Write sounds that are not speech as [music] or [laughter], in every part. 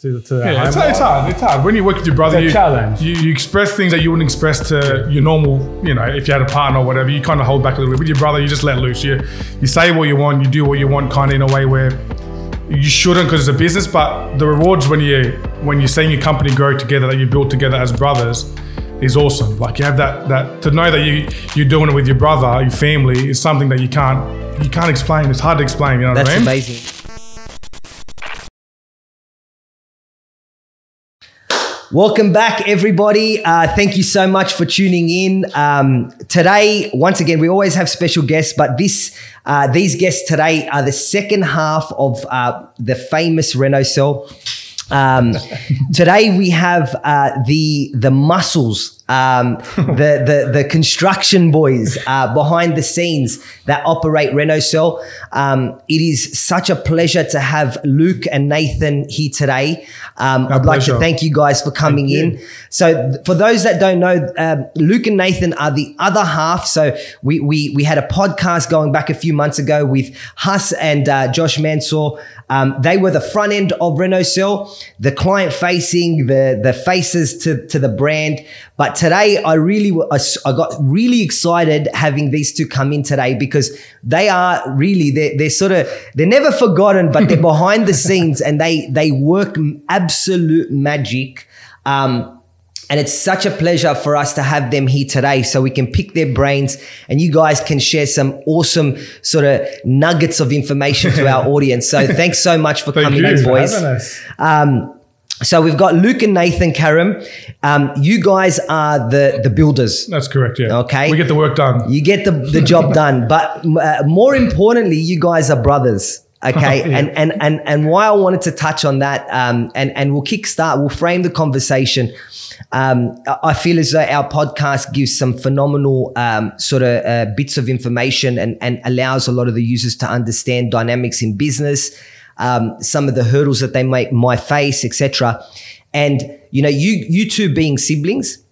to, to Yeah, it's, life. it's hard. It's hard when you work with your brother. It's a you, challenge. You, you express things that you wouldn't express to your normal. You know, if you had a partner or whatever, you kind of hold back a little bit. With your brother, you just let loose. You you say what you want. You do what you want, kind of in a way where you shouldn't because it's a business. But the rewards when you when you're seeing your company grow together, that you build together as brothers, is awesome. Like you have that that to know that you you're doing it with your brother, your family, is something that you can't you can't explain. It's hard to explain. You know That's what I mean? That's amazing. Welcome back, everybody. Uh, thank you so much for tuning in. Um, today, once again, we always have special guests, but this uh, these guests today are the second half of uh, the famous Renosell. Um, [laughs] today we have uh, the the muscles, um, [laughs] the, the the construction boys uh, behind the scenes that operate Renosell. Um, it is such a pleasure to have Luke and Nathan here today. Um, I'd like to thank you guys for coming Thank you. in. So, th- for those that don't know, um, Luke and Nathan are the other half. So, we we we had a podcast going back a few months ago with Huss and uh, Josh Mansour. Um, they were the front end of Renosell, the client facing, the the faces to to the brand. But today, I really I got really excited having these two come in today because they are really they're, they're sort of they're never forgotten, but they're [laughs] behind the scenes and they they work absolute magic. Um, and it's such a pleasure for us to have them here today so we can pick their brains and you guys can share some awesome sort of nuggets of information to our [laughs] audience. So thanks so much for Thank coming you in, for boys. Having us. Um, so we've got Luke and Nathan Karam. Um, you guys are the, the builders. That's correct. Yeah. Okay. We get the work done. You get the, the job [laughs] done. But uh, more importantly, you guys are brothers. Okay. [laughs] Yeah. And, and, and, and why I wanted to touch on that, um, and, and we'll kickstart, we'll frame the conversation. Um, I feel as though our podcast gives some phenomenal um, sort of uh, bits of information and, and allows a lot of the users to understand dynamics in business, um, some of the hurdles that they might, might face, etc. And, you know, you, you two being siblings,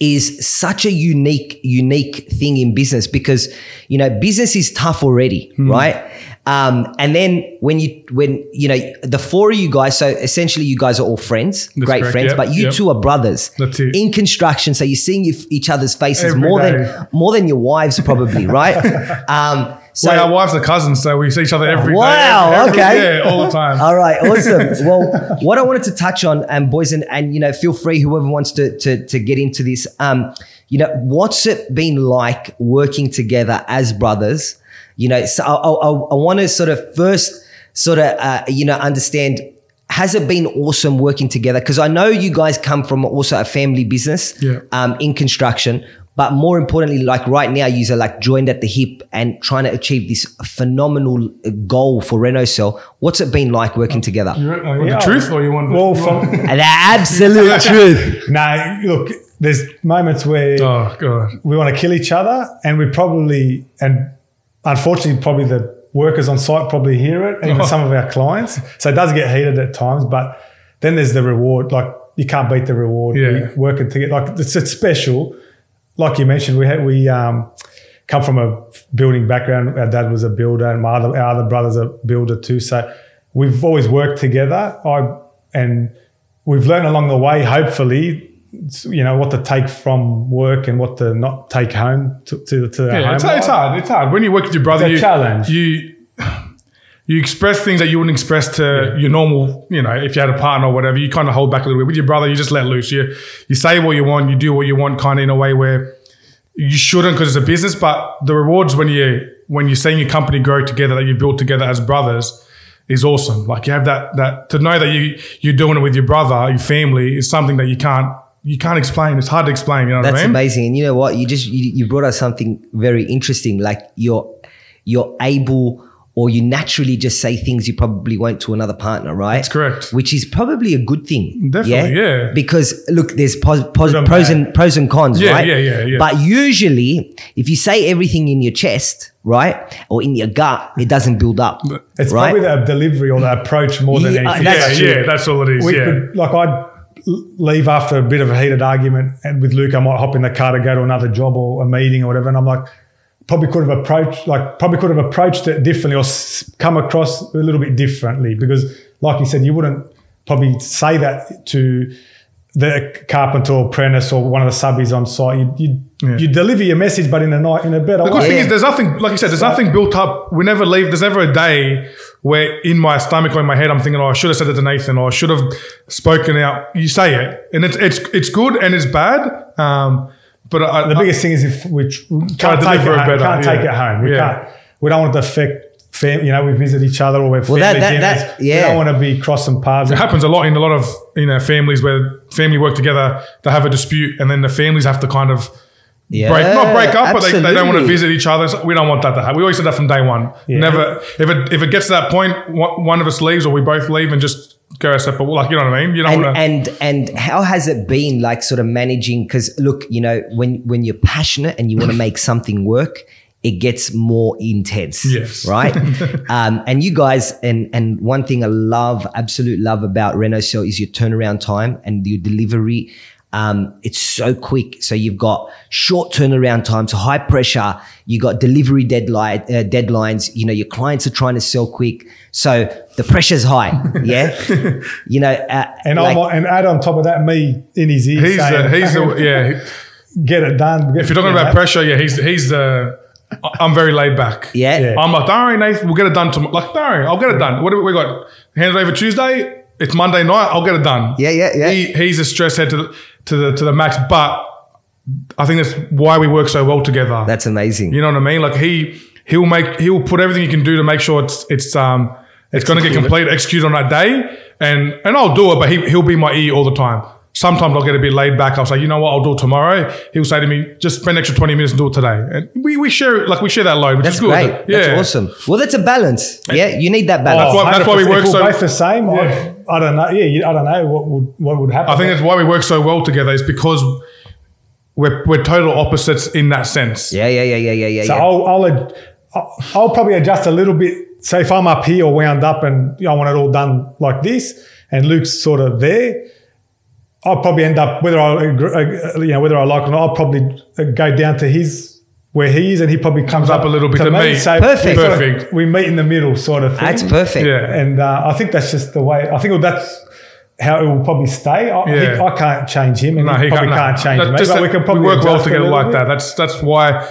is such a unique unique thing in business because you know business is tough already Hmm. right um, and then when you when you know the four of you guys so essentially you guys are all friends great correct, friends yep, but you yep. two are brothers in construction so you're seeing each other's faces Every more day. than more than your wives probably right [laughs] um, so well, our wives are cousins, so we see each other every day. Wow, every- okay. Yeah, all the time. All right, [laughs] awesome. well, what I wanted to touch on, and boys, and, and you know, feel free whoever wants to to to get into this. Um, you know, what's it been like working together as brothers? You know, so I, I, I want to sort of first sort of uh, you know understand. Has it been awesome working together? Because I know you guys come from also a family business Yeah. um, in construction, but more importantly, like right now, you are like joined at the hip and trying to achieve this phenomenal uh, goal for Renault Cell. What's it been like working together? You want, you want Yeah. the truth or you want Well, you [laughs] from, The absolute [laughs] truth. no, look, there's moments where Oh god. we want to kill each other, and we probably, and unfortunately, probably the workers on site probably hear it, and even Oh. some of our clients. So it does get heated at times, but then there's the reward. Like you can't beat the reward. Yeah. We working together, like it's, it's special. Like you mentioned, we had we um, come from a building background. Our dad was a builder, and my other our other brother's a builder too. So we've always worked together. I and we've learned along the way. Hopefully, you know what to take from work and what to not take home to to, to Yeah, home. it's, it's hard. It's hard when you work with your brother. It's a you, challenge. You you express things that you wouldn't express to your normal. You know, if you had a partner or whatever, you kind of hold back a little bit. With your brother, you just let loose. You you say what you want. You do what you want, kind of in a way where you shouldn't because it's a business. But the rewards when you when you're seeing your company grow together that you built together as brothers is awesome. Like you have that that to know that you you're doing it with your brother, your family is something that you can't you can't explain. It's hard to explain. You know That's what I mean? amazing. And you know what? You just you, you brought us something very interesting. Like you're you're able or you naturally just say things you probably won't to another partner, right? That's correct. Which is probably a good thing. Definitely, yeah. Because look, there's pos- pos- pros and pros and cons, Yeah, right? yeah, yeah, yeah. But usually, if you say everything in your chest, right, or in your gut, it doesn't build up. It's right? probably the delivery or the approach more than Yeah, uh, anything. that's yeah, true. yeah, that's all it is. we yeah. could, like I'd leave after a bit of a heated argument, and with Luke, I might hop in the car to go to another job or a meeting or whatever, and I'm like, probably could have approached, like probably could have approached it differently or come across a little bit differently because, like you said, you wouldn't probably say that to the carpenter or apprentice or one of the subbies on site. You you, Yeah. you deliver your message, but in a night in a better The good way. thing is, there's nothing, like you said, there's nothing built up. We never leave. There's never a day where in my stomach or in my head, I'm thinking, oh, I should have said it to Nathan or I should have spoken out. You say it. And it's, it's, it's good and it's bad. Um, but I, the biggest thing is if we tr- we Try can't take it it home. can't take yeah. it home. We Yeah. can't. We don't want it to affect. Fam- you know, we visit each other or we're family that- that- dinners. that- We don't want to be crossing paths. It happens a lot in a lot of you know families where family work together, they have a dispute, and then the families have to kind of Yeah, break not break up, but they, they don't want to visit each other. So we don't want that to happen. We always said that from day one. Yeah. Never if it if it gets to that one of us leaves or we both leave and just go our separate. Like you know what I mean? You don't and want to. and and how has it been like sort of managing because look you know when when you're passionate and you want to [laughs] make something work it gets more intense Yes. right [laughs] um, and you guys and and one thing i love absolute love about Renosell is your turnaround time and your delivery um, it's so quick so you've got short turnaround times high pressure you got delivery deadline uh, deadlines you know your clients are trying to sell quick so the pressure's high [laughs] yeah you know uh, and like- I'm, and add on top of that, me in his ear He's the, he's the, [laughs] yeah. get it done. If you're talking about pressure, yeah, he's he's the. I'm very laid back. Yeah. Yeah. I'm like, don't worry, Nathan, we'll get it done tomorrow. Like, don't worry, I'll get it done. What do we, we got? Hand it over Tuesday. It's Monday night. I'll get it done. Yeah, yeah, yeah. He, he's a stress head to the, to the to the max, but I think that's why we work so well together. That's amazing. You know what I mean? Like he he'll make he'll put everything he can do to make sure it's it's um it's going to get Executed. completed, executed on that day, and and I'll do it, but he he'll be my e all the time. Sometimes I'll get a bit laid back. I'll say, you know what, I'll do it tomorrow. He'll say to me, just spend an extra twenty minutes and do it today, and we, we share like we share that load, which That's is good. great. Yeah, That's awesome. Well, that's a balance. Yeah, you need that balance. That's why- that's why we work If we're so- both the same. Yeah. I, I don't know. Yeah, you, I don't know what would what would happen. I think that's why we work so well together. Is because we're we're total opposites in that sense. yeah, yeah, yeah, yeah, yeah, yeah. So yeah. I'll, I'll ad- I'll I'll probably adjust a little bit. So if I'm up here or wound up and I want it all done like this, and Luke's sort of there, I'll probably end up whether I agree, uh, you know whether I like it or not. I'll probably uh, go down to his where he is, and he probably comes, up a little bit to me. So Perfect. we sort of- Perfect. we meet in the middle, sort of. Thing. That's perfect. Yeah. And uh, I think that's just the way. I think that's how it will probably stay. I, Yeah. he- I can't change him, and No, he, he probably no. can't change That- me. But that we can probably work well together like bit. that. That's that's why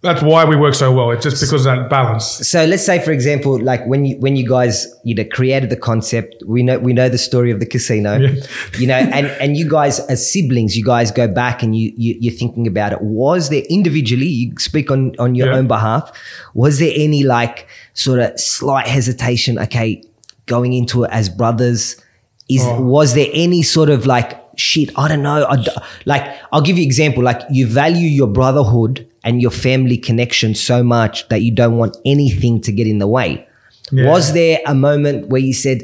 that's why we work so well. It's just because of that balance. So let's say, for example, like when you when you guys you know created the concept, we know we know the story of the casino, Yeah. you know, and and you guys as siblings, you guys go back and you, you you're thinking about it. Was there individually? You speak on on your Yeah. own behalf. Was there any like sort of slight hesitation? Okay, going into it as brothers, is Oh. was there any sort of like shit? I don't know. I like I'll give you example. Like you value your brotherhood and your family connection so much that you don't want anything to get in the way. Yeah. Was there a moment where you said,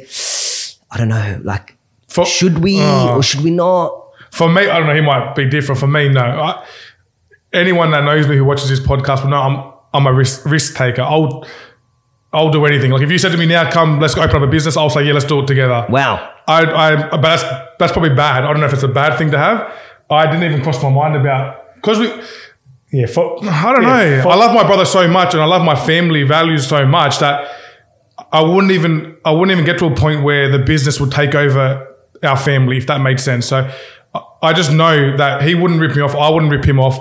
I don't know, like For- should we Oh. or should we not? For me, I don't know. He might be different. For me, no. I, anyone that knows me who watches this podcast will know I'm I'm a risk risk taker. I'll I'll do anything. Like if you said to me now, come, let's go open up a business. I'll say, yeah, let's do it together. Wow. I, I, but that's that's probably bad. I don't know if it's a bad thing to have. I didn't even cross my mind about because we. Yeah, for, I don't yeah, know. for- I love my brother so much, and I love my family values so much that I wouldn't even I wouldn't even get to a point where the business would take over our family, if that made sense. So I- I just know that he wouldn't rip me off. I wouldn't rip him off.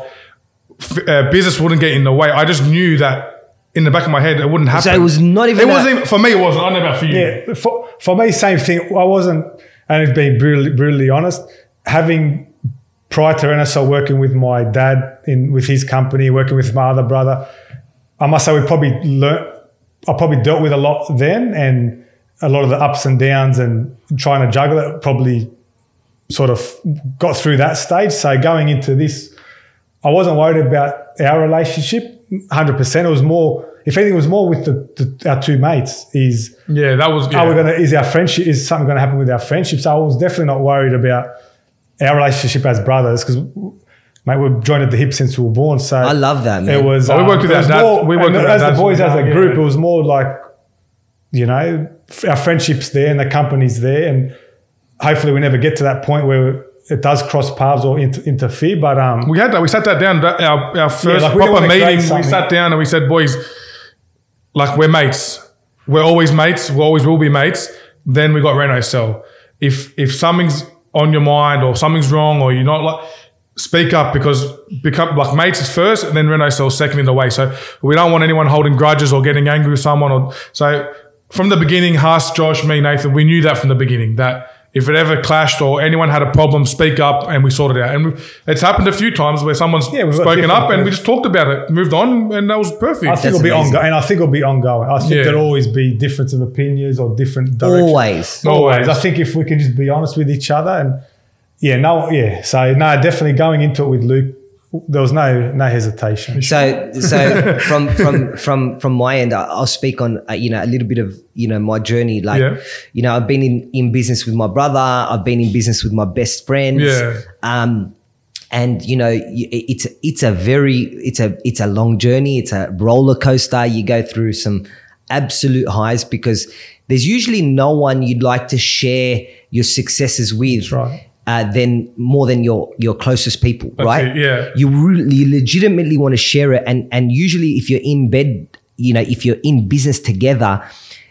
Uh, business wouldn't get in the way. I just knew that in the back of my head it wouldn't happen. So it was not even It a- wasn't even, for me. It wasn't. I don't know about for you. Yeah, for, for me, same thing. I wasn't, and being brutally, brutally honest, having prior to NSL working with my dad in with his company, working with my other brother, I must say we probably learnt. I probably dealt with a lot then, and a lot of the ups and downs, and trying to juggle it. Probably sort of got through that stage. So going into this, I wasn't worried about our relationship. Hundred percent. It was more. If anything, it was more with the, the our two mates. Is Yeah, that was. Yeah. are we going to is our friendship is something going to happen with our friendship so i was definitely not worried about our relationship as brothers because mate we've joined at the hip since we were born so I love that, man. it was Oh, we um, worked with it our more- we worked with as the boys as a group yeah. it was more like you know our friendship's there and the company's there and hopefully we never get to that point where it does cross paths or inter- interfere but um We had that. We sat that down. that- Our, our first like proper wanna meeting, we sat down and we said, boys, like we're mates. We're always mates. We always will be mates. Then we got Renosell. if if something's on your mind or something's wrong or you're not like speak up because become like mates is first and then Renosell's second in the way. So we don't want anyone holding grudges or getting angry with someone or so from the beginning, Huss, Josh, me, Nathan, we knew that from the beginning that if it ever clashed or anyone had a problem, speak up and we sorted it out. And we- it's happened a few times where someone's Yeah, spoken up different- and we just talked about it, moved on, and that was perfect. I think That's it'll be amazing. ongoing, and I think it'll be ongoing. I think Yeah. there'll always be difference of opinions or different directions. Always. Always. I think if we can just be honest with each other and yeah, no, yeah. So no, definitely going into it with Luke, there was no no hesitation. So, so [laughs] from from from from my end, I'll speak on uh, you know a little bit of you know my journey. Like, Yeah. you know, I've been in in business with my brother. I've been in business with my best friends. Yeah. Um, and you know, it's it's a very it's a it's a long journey. It's a roller coaster. You go through some absolute highs because there's usually no one you'd like to share your successes with. That's right. Uh, than more than your your closest people, right? it, yeah. you really you legitimately want to share it and and usually if you're in bed you know if you're in business together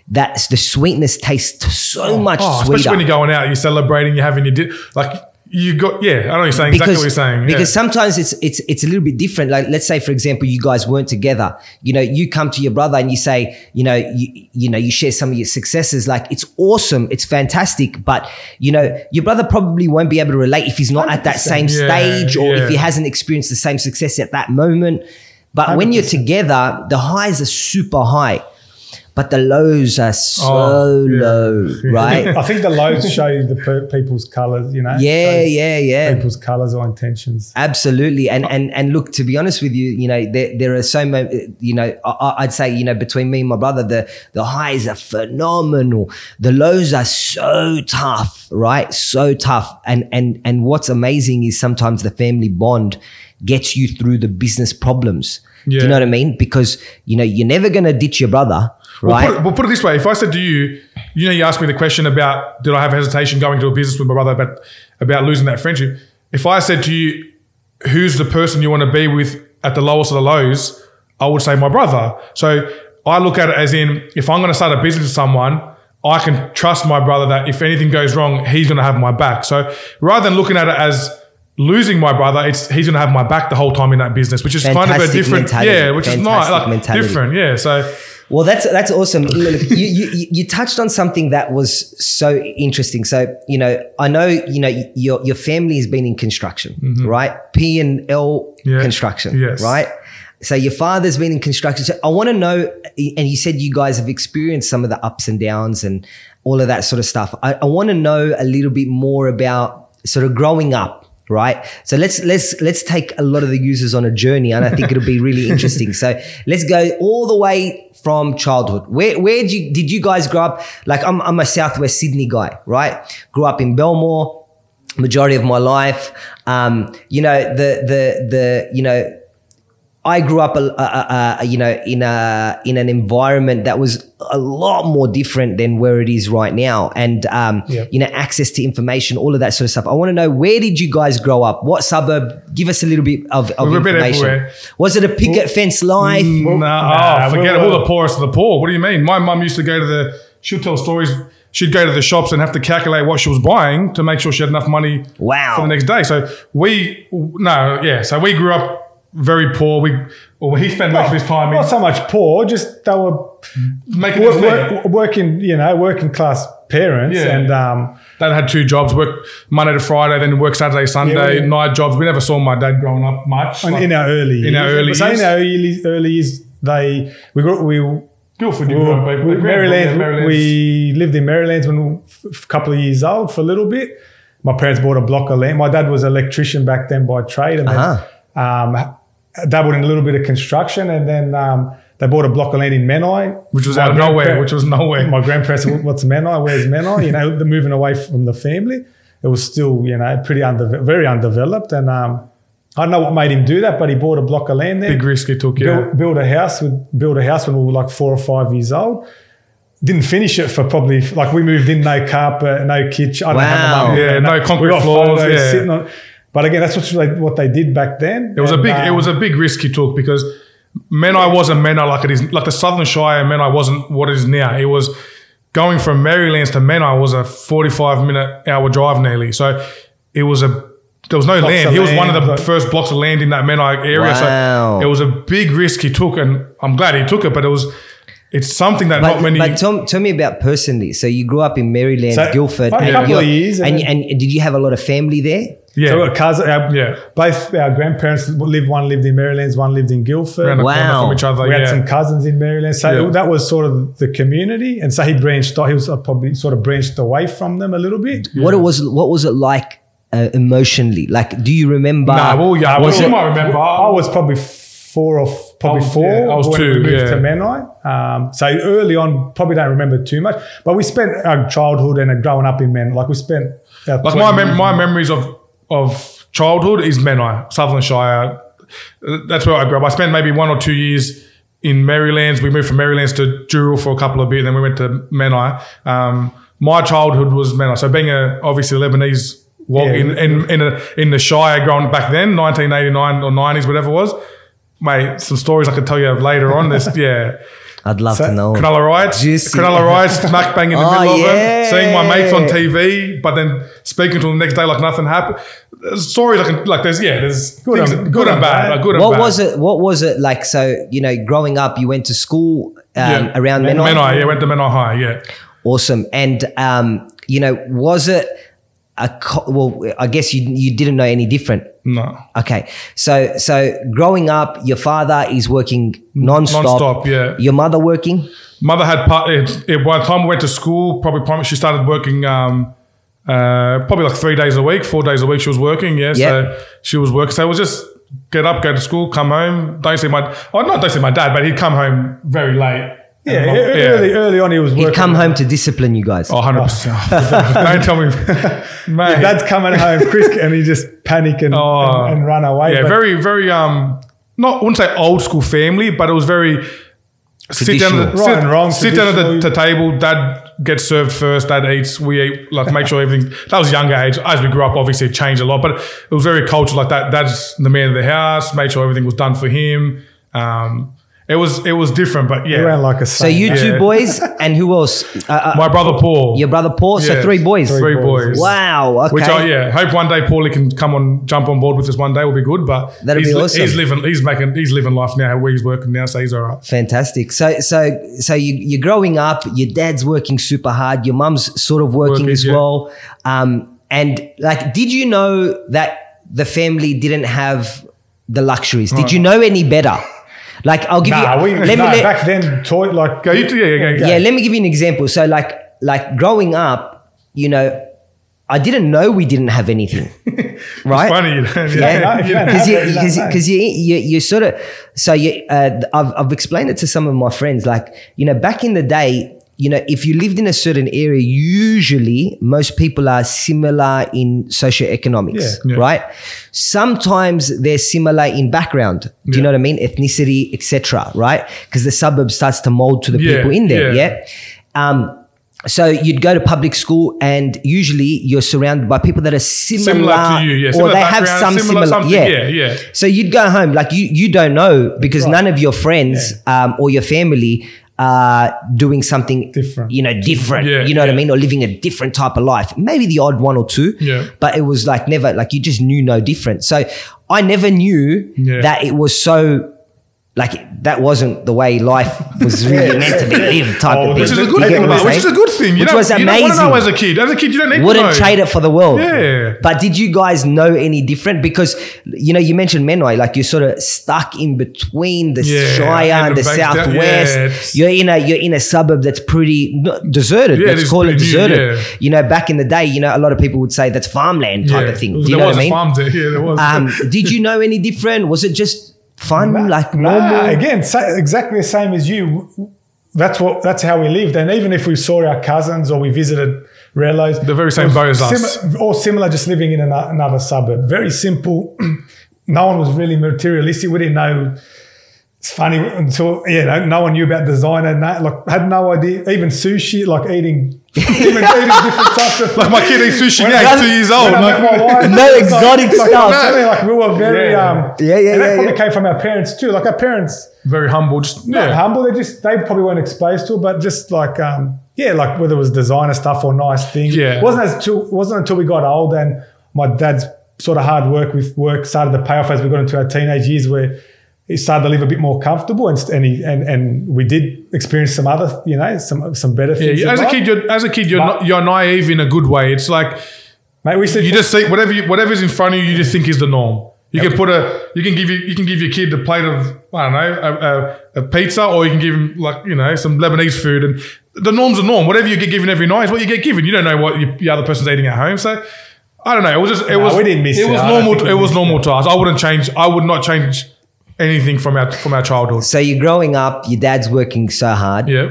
that's the sweetness tastes so much Oh, sweeter especially when you're going out, you're celebrating, you're having your di- like you got yeah. I know what you're saying exactly what you're saying. yeah. because sometimes it's it's it's a little bit different. Like let's say, for example, you guys weren't together. You know, you come to your brother and you say, you know, you you know, you share some of your successes. Like it's awesome, it's fantastic, but you know, your brother probably won't be able to relate if he's not at that same Yeah, stage or yeah. if he hasn't experienced the same success at that moment. But when you're together, the highs are super high, but the lows are oh, so Oh, yeah. low, [laughs] right? I think the lows show you the per- people's colours. You know. yeah, Shows yeah, yeah. People's colours or intentions. Absolutely, and and and look, to be honest with you, you know, there, there are so many, you know, I, I'd say, you know, between me and my brother, the the highs are phenomenal, the lows are so tough, right? So tough, and and and what's amazing is sometimes the family bond gets you through the business problems. Do you know what I mean? Because you know you're never gonna ditch your brother, We'll put, it, we'll put it this way: if I said to you, you know, you asked me the question about did I have hesitation going to a business with my brother about about losing that friendship. If I said to you, who's the person you want to be with at the lowest of the lows, I would say my brother. So I look at it as in if I'm going to start a business with someone. I can trust my brother that if anything goes wrong, he's going to have my back. So rather than looking at it as losing my brother, it's he's going to have my back the whole time in that business, which is kind of a different, mentality. yeah, which is nice, Fantastic like mentality. different, yeah. So Well, that's that's awesome. [laughs] Look, you, you you- touched on something that was so interesting. So you know, I know you know your your family has been in construction, right? P and L Mm-hmm. Yeah. construction, Yes. right? So your father's been in construction. So I want to know, and you said you guys have experienced some of the ups and downs and all of that sort of stuff. I, I want to know a little bit more about sort of growing up. Right, so let's let's let's take a lot of the users on a journey, and I think it'll be really [laughs] interesting. So let's go all the way from childhood. Where where did you did you guys grow up? Like I'm I'm a Southwest Sydney guy, right? Grew up in Belmore, majority of my life. Um, you know the the the you know I grew up, a, a, a, you know, in a in an environment that was a lot more different than where it is right now, and um, Yep. you know, access to information, all of that sort of stuff. I want to know where did you guys grow up? What suburb? Give us a little bit of, of We were a bit information. everywhere. Was it a picket fence life? No, nah, oh, forget we it. All the poorest of the poor. What do you mean? My mum used to go to the. She'll tell stories. She'd go to the shops and have to calculate what she was buying to make sure she had enough money Wow. for the next day. So we, no, yeah. So we grew up very poor. We, well, he spent most of his time Not in so much poor, just they were making work, work, working, you know, working class parents, Yeah. and um, Dad had two jobs: work Monday to Friday, then work Saturday, Sunday, we- night jobs. We never saw my dad growing up much. and Like, in our early years, in our early so years. in our early, early years, they we grew, we Guildford, we you grew up, baby. we, Maryland, Yeah, Maryland's- we lived in Maryland when we were f- a couple of years old for a little bit. My parents bought a block of land. My dad was an electrician back then by trade, and Uh-huh. then um, dabbled in a little bit of construction, and then um, they bought a block of land in Menai, which was My out of nowhere. grandpa- Which was nowhere. my grandparents, said, what's Menai? Where's Menai? You know, they're moving away from the family. It was still, you know, pretty under, very undeveloped. And um, I don't know what made him do that, but he bought a block of land there. Big risk he took. Yeah. built, built a house with built a house when we were like four or five years old. Didn't finish it for probably like we moved in, no carpet, no kitchen. I don't have Wow. my mum. Yeah, no concrete we got floors, yeah. sitting on. But again, that's what they, what they did back then. It was a And, big. it um, was a big risk he took because Menai wasn't Menai like it is. Like the Sutherland Shire, and Menai wasn't what it is now. It was going from Merrylands to Menai was a 45 minute hour drive nearly. So it was a there was no Blocks land. He was one of the land, but- first blocks of land in that Menai area. Wow. So it was a big risk he took, and I'm glad he took it. But it was it's something that But, not many. but tell, tell me about personally. So you grew up in Maryland, So, Guildford, a and, couple you're- of years, and and, and, did you have a lot of family there? Yeah, So our cousin, our, Yeah. both our grandparents lived. One lived in Maryland, one lived in Guildford. around the corner Wow. from each other. we had some cousins in Maryland, so Yeah. that was sort of the community. And so he branched. off- He was uh, probably sort of branched away from them a little bit. What it was what was it like uh, emotionally? Like, do you remember? Nah, well, yeah, Was well, you might remember. I was probably four or f- probably I was- four. yeah, I was when two, we moved yeah. to Menai. Um, so early on, probably don't remember too much. But we spent our childhood and uh, growing up in Men. Like we spent Like my mem- my memories of of childhood is Menai, Sutherland Shire. That's where I grew up. I spent maybe one or two years in Merrylands. We moved from Merrylands to Dural for a couple of bit, then we went to Menai. Um, my childhood was Menai. So being a obviously Lebanese walk Yeah. in in in, a, in the Shire growing back then, 1989 or 90s, whatever it was. Mate, some stories I could tell you later on. This, [laughs] yeah. I'd love So- to know. Cronulla Riots, Juicy. Cronulla Riots, smack [laughs] bang in the Oh, middle of yeah. it, seeing my mates on TV, but then speaking to them the next day like nothing happened. There's stories I can like. There's yeah, there's Good things- and- good, good and and bad. bad. like, good and what bad. was it? What was it like? So you know, growing up, you went to school um, Yeah. around Menai. Menai, yeah, went to Menai High, yeah. Awesome. And um, you know, was it a co- well? I guess you you didn't know any different. No, Okay, so so growing up, your father is working non-stop. Non-stop, yeah. Your mother working. mother had part. It, it, by the time we went to school, probably prim- she started working. Um, uh, probably like three days a week, four days a week. She was working, yeah. Yep. So she was working. So it was just get up, go to school, come home. Don't see my. Oh, not don't see my dad, but he'd come home very late. Yeah, And mum- early, early on he was working. He'd come home to discipline you guys. Oh, 100%. [laughs] Don't tell me. [laughs] Mate. Dad's coming home quick, [laughs] and he just panic and, Oh. and, and run away. yeah, But very, very, um, not, I wouldn't say old school family, but it was very, sit down, at the, Traditional. Right and wrong, sit down at the, the table, dad gets served first, dad eats, we eat, like make sure everything, that was younger age. As we grew up, obviously it changed a lot, but it was very cultural like that. Dad's the man of the house, made sure everything was done for him. Um, it was, it was different, but he ran yeah. like a so you saint. two Yeah. boys, [laughs] and who else? Uh, uh, My brother Paul. your brother Paul. So Yeah. three boys. Three, Three boys. boys. Wow. Okay. Which I yeah hope one day Paulie can come on jump on board with us one day will be good. But That'd be he's, awesome. He's living he's making he's living life now where he's working now, so he's all right. Fantastic. So, so, so you, you're growing up. Your dad's working super hard. Your mum's sort of working Working, as yeah. well. Um, and like, did you know that the family didn't have the luxuries? Did you know any better? Like, I'll give Nah, you. we let me nah, let, back then toy like Go you yeah, yeah, yeah. yeah, let me give you an example. So, like, like growing up, you know, I didn't know we didn't have anything, [laughs] right? Funny, you know, Yeah, yeah. no, if you don't because have you, it, you don't because know. because you, you you sort of so you uh, I've I've explained it to some of my friends like you know back in the day you know if you lived in a certain area usually most people are similar in socioeconomics Yeah. Yeah. right sometimes they're similar in background do you know what I mean ethnicity etc right because the suburb starts to mold to the Yeah, people in there yeah. yeah, um so you'd go to public school and usually you're surrounded by people that are similar, Similar to you, yeah. or they have some similar similar, yeah. yeah, yeah. So you'd go home like you you don't know because none of your friends um, or your family are doing something Different. You know, different. Yeah, you know what I mean, or living a different type of life. Maybe the odd one or two. Yeah. But it was like never like you just knew no different. So I never knew Yeah. that it was so. Like that wasn't the way life was [laughs] really meant to be lived, type Oh, of thing. Which is a good thing, I'm which is a good thing. You Which was you don't want to amazing know as a kid. As a kid, you don't need wouldn't to know. trade it for the world. Yeah. But did you guys know any different? Because you know, you mentioned Menai, like you're sort of stuck in between the Yeah, Shire and and the the banks down- southwest. yeah, you're in a you're in a suburb that's pretty deserted. Yeah, Let's call it new, deserted. yeah. You know, back in the day, you know, a lot of people would say that's farmland type of thing. Do you know was what I mean? farm there. Yeah, there was. Um, did you know any different? Was it just fun, Nah, like nah, normal? again, sa- exactly the same as you. That's what. That's how we lived. And even if we saw our cousins or we visited relos, The very same it boat as us. or similar, just living in ano- another suburb. Very simple. [clears throat] no one was really materialistic. We didn't know. It's funny until yeah, no, no one knew about designer. No, like had no idea. Even sushi, like eating, [laughs] even eating different types of. like my kid eats sushi When now, he's two years old. when I met my wife, [laughs] No exotic like, stuff. Like, I mean, like we were very, Yeah. um, Yeah, yeah, and yeah, that probably yeah. came from our parents too. Like our parents, Very humble. Just not yeah. humble. They just they probably weren't exposed to it, but just like um, yeah, like whether it was designer stuff or nice things. Yeah. It wasn't as till, wasn't until we got old and my dad's sort of hard work with work started to pay off as we got into our teenage years where he started to live a bit more comfortable and and he, and, and we did experience some other you know some some better things. Yeah, as a kid, you're, as a kid, you're But- you're naive in a good way. It's like mate, we said you just see whatever you, whatever's in front of you, you just think is the norm. You can put a you can give you you can give your kid a plate of I don't know a, a, a pizza, or you can give him like you know some Lebanese food, and the norm's a norm. Whatever you get given every night is what you get given. You don't know what you, the other person's eating at home, so. I don't know. It was just. It No, was. we didn't miss it it. was normal. It was normal to us. I wouldn't change. I would not change anything from our from our childhood. So you're growing up, your dad's working so hard. Yeah.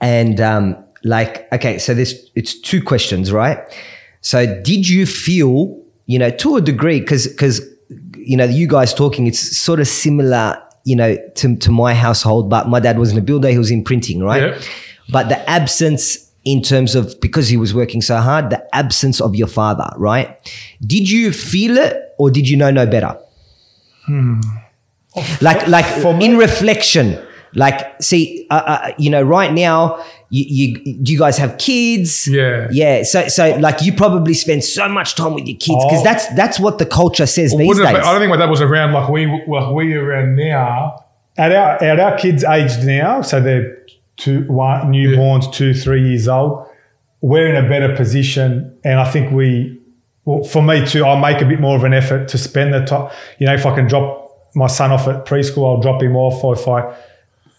And um, like, okay, so this it's two questions, right? So did you feel, you know, to a degree, because because you know, you guys talking, it's sort of similar, you know, to, to my household, but my dad wasn't a builder, he was in printing, right? Yeah. But the absence in terms of because he was working so hard, the absence of your father, right? Did you feel it or did you know no better? Like like for in reflection like see uh, uh, you know right now you, you you guys have kids Yeah. yeah so so like you probably spend so much time with your kids because Oh. that's that's what the culture says these days have, I don't think my dad was around like we like we around now. at our at our kids' age now, so they're two one newborns, two three years old. We're in a better position, and I think we, well, for me too, I make a bit more of an effort to spend the time. You know, if I can drop my son off at preschool, I'll drop him off. Or if I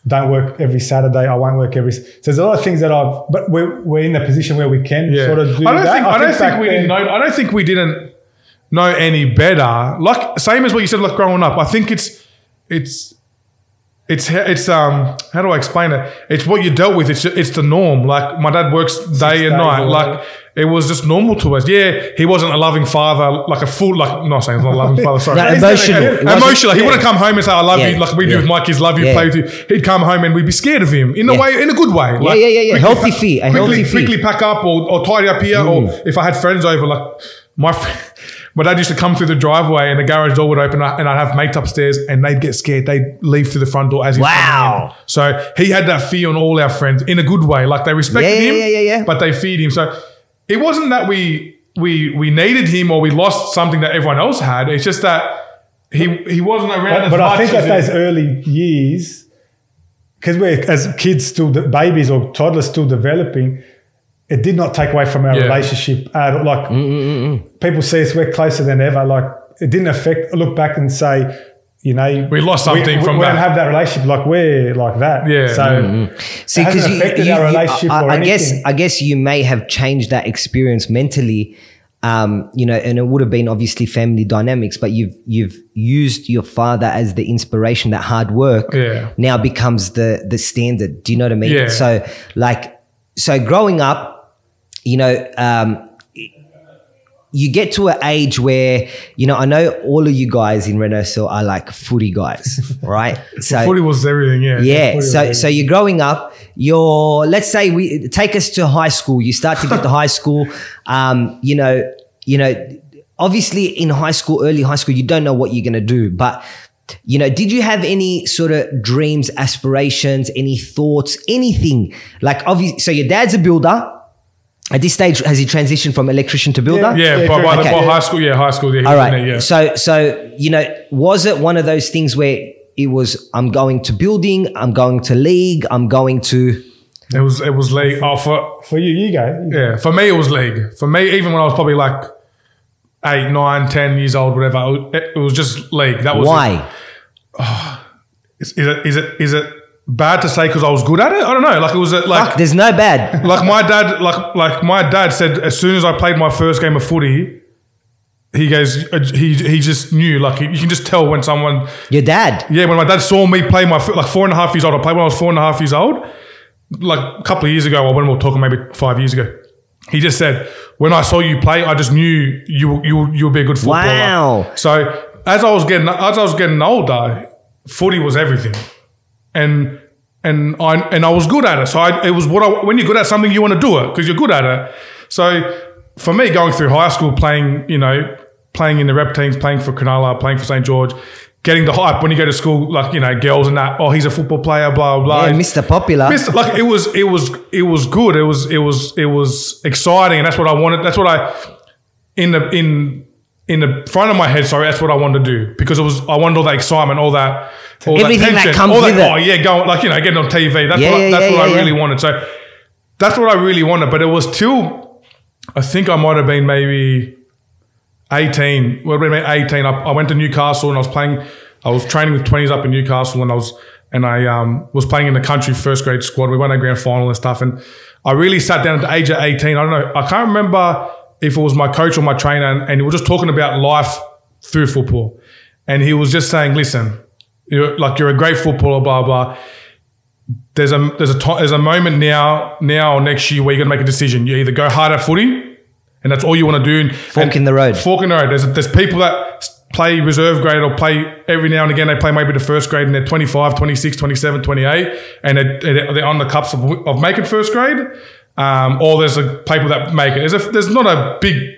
don't work every Saturday, I won't work every. So there's a lot of things that I've, but we're we're in a position where we can Yeah. sort of do I don't that. think I, don't think back we then- didn't know. I don't think we didn't know any better. Like same as what you said, like growing up. I think it's it's it's it's um how do I explain it? It's what you dealt with. It's it's the norm. Like my dad works day and night. Like. It was just normal to us. Yeah, he wasn't a loving father, like a full like not saying he's not a loving [laughs] father. Sorry, No, emotional. Wasn't- [laughs] emotional. He yeah. wouldn't come home and say I love Yeah. you, like we do with my kids. Love you, Yeah. play with you. He'd come home and we'd be scared of him in a way, in a good way. yeah, yeah, yeah, yeah. Healthy pa- fee, a quickly, healthy fee. quickly pack up or, or tidy up here. Or mm. if I had friends over, like my my dad used to come through the driveway and the garage door would open up and I'd have mates upstairs and they'd get scared. They'd leave through the front door as he's Wow. So he had that fear on all our friends in a good way. Like they respected Yeah, yeah, him, yeah, yeah, yeah. but they feared him. So it wasn't that we we we needed him or we lost something that everyone else had. It's just that he he wasn't around But, as but much I think as at those early years, because we're as kids still the babies or toddlers still developing, it did not take away from our Yeah. relationship at all. Like mm, mm, mm, people see us, we're closer than ever. Like it didn't affect. Look back and say, you know, We lost something we, from we that. don't have that relationship. Like we're like that. Yeah. So See, It hasn't because you, you- our you- relationship I, I guess. I guess you may have changed that experience mentally, um, you know, and it would have been obviously family dynamics, but you've you've used your father as the inspiration. That hard work Yeah. now becomes the the standard. Do you know what I mean? Yeah. So like, so growing up, you know. Um, you get to an age where you know I know all of you guys in Renault are like footy guys, [laughs] right? So footy was everything. Yeah, yeah. So so you're growing up. You're let's say we take us to high school. You start to get to [laughs] high school. Um, you know, you know, obviously in high school, early high school, you don't know what you're gonna do, but. You know, did you have any sort of dreams, aspirations, any thoughts, anything? Like, obviously, so your dad's a builder. At this stage, has he transitioned from electrician to builder? yeah. Yeah, by, by, the, okay. by high school, yeah, high school. Yeah, he All was right. in there, yeah. So, so you know, was it one of those things where it was, I'm going to building, I'm going to league, I'm going to, It was it was league. Oh, for for you, you go. yeah, for me it was league. For me, even when I was probably like eight, nine, ten years old, whatever, it, it was just league. That was it. why? Oh, is, is it is it is it bad to say because I was good at it? I don't know. Like it was a, like Fuck, there's no bad. [laughs] like my dad like like my dad said as soon as I played my first game of footy. He goes. uh, He he just knew. Like you can just tell when someone Your dad. Yeah, when my dad saw me play my foot, like four and a half years old, I played when I was four and a half years old. Like a couple of years ago, or when we were talking, maybe five years ago, he just said, "When I saw you play, I just knew you you you'll be a good footballer." Wow. So as I was getting as I was getting older, footy was everything, and and I and I was good at it. So I, it was what I, when you're good at something, you want to do it because you're good at it. So for me, going through high school, playing you know, playing in the rep teams, playing for Cronulla, playing for St George, getting the hype when you go to school, like you know, girls and that. Oh, he's a football player, blah blah. blah. Yeah, Mr. Popular. Missed- like it was it was it was good it was it was it was exciting and that's what i wanted that's what i in the in in the front of my head sorry that's what i wanted to do because it was i wanted all that excitement all that all Everything that comes all with that, it. oh yeah going like you know getting on tv that's Yeah, what, I, yeah, that's yeah, what i really wanted so that's what i really wanted but it was till i think i might have been maybe 18. Well, maybe 18. I, I went to Newcastle and I was playing. I was training with 20s up in Newcastle and I was and I um, was playing in the country first grade squad. We won a grand final and stuff. And I really sat down at the age of 18. I don't know. I can't remember if it was my coach or my trainer, and, and we were just talking about life through football. And he was just saying, "Listen, you're like you're a great footballer, blah blah." There's a there's a to- there's a moment now now or next year where you're gonna make a decision. You either go hard at footy, and that's all you want to do. Fork in the road. Fork in the road. There's there's people that play reserve grade or play every now and again. They play maybe the first grade and they're 25, 26, 27, 28, and they're, they're they're on the cups of, of making first grade. Um, or there's a people that make it. There's, a, there's not a big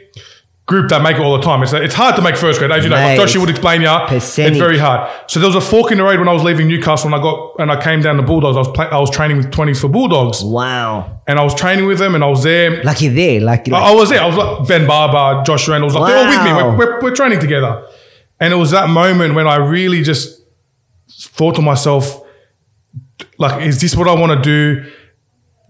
group that make it all the time. It's, it's hard to make first grade, as you know. Mate, Like Joshua would explain you. percentage. It's very hard. So there was a fork in the road when I was leaving Newcastle and I got and I came down to Bulldogs. I was play, I was training with 20s for Bulldogs, Wow. and I was training with them, and I was there. Like you're there. Like, like I I was there. I was like Ben Barba, Josh Reynolds. Like they're all with me. We're, we're, we're training together. And it was that moment when I really just thought to myself, like, is this what I want to do?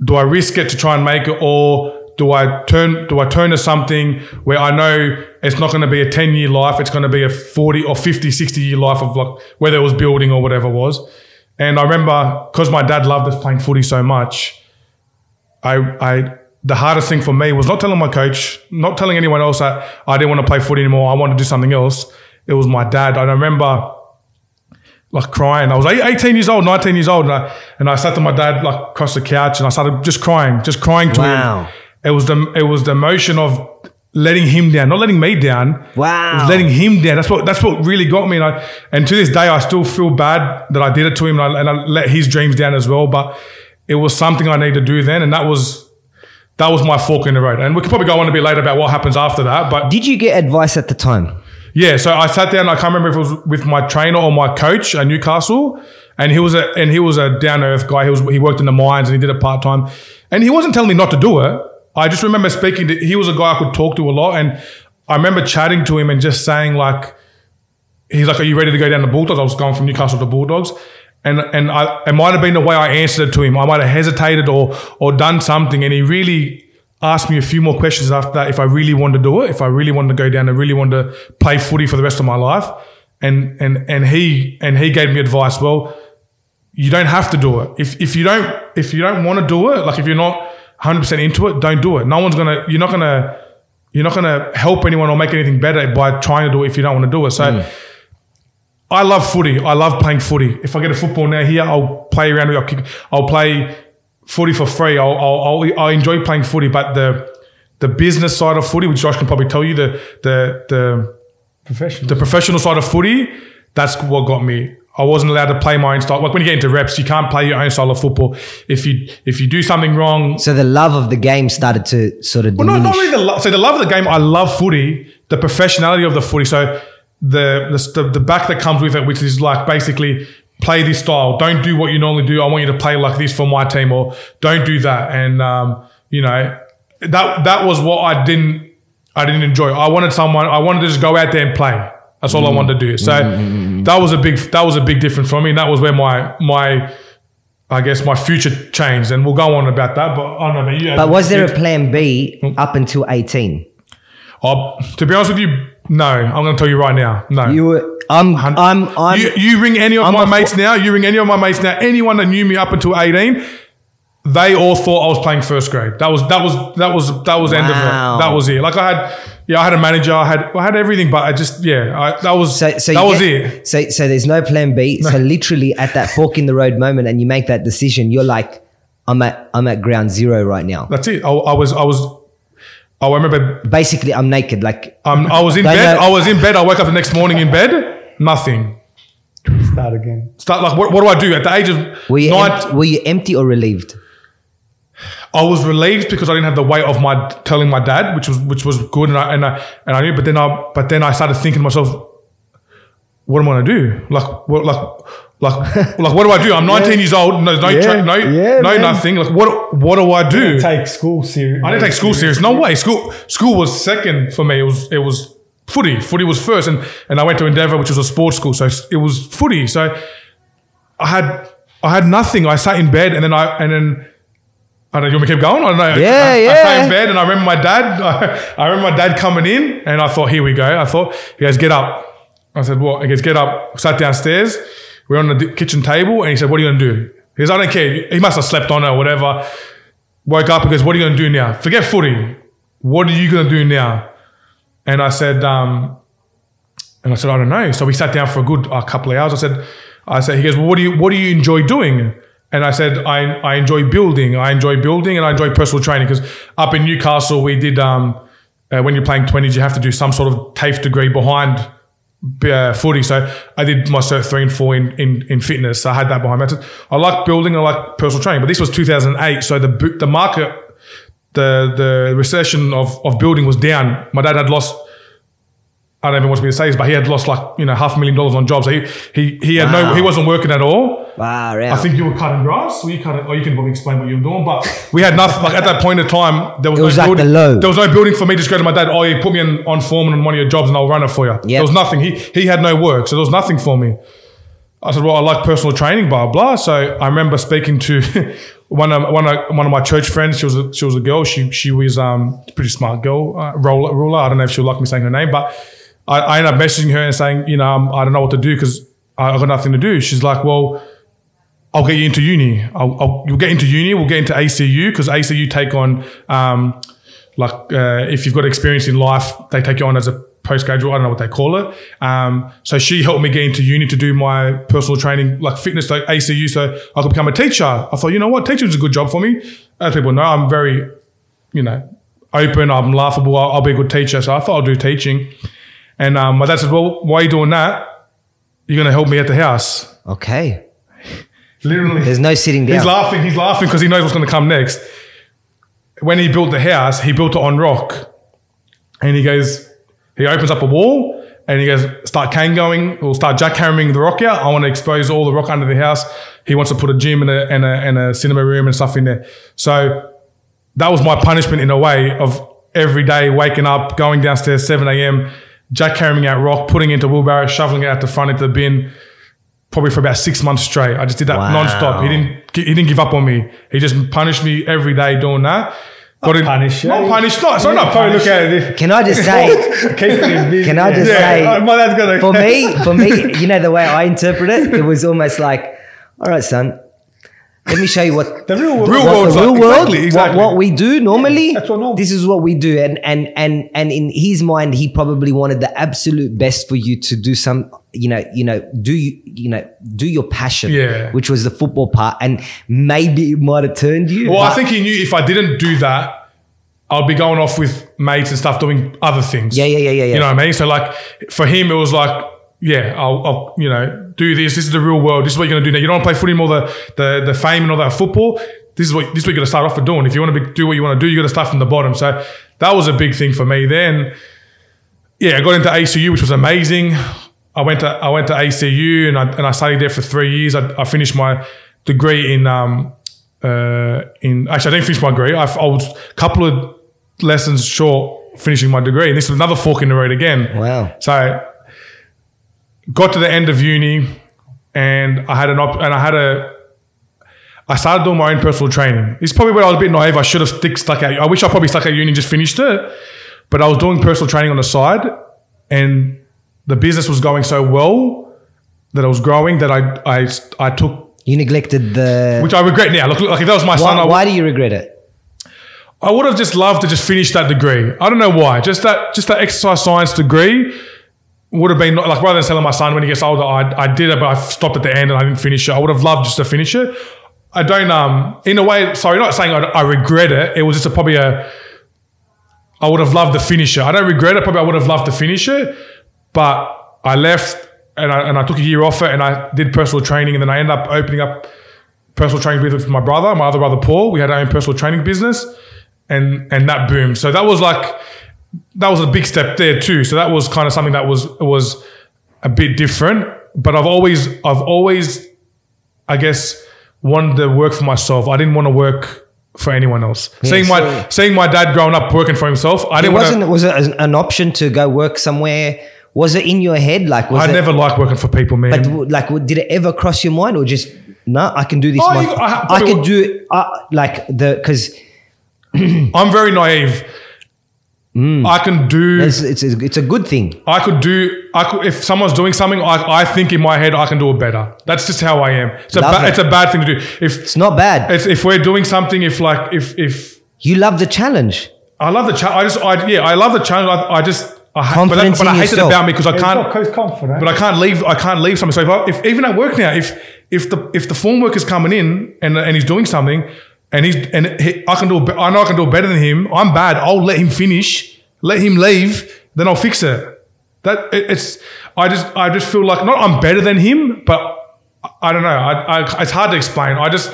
Do I risk it to try and make it, or do I turn do I turn to something where I know it's not going to be a 10 year life, it's going to be a 40 or 50, 60 year life of like whether it was building or whatever it was. And I remember because my dad loved us playing footy so much, I, I, the hardest thing for me was not telling my coach, not telling anyone else that I didn't want to play footy anymore. I wanted to do something else. It was my dad. I remember like crying. I was eight- 18 years old, 19 years old. And I, and I sat to my dad like across the couch and I started just crying, just crying to Wow. him. It was the, it was the emotion of letting him down, not letting me down. Wow. It was letting him down. That's what, that's what really got me. And I, and to this day, I still feel bad that I did it to him and I, and I let his dreams down as well. But it was something I needed to do then. And that was, that was my fork in the road. And we could probably go on a bit later about what happens after that. But did you get advice at the time? Yeah, so I sat down. I can't remember if it was with my trainer or my coach at Newcastle, and he was a and he was a down earth guy. He was he worked in the mines and he did it part time, and he wasn't telling me not to do it. I just remember speaking to. He was a guy I could talk to a lot, and I remember chatting to him and just saying like, he's like, "Are you ready to go down to Bulldogs?" I was going from Newcastle to Bulldogs. And, and I, it might have been the way I answered it to him. I might have hesitated or or done something, and he really asked me a few more questions after that if I really wanted to do it, if I really wanted to go down and really wanted to play footy for the rest of my life. And and and he and he gave me advice. Well, you don't have to do it. If if you don't if you don't want to do it, like if you're not 100 percent into it, don't do it. No one's gonna. You're not gonna. You're not gonna help anyone or make anything better by trying to do it if you don't want to do it. So. Mm. I love footy. I love playing footy. If I get a football now here, I'll play around. I'll, kick, I'll play footy for free. I'll, I'll, I'll, I enjoy playing footy, but the the business side of footy, which Josh can probably tell you, the the the Professional. the professional side of footy, that's what got me. I wasn't allowed to play my own style. Like when you get into reps, you can't play your own style of football. If you if you do something wrong, So the love of the game started to sort of well, diminish. not, not really the love. So the love of the game, I love footy, the professionality of the footy. So the, the the back that comes with it, which is like basically play this style. Don't do what you normally do. I want you to play like this for my team, or don't do that. And um, you know that that was what I didn't I didn't enjoy. I wanted someone. I wanted to just go out there and play. That's all I wanted to do. So mm, mm, mm, that was a big that was a big difference for me. And that was where my my I guess my future changed. And we'll go on about that. But I don't know. You but was there a plan B up until 18? Oh, to be honest with you, no. I'm going to tell you right now. No. You were, I'm, I'm, I'm, you, you ring any of I'm my mates now. You ring any of my mates now. Anyone that knew me up until 18, they all thought I was playing first grade. That was that was that was that was the end of it. That was it. Like I had, yeah, I had a manager. I had I had everything, but I just yeah, I, that was so, so that was get- it. So, so there's no plan B. So [laughs] literally at that fork in the road moment, and you make that decision, you're like, I'm at, I'm at ground zero right now. That's it. I, I was I was. I remember Basically, I'm naked. Like, um, I was in [laughs] bed. know- I was in bed. I woke up the next morning in bed. Nothing. Start again. Start like what, what do I do at the age of were you, nine? empty, were you empty or relieved? I was relieved because I didn't have the weight of my telling my dad, which was which was good, and I and I and I knew. But then I but then I started thinking to myself, what am I gonna do? Like, what, like, like, [laughs] like, what do I do? I'm 19 years old. No, no, Yeah. tra- no, Yeah, no, man. nothing. Like, what, what do I do? Take school serious. I didn't take school serious. No way. School, school was second for me. It was, it was footy. Footy was first, and and I went to Endeavour, which was a sports school. So it was footy. So I had, I had nothing. I sat in bed, and then I, and then. I don't know, you want me to keep going? I don't know. Yeah, I, I sat in bed and I remember my dad. [laughs] I, remember my dad coming in and I thought, here we go. I thought, he goes, get up. I said, what? He goes, get up. Sat downstairs. We're on the kitchen table and he said, what are you going to do? He goes, I don't care. He must have slept on it or whatever. Woke up and goes, what are you going to do now? Forget footy. What are you going to do now? And I said, um, and I said, I don't know. So we sat down for a good uh, couple of hours. I said, I said, he goes, well, what do you, what do you enjoy doing? And I said, I, I enjoy building. I enjoy building and I enjoy personal training because up in Newcastle, we did, um, uh, when you're playing 20s, you have to do some sort of TAFE degree behind uh, footy. So I did my cert three and four in, in, in fitness. So I had that behind me. I said, I like building, I like personal training. But this was 2008. So the, the market, the, the recession of, of building was down. My dad had lost I don't even want to be say this, but he had lost like you know half a million dollars on jobs. So he he he had no he wasn't working at all. Wow. I think you were cutting grass. Were you cutting? Or oh, you can probably explain what you were doing. But we had nothing. Like at that point in time, there was It no was like building. the low. There was no building for me to just go to my dad. Oh, you put me on, on foreman on one of your jobs, and I'll run it for you. There was nothing. He he had no work, so there was nothing for me. I said, well, I like personal training, blah blah. So I remember speaking to [laughs] one of one of one of my church friends. She was a, she was a girl. She she was um pretty smart girl, uh, Rula, Rula. I don't know if she'll like me saying her name, but I, I ended up messaging her and saying, you know, um, I don't know what to do because I, I got nothing to do. She's like, well, I'll get you into uni. I'll, I'll you'll get into uni. We'll get into ACU because ACU take on um like uh, if you've got experience in life, they take you on as a postgraduate. I don't know what they call it. Um, so she helped me get into uni to do my personal training, like fitness, like ACU, so I could become a teacher. I thought, you know what, teaching is a good job for me. As people know, I'm very, you know, open. I'm laughable. I'll, I'll be a good teacher. So I thought I'll do teaching. And um, my dad said, well, why are you doing that? You're going to help me at the house. okay. Literally. There's no sitting down. He's laughing. He's laughing because he knows what's going to come next. When he built the house, he built it on rock, and he goes, he opens up a wall, and he goes, start cane going, or start jackhammering the rock out. I want to expose all the rock under the house. He wants to put a gym and a and a, and a cinema room and stuff in there. So that was my punishment in a way of every day waking up, going downstairs 7 a.m., jackhammering out rock, putting it into wheelbarrow, shoveling it out the front into the bin probably for about six months straight. I just did that Wow. non-stop. He didn't he didn't give up on me. He just punished me every day doing that. Got in, punish, Not yeah. punished. Not, sorry, not Probably punished. look at it. Can I just say, Keep it in business. Can I just Yeah. say- Oh, my dad's gonna for me, for me, you know, the way I interpret it, it was almost like, all right, son, let me show you what the real world. Real what world's the real like- world, exactly, exactly. What, what we do normally. That's what normal. This is what we do, and and and and in his mind, he probably wanted the absolute best for you to do some, you know, you know, do you, you know, do your passion, Yeah. which was the football part, and maybe it might have turned you. Well, I think he knew if I didn't do that, I'd be going off with mates and stuff doing other things. Yeah, yeah, yeah, yeah, yeah. You know what I mean? So like for him, it was like, yeah, I'll, I'll you know do this. This is the real world. This is what you're gonna do now. You don't want to play footy anymore. The the the fame and all that football. This is what this is what you're gonna start off with doing. If you want to be, do what you want to do, you got to start from the bottom. So that was a big thing for me. Then, yeah, I got into ACU, which was amazing. I went to I went to ACU and I and I studied there for three years. I, I finished my degree in um uh in actually I didn't finish my degree. I, I was a couple of lessons short finishing my degree, and this was another fork in the road again. Wow. So got to the end of uni, and I had an op- and I had a. I started doing my own personal training. It's probably where I was a bit naive. I should have stick, stuck out. I wish I probably stuck at uni and just finished it, but I was doing personal training on the side, and the business was going so well that I was growing that I I I took, you neglected the. which I regret now. Look, like if that was my son, I why, why do you regret it? I would have just loved to just finish that degree. I don't know why. Just that, just that exercise science degree would have been like rather than telling my son when he gets older, I, I did it, but I stopped at the end and I didn't finish it. I would have loved just to finish it. I don't. Um, in a way, sorry, not saying I, I regret it. It was just a, probably a. I would have loved to finish it. I don't regret it. Probably I would have loved to finish it, but I left and I, and I took a year off it and I did personal training and then I ended up opening up personal training business with my brother, my other brother Paul. We had our own personal training business, and and that boomed. So that was like that was a big step there too. So that was kind of something that was was a bit different, but I've always, I've always, I guess, wanted to work for myself. I didn't want to work for anyone else. seeing my, so- seeing my dad growing up working for himself, I It didn't wasn't. to. Was it an- option to go work somewhere? Was it in your head? Like, was I it, never liked working for people, man. But like, did it ever cross your mind, or just no? I can do this. Oh, you- I I do uh, like the because [clears throat] I'm very naive. Mm. I can do. it's, it's a, it's a good thing. I could do. I could if someone's doing something. I, I think in my head I can do it better. That's just how I am. It's a ba- it. it's a bad thing to do. If It's not bad. if, if we're doing something, if like if if You love the challenge. I love the challenge. I just I yeah I love the challenge. I, I just I ha- but, that, but I in hate it about me because I He's can't. got he's confident. But I can't leave. I can't leave something. So if, I, if even at work now, if if the if the form worker's coming in and and he's doing something, and he's and he, I can do. I know I can do better than him. I'm bad. I'll let him finish. Let him leave. Then I'll fix it. That it, it's. I just I just feel like not I'm better than him, but I- I don't know. I, I it's hard to explain. I just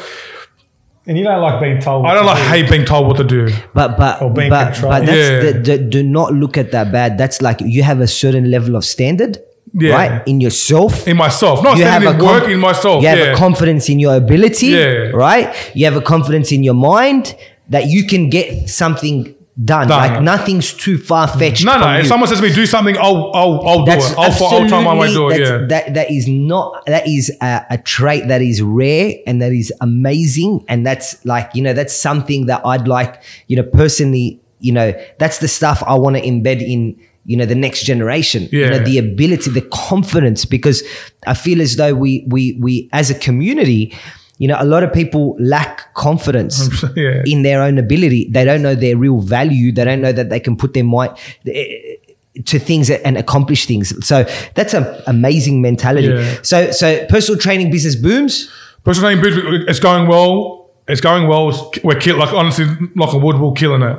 and you don't like being told. I don't like hate being told what to do. But but Or being but, controlled. but that's Yeah. the, the, do not look at that bad. That's like you have a certain level of standard, Yeah. right, in yourself. In myself, not you have a work com- in myself. You have yeah. a confidence in your ability, Yeah. right? You have a confidence in your mind that you can get something done. Done. Like nothing's too far fetched. no, no. If you. someone says to me do something, I'll I'll I'll do it. I'll, I'll try my way to do it. Yeah. That that is not that is a, a trait that is rare and that is amazing and that's like you know that's something that I'd like you know personally you know that's the stuff I want to embed in you know the next generation you know the ability the confidence because I feel as though we we we as a community you know a lot of people lack confidence [laughs] Yeah. in their own ability they don't know their real value they don't know that they can put their mind eh, to things and accomplish things. So that's an amazing mentality. Yeah. So so personal training business booms. Personal training business, it's going well. It's going well. We're kill, like honestly, knock on wood, we're killing it.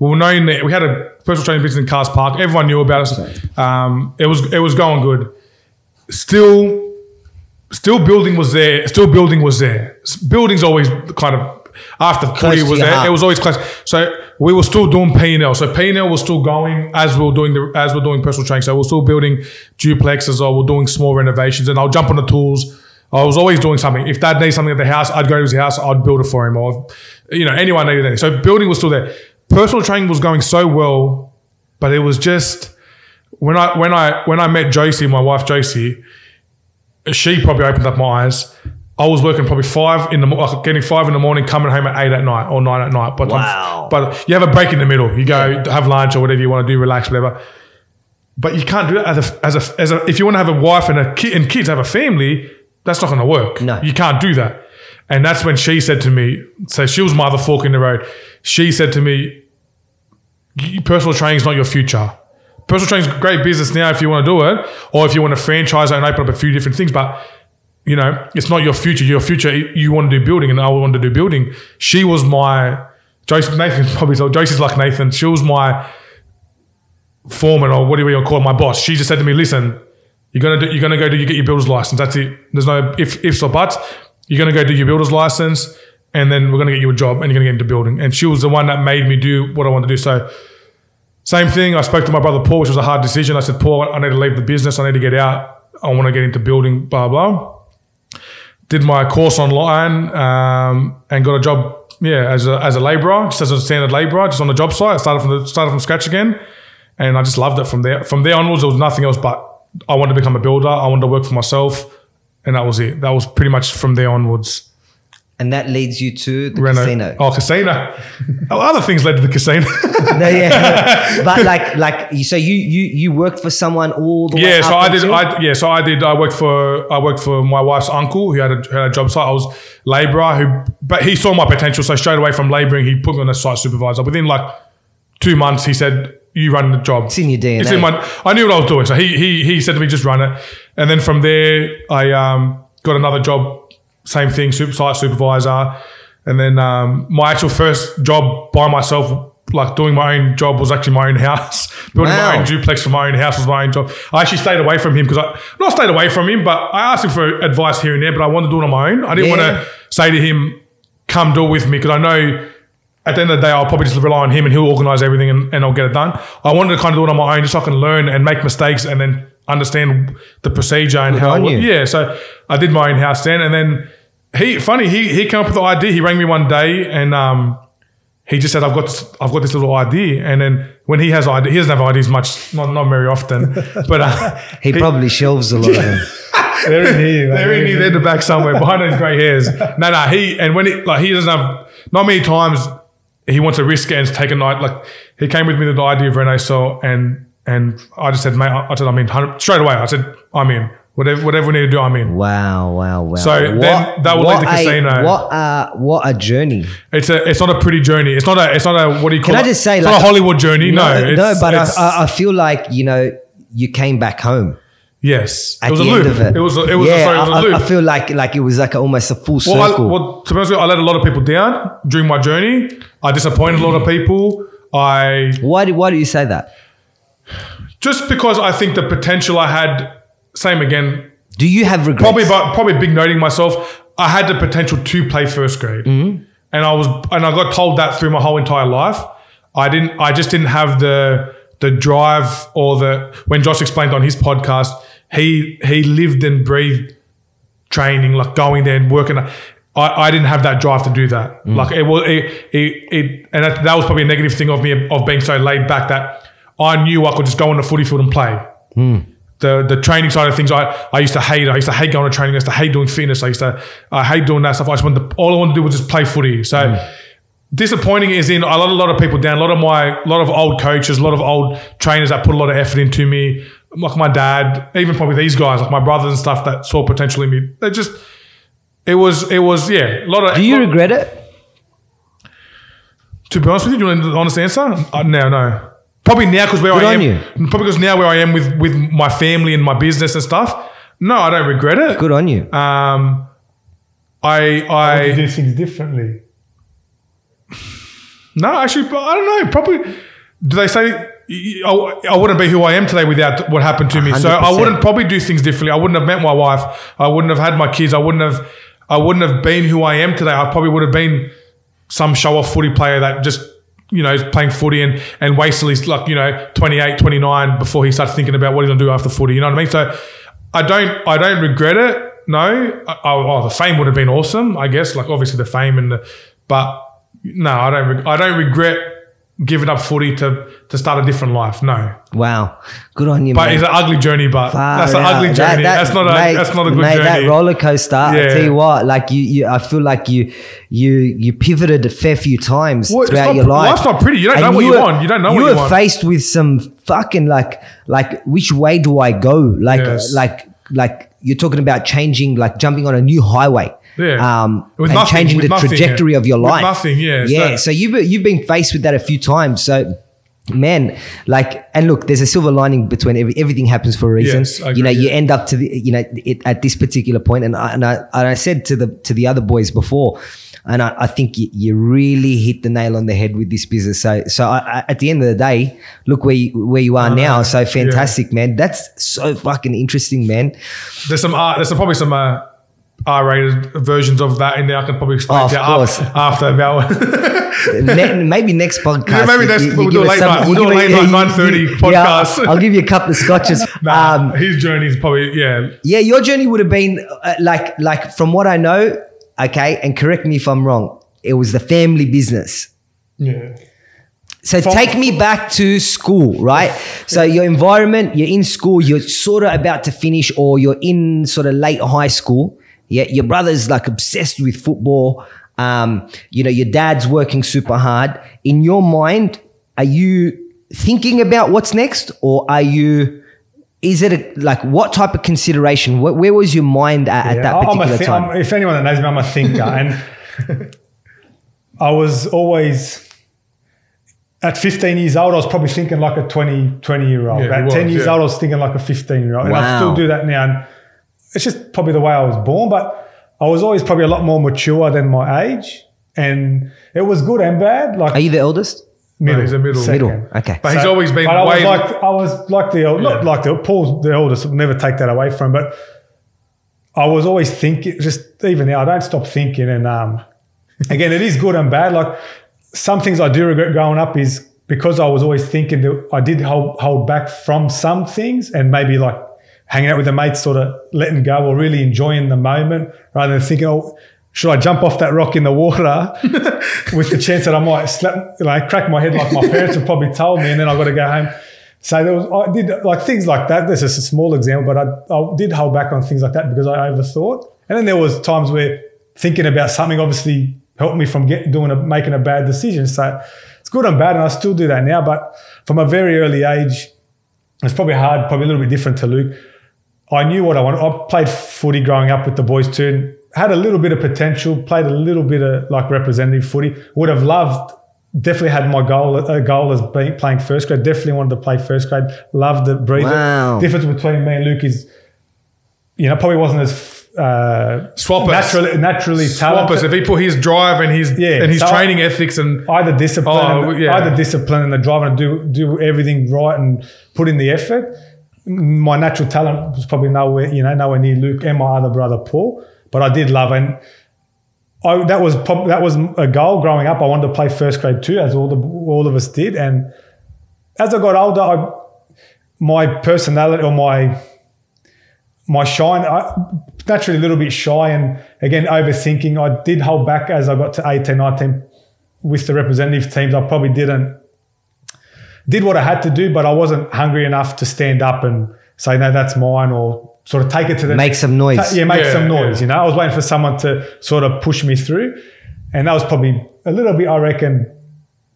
We were known that we had a personal training business in Carss Park. Everyone knew about us. Um, it was it was going good. Still, still building was there. Still building was there. Building's always kind of after to was there. heart. It was always close. So we were still doing P and L. So P and L was still going as we were doing the as we we're doing personal training. So we're still building duplexes or we're doing small renovations. And I'll jump on the tools. I was always doing something. If Dad needs something at the house, I'd go to his house. I'd build it for him. Or you know, anyone needed anything. So building was still there. Personal training was going so well, but it was just when I when I when I met Josie, my wife Josie, she probably opened up my eyes. I was working probably five in the like getting five in the morning, coming home at eight at night or nine at night. But Wow. but you have a break in the middle. You go have lunch or whatever you want to do, relax, whatever. But you can't do it as a, as a, as a if you want to have a wife and a kid and kids have a family, that's not going to work. No. you can't do that. And that's when she said to me, so she was my other fork in the road. She said to me, personal training is not your future. Personal training is great business now if you want to do it, or if you want to franchise and open up a few different things. But you know, it's not your future. Your future, you want to do building, and I want to do building. She was my Joseph Nathan [laughs] probably so Josie's like Nathan. She was my foreman or whatever you call it, my boss. She just said to me, "Listen, you're gonna do, you're gonna go do you get your builder's license. That's it. There's no if ifs or buts. You're gonna go do your builder's license, and then we're gonna get you a job, and you're gonna get into building." And she was the one that made me do what I want to do. So. Same thing. I spoke to my brother Paul, which was a hard decision. I said, Paul, I need to leave the business. I need to get out. I want to get into building. Blah blah. Did my course online um, and got a job. Yeah, as a as a labourer, just as a standard labourer, just on the job site. I started from the started from scratch again, and I just loved it from there. From there onwards, there was nothing else but I wanted to become a builder. I wanted to work for myself, and that was it. That was pretty much from there onwards. And that leads you to the Renault. casino. Oh, casino. [laughs] oh, other things led to the casino. [laughs] No, yeah. [laughs] but like like you- so you you you worked for someone all the way Yeah, so up I did. I yeah, so I did. I worked for I worked for my wife's uncle who had a, had a job site. I was labourer who, but he saw my potential. So straight away from labouring, he put me on a site supervisor. Within like two months, he said, "You run the job." It's in your DNA. It's in my. I knew what I was doing. So he he he said to me, "Just run it." And then from there, I um, got another job. Same thing, super, site supervisor. And then um, my actual first job by myself, like doing my own job, was actually my own [laughs] house. Building my own duplex for my own house was my own job. I actually stayed away from him because I not stayed away from him, but I asked him for advice here and there. But I wanted to do it on my own. I didn't Yeah. want to say to him, "Come do it with me," because I know at the end of the day, I'll probably just rely on him and he'll organize everything and, and I'll get it done. I wanted to kind of do it on my own just so I can learn and make mistakes and then understand the procedure and how. on you. Yeah, so I did my in-house then, and then he funny he he came up with the idea. He rang me one day and um he just said I've got this, I've got this little idea, and then when he has idea, he doesn't have ideas much, not not very often, [laughs] but uh, [laughs] He probably shelves a lot of them. [laughs] They're in here. they're in here, they're in the back somewhere behind those grey hairs. No, no, he and when he like he doesn't have not many times he wants to risk it and take a night. Like he came with me the idea of Renosell and and I just said, mate, I I said I'm in straight away. I said I'm in. Whatever whatever we need to do, I'm in. Wow, wow, wow. So then that will lead what to a- casino. What a what a journey. It's a it's not a pretty journey. It's not a it's not a what do you call Can it? I just say, it's like- not a Hollywood journey. No, it's, no, but I, I, I feel like you know you came back home yes, at it was the a end loop. of it. It was a, it was yeah, a, sorry, it was a I, loop. I feel like like it was like a, almost a full Well, I, circle. well, to be honest with you, I let a lot of people down during my journey. I disappointed a lot of people. I why do why do you say that? Just because I think the potential I had, same again, Do you have regrets? probably but probably big noting myself. I had the potential to play first grade, Mm-hmm. and I was and I got told that through my whole entire life. I didn't. I just didn't have the the drive or the when Josh explained on his podcast, he he lived and breathed training, like going there and working. I, I didn't have that drive to do that. Mm. Like it was, it, it, it and that, that was probably a negative thing of me of being so laid back that I knew I could just go on the footy field and play. Hmm. The the training side of things, I, I used to hate. I used to hate going to training. I used to hate doing fitness. I used to I hate doing that stuff. I just wanted to, all I wanted to do was just play footy. So. Hmm. Disappointing is in a lot, a lot of people down. A lot of my, a lot of old coaches, a lot of old trainers that put a lot of effort into me. Like my dad, even probably these guys, like my brothers and stuff that saw potential in me. They just, it was, it was, yeah. A lot of. do you regret it? To be honest with you, do you want an honest answer? Uh, no, no. Probably now because where Good I on am. you. Probably because now where I am with with my family and my business and stuff. No, I don't regret it. Good on you. Um, I I I do things differently. [sighs] no actually I don't know. Probably do they say I, I wouldn't be who I am today without what happened to me. So I wouldn't probably do things differently. I wouldn't have met my wife. I wouldn't have had my kids. I wouldn't have I wouldn't have been who I am today. I probably would have been some show off footy player that just you know playing footy and and wasted his like you know 28 29 before he starts thinking about what he's going to do after footy you know what I mean? So I don't I don't regret it no. I, oh the fame would have been awesome I guess like obviously the fame and the but no I don't I don't regret giving up footy to to start a different life no Wow. Good on you, but man. it's an ugly journey but Far that's an out. ugly journey that- that's not a mate, that's not a good mate, journey That roller coaster. I tell you what, like you, you, I feel like you, you, you pivoted a fair few times Well, throughout not your life. life's not pretty. You don't And know what you were- want. You don't know what you what you were faced with some fucking like, like which way do I go? Like, Yes. like, like you're talking about changing, like jumping on a new highway. Yeah. Um, With and nothing, changing with the nothing, trajectory yeah. of your With life. nothing, yeah, Yeah. so- So you've you've been faced with that a few times. So. Man, like, and look, there's a silver lining between every, everything happens for a reason. Yes, I you know, agree, you end up to the, you know, it, at this particular point, and I, and I and I said to the to the other boys before, and I, I think you, you really hit the nail on the head with this business. So so I, I, at the end of the day, look where you, where you are now. So fantastic, man. That's so fucking interesting, man. There's some uh, there's some, probably some uh, R-rated versions of that in there. I can probably explain Oh, to you of course. after, after about. [laughs] Maybe next podcast. Yeah, maybe next- you- we'll do late night. We'll do a late night 9:30 you- yeah, podcast. I'll, I'll give you a couple of scotches. [laughs] Nah, um, his journey is probably yeah. Yeah, your journey would have been uh, like like from what I know, okay, and correct me if I'm wrong. It was the family business. Yeah. So From- take me back to school, right? [laughs] So your environment, you're in school, you're sort of about to finish, or you're in sort of late high school. Yeah, your brother's like obsessed with football. Um, you know, your dad's working super hard. In your mind, are you thinking about what's next, or are you? Is it a, like what type of consideration? Where, where was your mind at, at Yeah, that I'm a particular thi- time? I'm- if anyone that knows me, I'm a thinker, [laughs] and I was always at 15 years old. I was probably thinking like a 20, 20 year old. Yeah, he at 10 years yeah. old, I was thinking like a 15 year old, and I still do that now. And it's just probably the way I was born, but I was always probably a lot more mature than my age, and it was good and bad. Like are you the eldest? middle, he's a middle. second. Middle. Okay. But he's always been but I was like I was like the old not like the Paul's the oldest. I'll never take that away from. But I was always thinking. Just even now, I don't stop thinking. And um, [laughs] again, it is good and bad. Like some things I do regret growing up is because I was always thinking that I did hold hold back from some things, and maybe like hanging out with the mates, sort of letting go or really enjoying the moment rather than thinking, oh, should I jump off that rock in the water [laughs] with the chance that I might slap, like crack my head like my parents have probably told me, and then I've got to go home. So there was, I did like things like that. This is a small example, but I, I did hold back on things like that because I overthought. And then there was times where thinking about something obviously helped me from getting doing a, making a bad decision. So it's good and bad, and I still do that now. But from a very early age, it's probably hard, probably a little bit different to Luke. I knew what I wanted. I played footy growing up with the boys too. Had a little bit of potential. Played a little bit of like representative footy. Would have loved. Definitely had my goal. A goal as being playing first grade. Definitely wanted to play first grade. Loved it. Breathed Wow. it. Difference between me and Luke is, you know, probably wasn't as uh, Swap naturally naturally Swap us. talented. If he put his drive and his Yeah, and his so I- training ethics and either discipline, Oh, and, yeah. either discipline and the drive and do do everything right and put in the effort. My natural talent was probably nowhere, you know, nowhere near Luke and my other brother Paul. But I did love and I that was prob- that was a goal growing up. I wanted to play first grade too, as all the all of us did. And as I got older, I my personality or my my shine, I, naturally a little bit shy and again overthinking. I did hold back as I got to 18, 19 with the representative teams. I probably didn't did what I had to do, but I wasn't hungry enough to stand up and say no, that's mine, or sort of take it to the Make some noise. Ta- yeah, make Yeah, some noise. yeah. You know, I was waiting for someone to sort of push me through, and that was probably a little bit, I reckon,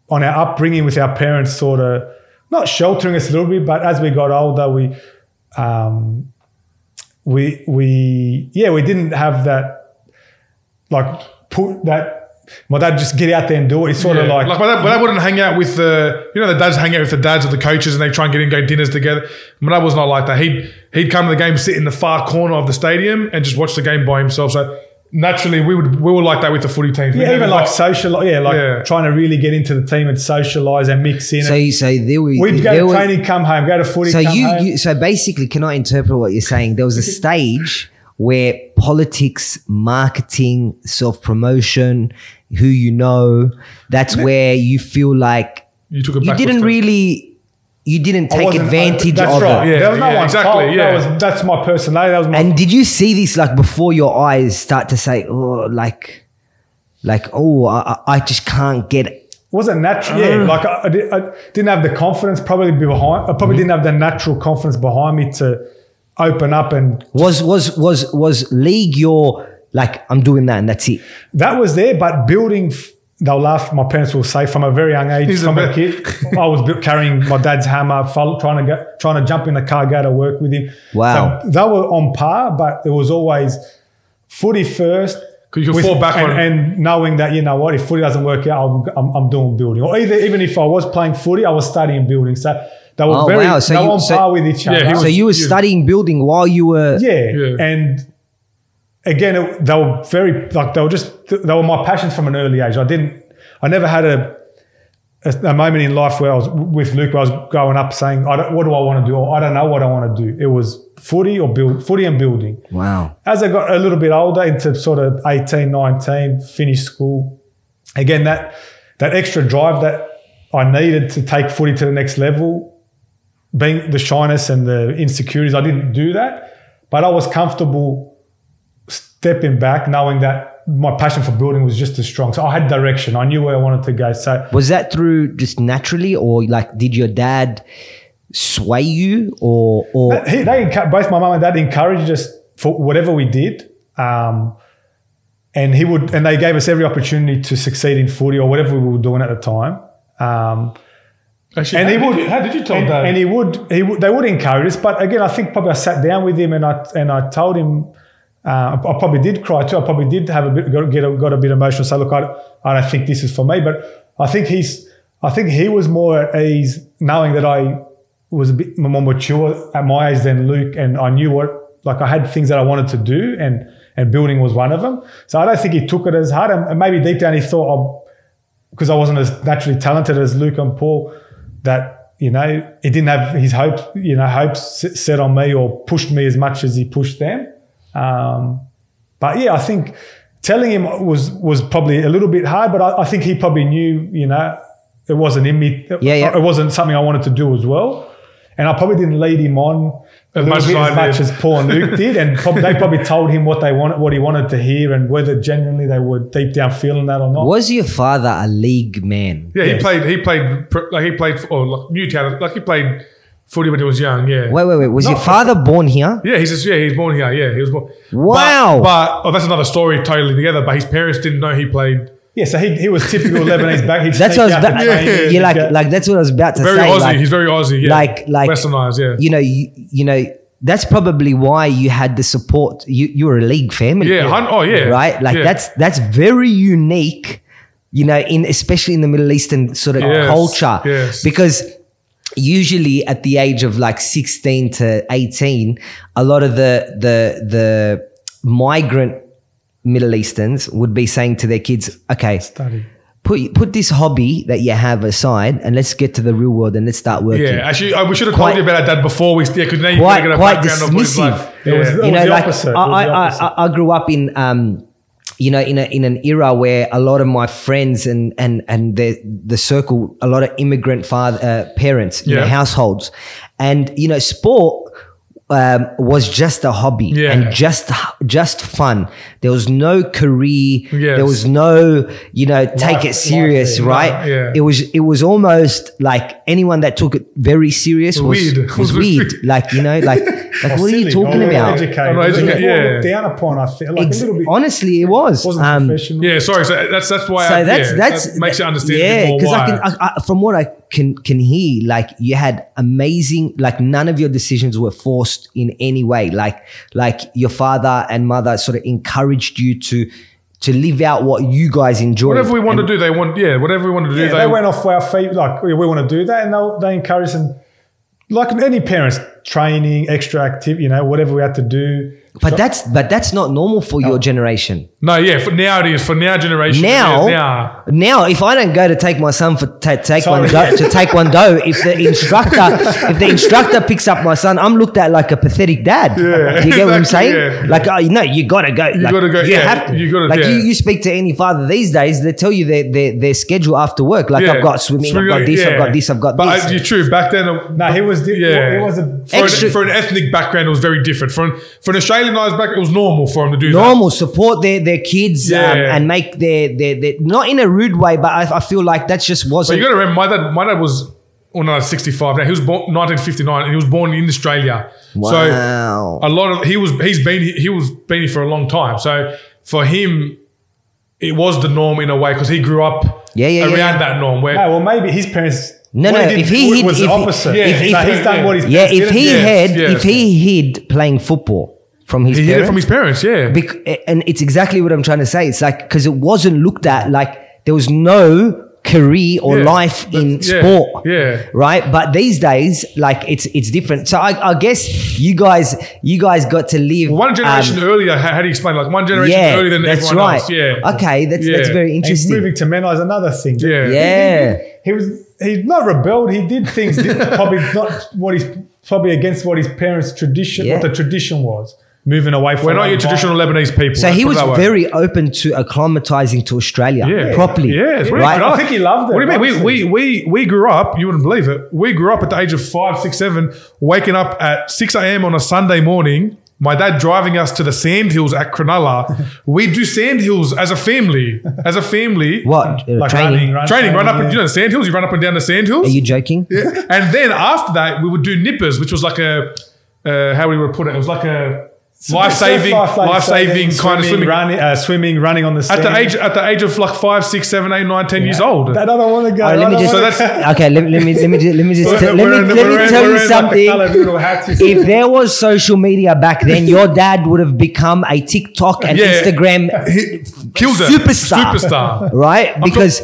on our upbringing with our parents, sort of not sheltering us a little bit, but as we got older, we, um, we, we, yeah, we didn't have that, like, put that. My dad just get out there and do it. He's sort Yeah. of like, like my dad, my dad wouldn't hang out with the you know the dads hang out with the dads or the coaches and they try and get in go dinners together. My dad was not like that. He'd he'd come to the game, sit in the far corner of the stadium and just watch the game by himself. So naturally, we would we were like that with the footy teams. Yeah, even never like social, yeah, like Yeah. trying to really get into the team and socialize and mix in. So, you- so there we. We'd go there to was- training, come home, go to footy, So come you, home. you, so basically, can I interpret what you're saying? There was a stage where politics, marketing, self promotion, who you know, that's where you feel like you took a you didn't step. really, you didn't take advantage that's of right. it. Yeah, there was no yeah, one exactly, fault. yeah. That was that's my personality. That was my And did you see this like before your eyes start to say, oh, like, like, oh, I, I I just can't get it. wasn't natural. Yeah, uh. like I, I, did, I didn't have the confidence probably be behind. I probably mm-hmm. didn't have the natural confidence behind me to open up and Was was was was league your like I'm doing that and that's it. that was there. But building, f- they'll laugh. My parents will say from a very young age, He's a from a bit- kid, I was carrying my dad's hammer, trying to get, trying to jump in the car, go to work with him. Wow. So they were on par, but it was always footy first. 'Cause you could with- fall back and, on and knowing that you know what if footy doesn't work out I'm, I'm, I'm doing building or either even if I was playing footy I was studying building so they were Oh, very wow. So they you- were on so- par with each Yeah, other so you were you- studying building while you were yeah. Yeah. And again, it, they were very like they were just they were my passions from an early age. I didn't, I never had a a, a moment in life where I was with Luke. Where I was growing up saying, I don't, "What do I want to do?" or "I don't know what I want to do." It was footy or build, footy and building. Wow. As I got a little bit older, into sort of 18, 19, finished school, again that that extra drive that I needed to take footy to the next level being the shyness and the insecurities, I didn't do that. But I was comfortable stepping back, knowing that my passion for building was just as strong. So I had direction. I knew where I wanted to go. So Was that through just naturally or like did your dad sway you or or he, they encu- both my mum and dad encouraged us for whatever we did. Um, and he would, and they gave us every opportunity to succeed in footy or whatever we were doing at the time. Um, Actually, and how he did would. you- how did you tell and, dad? And he would. He would. They would encourage us, but again, I think probably I sat down with him and I and I told him. Uh, I probably did cry too. I probably did have a bit, got, get a, got a bit emotional. Say, look, I, I don't think this is for me. But I think he's. I think he was more at ease knowing that I was a bit more mature at my age than Luke, and I knew what like I had things that I wanted to do, and and building was one of them. So I don't think he took it as hard, and, and maybe deep down he thought, oh, because I wasn't as naturally talented as Luke and Paul, that you know he didn't have his hopes, you know, hopes set on me or pushed me as much as he pushed them. Um, but yeah, I think telling him was was probably a little bit hard, but I, I think he probably knew, you know, it wasn't in me. Yeah, yeah. It wasn't something I wanted to do as well. and I probably didn't lead him on a As much bit as I much as Paul and Luke did, and prob- they probably [laughs] told him what they wanted, what he wanted to hear, and whether genuinely they were deep down feeling that or not. Was your father a league man? Yeah, he played. He played like he played or like Newtown. Like he played footy when he was young. Yeah. Wait, wait, wait. Was Not your for- father born here? Yeah, he's just yeah, he's born here. Yeah, he was born. Wow. But, but oh, that's another story totally together. But his parents didn't know he played. Yeah, so he, he was typical [laughs] Lebanese back. He'd That's what I was about. to Yeah, yeah, You're like, go- like that's what I was about to say. Very say. Aussie. like- he's very Aussie. Yeah. like- like- westernized. Yeah. you know, you, you know, that's probably why you had the support. You you were a league family. Yeah, hun- oh, yeah. right. Like Yeah. that's that's very unique. You know, in especially in the Middle Eastern sort of Yes, culture, yes. because usually at the age of like sixteen to eighteen, a lot of the the the migrant Middle Easterns would be saying to their kids, "Okay, Study. put put this hobby that you have aside, and let's get to the real world and let's start working." Yeah, actually, I, we should have Quite- told you about that before we. Yeah, because now you Quite- get a quite background of what it's dismissive. like. It was- it you know, the like opposite. I, I, I. I grew up in, um, you know, in a in an era where a lot of my friends and and and the the circle, a lot of immigrant father uh, parents, you know, Yeah. households, and you know, sport. Um, was just a hobby Yeah. and just just fun. There was no career. Yes. There was no, you know, take Life- it serious, life, right? yeah. It was it was almost like anyone that took it very serious was Weird. was [laughs] weird. like you know, like like what are you talking about? Educated. Not educated, It was more yeah. down upon. I feel like Ex- a little bit. honestly, it was. wasn't Um, professional. Yeah, sorry. So that's that's why. so I, that's yeah, that's that makes you understand. Yeah, a bit more because I can, I, I, from what I can can hear, like you had amazing, like none of your decisions were forced in any way. Like like your father and mother sort of encouraged you to to live out what you guys enjoy. whatever we want to do, they want. Yeah, whatever we want to do, Yeah, they, they went off our feet. Like we, we want to do that, and they they encourage and like any parents, training, extra activity, you know, whatever we had to do. But that's but that's not normal for your generation. No, yeah. For now it is. For now generation. Now, it is now. now, if I don't go to take my son for ta take Sorry. one do, to [laughs] taekwondo, if the instructor if the instructor picks up my son, I'm looked at like a pathetic dad. Yeah, you get what I'm saying? yeah. Like, oh, no, you gotta go. You gotta go, You yeah, have to. you gotta- like yeah. you, you speak to any father these days, they tell you their their, their schedule after work. Like Yeah. I've got swimming, I've got this, I've got this, I've got but this. But you're true. Back then, uh, No, he was. Yeah, It was a. for, Extra- an, for an ethnic background, it was very different. For an, for an Australianized background, it was normal for him to do Normal support their their kids um, Yeah. and make their, their their not in a rude way, but I, I feel like that's just wasn't. you got to remember, my dad, my dad was. Well, no, 65 now. He was born 1959, and he was born in Australia. Wow. So a lot of he was he's been he was been here for a long time. So for him, it was the norm in a way because he grew up Yeah, yeah, around yeah, yeah. that norm. Where No, well, maybe his parents. No, what no, did if he hid- was if he- opposite. Yeah, if, if- he's done what his yeah, if he. Yes, had yes. if he hid playing football from his he hid it parents, from his parents. Yeah, Bec- and it's exactly what I'm trying to say. It's like because it wasn't looked at like there was no career or Yeah. life in yeah, sport. yeah. Right. But these days, like it's it's different. So I, I guess you guys you guys got to live one generation um, earlier. How, how do you explain? Like one generation yeah, earlier than that's everyone right. else. Yeah. Okay, that's that's Yeah. very And interesting. moving to Menai is another thing. Yeah. Yeah. He was. he's not rebelled. He did things probably not what he's probably against what his parents' tradition, Yeah. what the tradition was. Moving away from. We're not that your traditional. Lebanese people. So he was it way. very open to acclimatizing to Australia Yeah. properly. Yeah, it's really right. I think he loved it. What do you mean? We, honestly. we, we, we grew up, you wouldn't believe it. We grew up at the age of five, six, seven, waking up at 6 a.m. on a Sunday morning. My dad driving us to the sandhills at Cronulla. [laughs] we do sandhills as a family. As a family. What uh, like training? running, run, Training, run up, yeah. and you know the sandhills. You run up and down the sandhills. Are you joking? Yeah. And then after that, we would do nippers, which was like a uh, how we would put it. It was like a life saving, life, life saving kind of swimming. running, uh, swimming, running on the At the age at the age of like five, six, seven, eight, nine, ten years old. That I don't want to go. All right, let me just. So that's- [laughs] okay, let, let me let me ju- let me just [laughs] We're- tell, let me in- let me in- tell you in like something. colored little hats. [laughs] if there was social media back then, your dad would have become a TikTok and Yeah. Instagram He killed it. superstar. Superstar. right? Because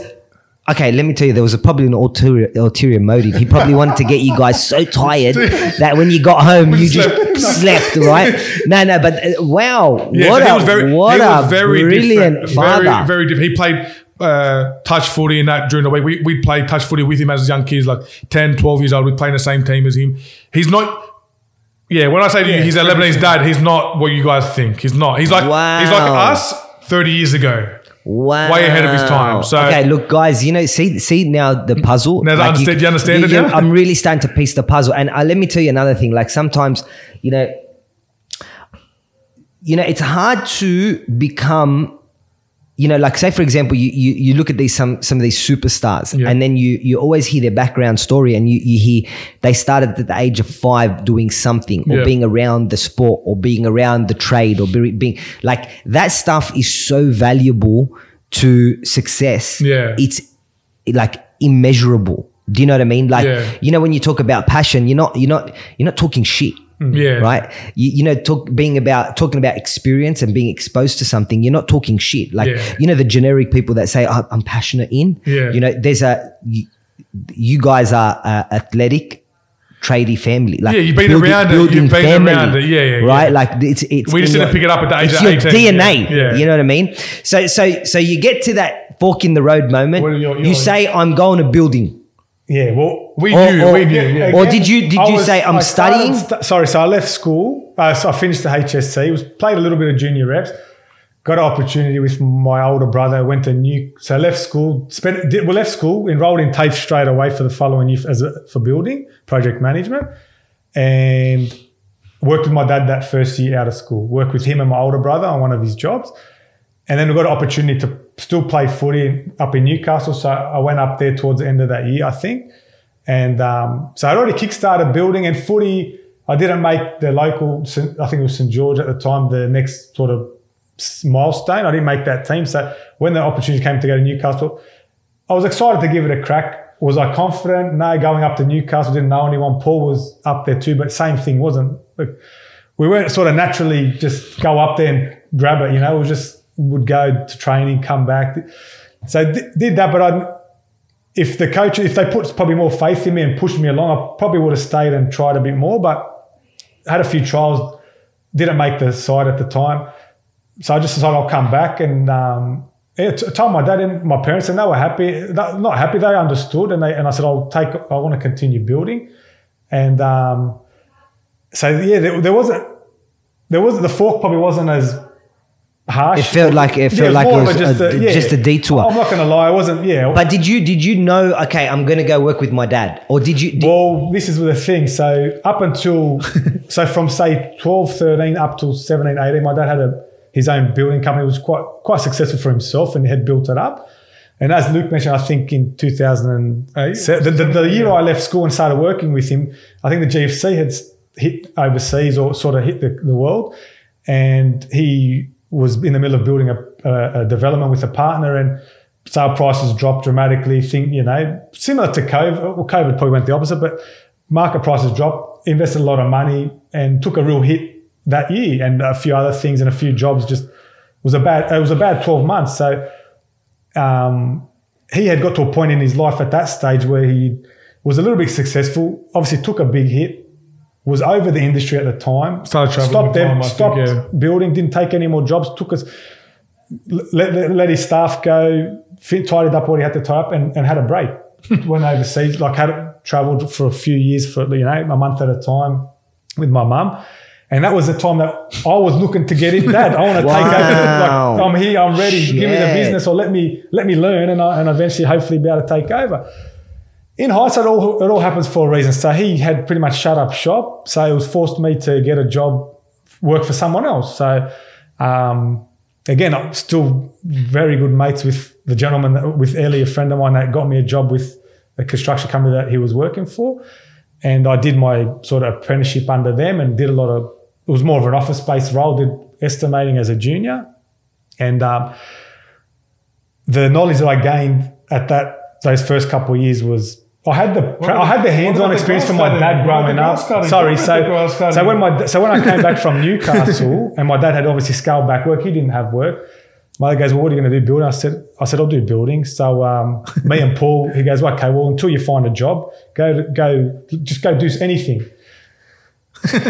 okay, let me tell you, there was a, probably an ulterior, ulterior motive. He probably wanted to get you guys so tired [laughs] that when you got home, you just [laughs] slept, right? No, no, but uh, wow, Yeah, what so a was very, what a was very brilliant different. father. Very, very different. He played uh, touch footy and that during the week. We, we played touch footy with him as young kids, like 10, 12 years old. We'd play in the same team as him. He's not. Yeah, when I say to you, he's a Lebanese dad. He's not what you guys think. He's not. He's like he's like us thirty years ago. Wow. Way ahead of his time. So- okay, look, guys, you know, see, see now the [laughs] puzzle. Now I understand- you understand it now? I'm really starting to piece the puzzle, and uh, let me tell you another thing. Like sometimes, you know, you know, it's hard to become. You know, like say for example, you you, you look at these some some of these superstars, Yeah. and then you you always hear their background story, and you you hear they started at the age of five doing something, or Yeah. being around the sport, or being around the trade, or be, being like that stuff is so valuable to success. Yeah. it's like immeasurable. Do you know what I mean? Like Yeah. you know when you talk about passion, you're not you're not you're not talking shit. Mm. Yeah. Right. You, you know, talk being about talking about experience and being exposed to something. You're not talking shit. Like Yeah. you know the generic people that say "Oh, I'm passionate in. Yeah. You know, there's a you, you guys are a athletic. Tradie family, like Yeah, you've been around it, you've been around it. Yeah, yeah, right. yeah. Like it's it's. We just didn't pick it up at the age it's of your 18, DNA. yeah. You know what I mean? So so so you get to that fork in the road moment. Well, you're- you say, "I'm going to building." Yeah, well, We Or- knew, or- we knew. Yeah. Or did you- did I you say, "I'm I studying"? st- sorry, so I left school. Uh, so I finished the HSC. Was played a little bit of junior reps. Got an opportunity with my older brother. Went to new. So I left school. Spent. Did, we left school. Enrolled in TAFE straight away for the following year as a, for building project management, and worked with my dad that first year out of school. Worked with him and my older brother on one of his jobs. And then we got an opportunity to still play footy up in Newcastle. So I went up there towards the end of that year, I think. And um, so I'd already kickstarted building and footy. I didn't make the local, I think it was St George at the time, the next sort of milestone. I didn't make that team. So when the opportunity came to go to Newcastle, I was excited to give it a crack. Was I confident? No, going up to Newcastle, didn't know anyone. Paul was up there too, but same thing wasn't. We weren't sort of naturally just go up there and grab it, you know, we just would go to training, come back. So d- did that, but I, if the coach, if they put probably more faith in me and pushed me along, I probably would have stayed and tried a bit more, but had a few trials, didn't make the side at the time. So I just decided I'll come back and um, yeah, told my dad and my parents, and they were happy. Not happy, they understood, and they and I said I'll take. I want to continue building, and um, so yeah, there, there wasn't. There was the fork probably wasn't as harsh. It felt like- it Yeah, felt like it of was a- just a detour. I'm not going to lie, I wasn't. Yeah, But did you did you know? Okay, I'm going to go work with my dad, or did you? Did, Well, this is the thing. So up until, [laughs] so from say 12, 13 up till 17, 18, my dad had a, his own building company. It was quite quite successful for himself and had built it up. And as Luke mentioned, I think in 2007, the, the, the year I left school and started working with him, I think the GFC had hit overseas or sort of hit the, the world. And he was in the middle of building a, a, a development with a partner and sale prices dropped dramatically. Think, you know, similar to COVID, well, COVID probably went the opposite, but market prices dropped, invested a lot of money and took a real hit that year and a few other things and a few jobs just was a bad, it was a bad 12 months. So, um, he had got to a point in his life at that stage where he was a little bit successful. Obviously, took a big hit. Was over the industry at the time. Started traveling Stopped, with time, I think, yeah. building. Didn't take any more jobs. Took us. Let, let, let his staff go. Fit, tidied up what he had to tie up, and, and had a break. [laughs] Went overseas. Like had travelled for a few years for you know a month at a time with my mum. And that was the time that I was looking to get in. Dad, I want to take Wow. over. Like, I'm here. I'm ready. Give me the business, or let me let me learn, and I, and eventually, hopefully, be able to take over. In hindsight, it all, it all happens for a reason. So he had pretty much shut up shop. So it was forced me to get a job, work for someone else. So um, again, I'm still very good mates with the gentleman, that, with Ellie, a friend of mine that got me a job with the construction company that he was working for. And I did my sort of apprenticeship under them and did a lot of, it was more of an office based role, did estimating as a junior. And um, the knowledge that I gained at that, those first couple of years was, I had the I had the hands-on the experience from my dad growing up. Sorry, What about the grass so so when my so when I came back from [laughs] Newcastle and my dad had obviously scaled back work, he didn't have work. My dad goes, "Well, what are you going to do? Building?" I said, "I said I'll do building." So um, [laughs] me and Paul, he goes, "Okay, well, until you find a job, go go just go do anything."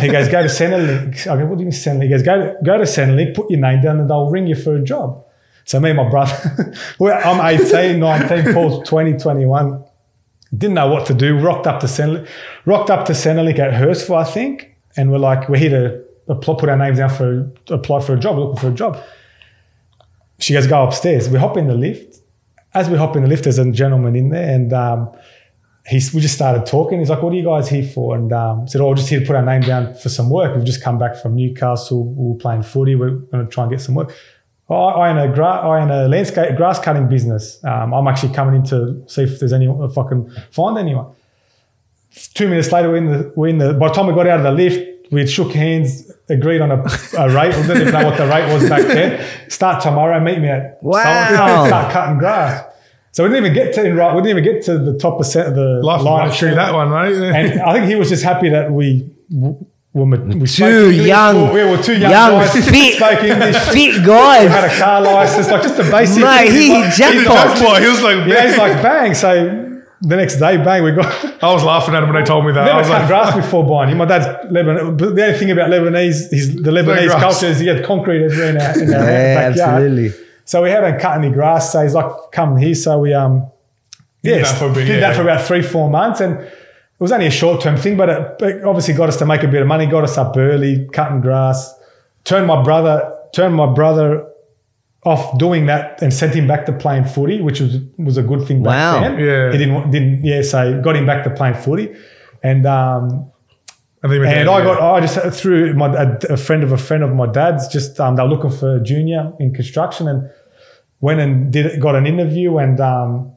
he goes, "Go to Centrelink." I go, "What do you mean Centrelink?" He goes, "Go to, go to Centrelink, put your name down, and they'll ring you for a job." So me and my brother, [laughs] well, I'm 18, 19, Paul's 20, 21 didn't know what to do. Rocked up to Centrelink, rocked up to Centrelink at Hurstville, I think, and we're like, we're here to apply, put our names down for apply for a job, looking for a job. she goes, go upstairs. We hop in the lift. As we hop in the lift, there's a gentleman in there, and um, he's, we just started talking. He's like, "What are you guys here for?" And um, said, "Oh, we're just here to put our name down for some work. We've just come back from Newcastle. We were playing footy. We're going to try and get some work." Oh, I own a gra- I own a landscape grass cutting business. Um, I'm actually coming in to see if there's anyone if I can find anyone. Two minutes later, we're in the we're in the. By the time we got out of the lift, we had shook hands, agreed on a, a rate. We didn't even know what the rate was back then. Start tomorrow. Meet me at wow. start cutting grass. So we didn't even get to right. We didn't even get to the top percent of the Life line. of luxury, that one, mate. And I think he was just happy that we. W- were ma- we spoke Too young. We were two young, Young, guys. fit. Spoke English. Fit We guys. had a car license, like just the basic. Mate, he He's like- jackpot. Boy, he was like, yeah, he's like bang. So the next day, bang, we got. I was laughing at him when they told me that. I was cut like, grass before buying him. My dad's Lebanon. But the only thing about Lebanese, is the Lebanese grass. culture is he had concrete everywhere in our, in our Yeah, backyard. absolutely. So we haven't cut any grass. So he's like, come here. So we um, yeah, that for a bit, did yeah. that for about three, four months, and it was only a short term thing, but it, it obviously got us to make a bit of money. Got us up early, cutting grass. Turned my brother, turned my brother off doing that, and sent him back to playing footy, which was was a good thing back Wow. then. Yeah. he didn't didn't yeah. So got him back to playing footy, and um, and, then he went and down, I yeah. got, I just through my a, a friend of a friend of my dad's. Just um, they were looking for a junior in construction, and went and did got an interview, and um,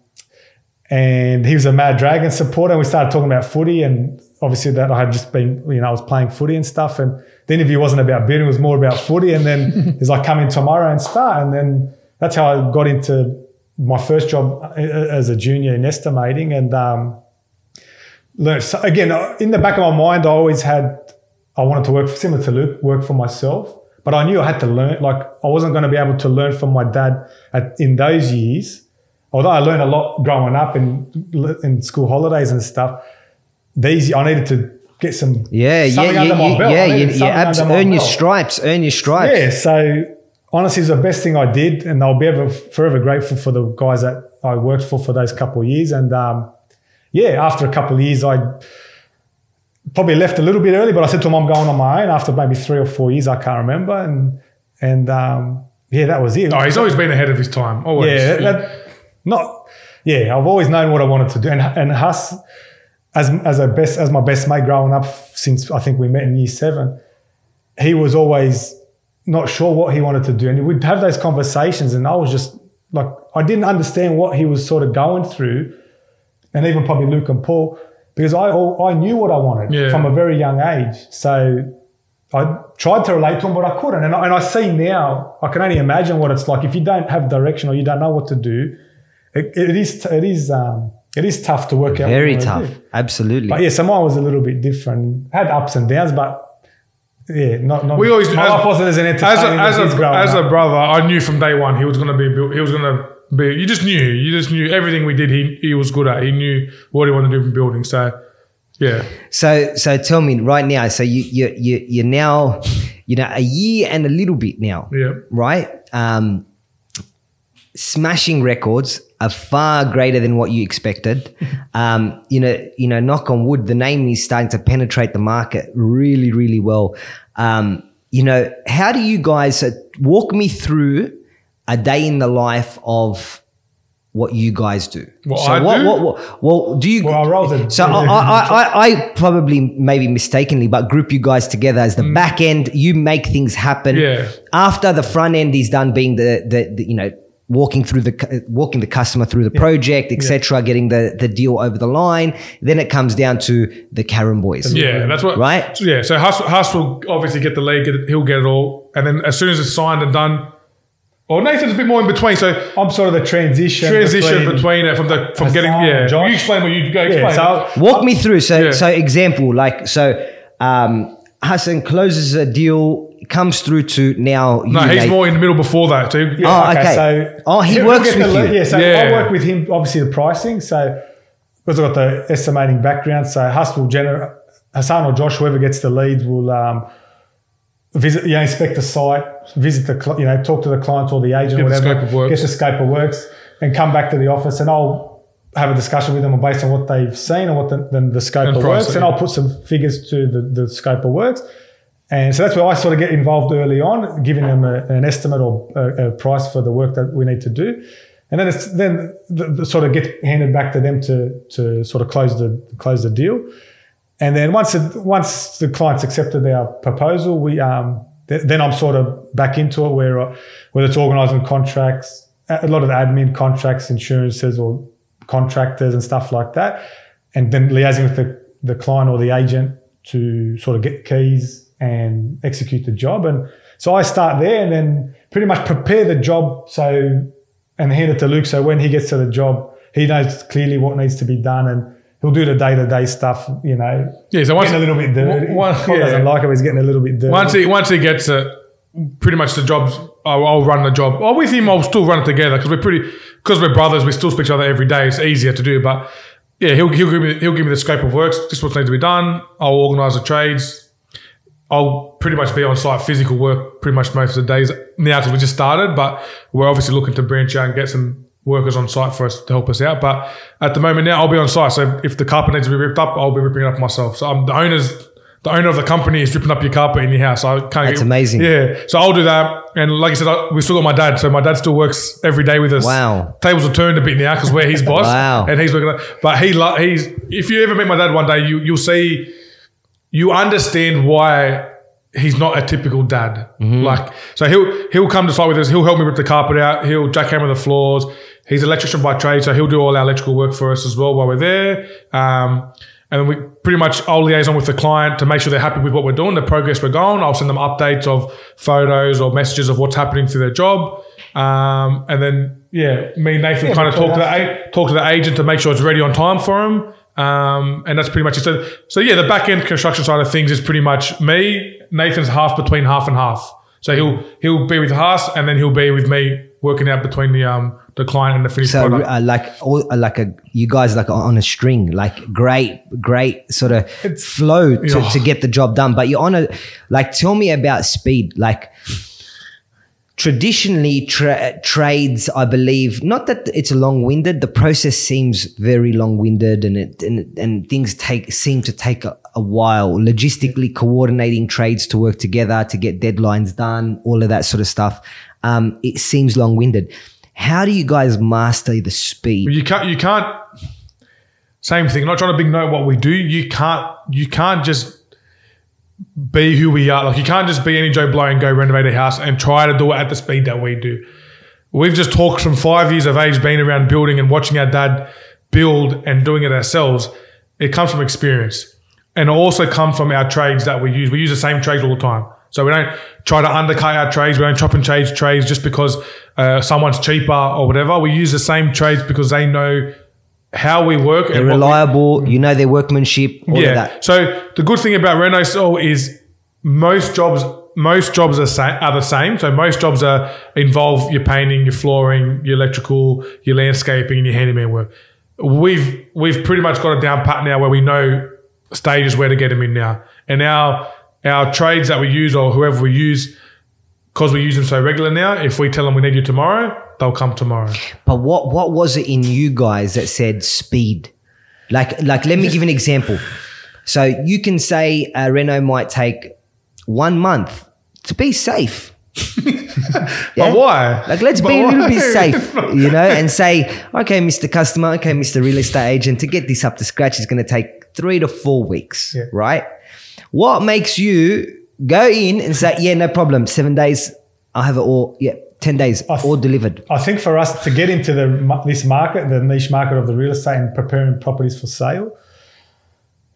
and he was a Mad Dragon supporter. And we started talking about footy, and obviously that I had just been, you know, I was playing footy and stuff. And the interview wasn't about building; it was more about footy. And then [laughs] he's like, "Come in tomorrow and start." And then that's how I got into my first job uh, as a junior in estimating, and. Um, learn. So again, uh, in the back of my mind, I always had I wanted to work similar to Luke, work for myself. But I knew I had to learn. Like I wasn't going to be able to learn from my dad at, in those years. Although I learned a lot growing up in in school holidays and stuff. These I needed to get some Yeah, yeah, something yeah, my yeah, belt. Yeah, needed yeah, yeah, abs- under my Earn your belt. stripes. Earn your stripes. Yeah, so honestly, it's the best thing I did, and I'll be ever forever grateful for the guys that I worked for for those couple of years. And um, yeah, after a couple of years, I probably left a little bit early, but I said to him, I'm going on my own. After maybe three or four years, I can't remember, and and um, yeah, that was it. Oh, he's always been ahead of his time. Always. Yeah, that, that- not. Yeah, I've always known what I wanted to do, and and Huss, as as a best as my best mate growing up since I think we met in year seven, he was always not sure what he wanted to do, and we'd have those conversations, and I was just like I didn't understand what he was sort of going through, and even probably Luke and Paul, because I all, I knew what I wanted Yeah. from a very young age, so. I tried to relate to him, but I couldn't. And I, and I see now, I can only imagine what it's like if you don't have direction or you don't know what to do. It, it is, it is, um, it is tough to work out. Very tough. Absolutely. But yeah, Samoa was a little bit different. Had ups and downs, but yeah, not. not We always my as, life wasn't as an as entertaining a, as, a, as a brother. I knew from day one he was going to be built. He was going to be. You just knew. You just knew everything we did. He he was good at. He knew what he wanted to do in building. So yeah, So so tell me right now. So you you you you're now you know a year and a little bit now. yeah. Right. Um, smashing records are far greater than what you expected. [laughs] Um, you know, you know, knock on wood, the name is starting to penetrate the market really, really well. Um, you know, how do you guys uh, walk me through a day in the life of what you guys do? What so I what, do? what, what, well, do you? Well, roles so I, I, I, I probably maybe mistakenly, but group you guys together as the back end. You make things happen. Mm. Yeah. After the front end is done, being the the, the you know walking through the walking the customer through the project, etc., getting the the deal over the line. Then it comes down to the Karam boys. Yeah, that's what. Right? so yeah, so Huss, Huss will obviously get the lead. Get it, he'll get it all, and then as soon as it's signed and done, or Nathan's a bit more in between. So I'm sort of the transition. transition between, it from the from getting Hassan yeah. and Josh. You explain what you go explain. Yeah, so Walk me through. So Yeah. so example like so. Um, Hassan closes a deal, comes through to now. no, you, he's Nate. more in the middle before that. too. he- Oh, okay. So Oh, he he'll works get the with you. Yeah, so Yeah. I work with him. Obviously, the pricing. So because I've got the estimating background, so Huss will generate Hassan or Josh, whoever gets the leads, will um, visit, you know, inspect the site, visit the, cli- you know, talk to the client or the agent, Get the whatever, scope of works. get the scope of works, and come back to the office, and I'll have a discussion with them based on what they've seen and what the, the, the scope And of price works, and. I'll put some figures to the, the scope of works. And so that's where I sort of get involved early on, giving them a, an estimate or a, a price for the work that we need to do. And then it's then the, the sort of get handed back to them to to sort of close the close the deal. And then once it, once the clients accepted our proposal, we um, th- then I'm sort of back into it where uh, whether it's organising contracts, a lot of admin contracts, insurances, or contractors and stuff like that, and then liaising with the, the client or the agent to sort of get keys and execute the job. And so I start there and then pretty much prepare the job so and hand it to Luke. So when he gets to the job, he knows clearly what needs to be done and he'll do the day to day stuff, you know. Yeah, so once getting a little bit dirty. One, yeah. doesn't like it, he's getting a little bit dirty. Once he once he gets it, pretty much the jobs. I'll, I'll run the job. Or with him, I'll still run it together because we're pretty because we're brothers. We still speak to each other every day. It's easier to do. But yeah, he'll he'll give me he'll give me the scope of works. This is what needs to be done. I'll organise the trades. I'll pretty much be on site physical work pretty much most of the days now because we just started. But we're obviously looking to branch out and get some workers on site for us to help us out. But at the moment now, I'll be on site. So if the carpet needs to be ripped up, I'll be ripping it up myself. So I'm the owner's. The owner of the company is ripping up your carpet in your house. I can't. That's get- amazing. Yeah. So I'll do that. And like I said, I, we still got my dad. So my dad still works every day with us. Wow. Tables are turned a bit now because we're his [laughs] boss. Wow. And he's working. But he, he's. If you ever meet my dad one day, you you'll see, you understand why he's not a typical dad. Like so, he'll he'll come to site with us. He'll help me rip the carpet out. He'll jackhammer the floors. He's an electrician by trade, so he'll do all our electrical work for us as well while we're there. Um, and we pretty much I'll liaison with the client to make sure they're happy with what we're doing, the progress we're going. I'll send them updates of photos or messages of what's happening through their job. Um, and then yeah, me and Nathan Yeah, kind of talk to the talk to the agent to make sure it's ready on time for him. Um, and that's pretty much it. So, so yeah, the back end construction side of things is pretty much me. Nathan's half between half and half. So he'll he'll be with Huss and then he'll be with me working out between the um the client and the finished So product. uh, like all, uh, like a you guys like on a string, like great, great sort of flow to, to get the job done. But you're on a like tell me about speed. Like traditionally tra- trades, I believe, not that it's long-winded. The process seems very long-winded, and it and, and things take seem to take a, a while. Logistically coordinating trades to work together to get deadlines done, all of that sort of stuff. Um, it seems long-winded. How do you guys master the speed? you can't you can't same thing. Not trying to big note what we do. You can't you can't just be who we are. Like you can't just be any Joe Blow and go renovate a house and try to do it at the speed that we do. We've just talked from five years of age, being around building and watching our dad build and doing it ourselves. It comes from experience, and also come from our trades that we use. We use the same trades all the time, so we don't try to undercut our trades. We don't chop and change trades just because uh, someone's cheaper or whatever. We use the same trades because they know how we work They're and what we- reliable. Mm. you know their workmanship. All of yeah. that. So the good thing about Renosell is most jobs most jobs are, sa- are the same. So most jobs are involve your painting, your flooring, your electrical, your landscaping, and your handyman work. We've we've pretty much got it down pat now where we know stages where to get them in now, and our our trades that we use or whoever we use. Because we use them so regular now, if we tell them we need you tomorrow, they'll come tomorrow. But what what was it in you guys that said speed? Like like let me give an example. So you can say uh, Renault might take one month to be safe. [laughs] But why? Like let's But be a little why? bit safe, [laughs] you know, and say, okay, Mr. Customer, okay, Mr. Real Estate Agent, to get this up to scratch is going to take three to four weeks, Yeah. right? What makes you go in and say, yeah, no problem, seven days, I'll have it all, yeah, ten days, I th- all delivered. I think for us to get into the this market, the niche market of the real estate and preparing properties for sale,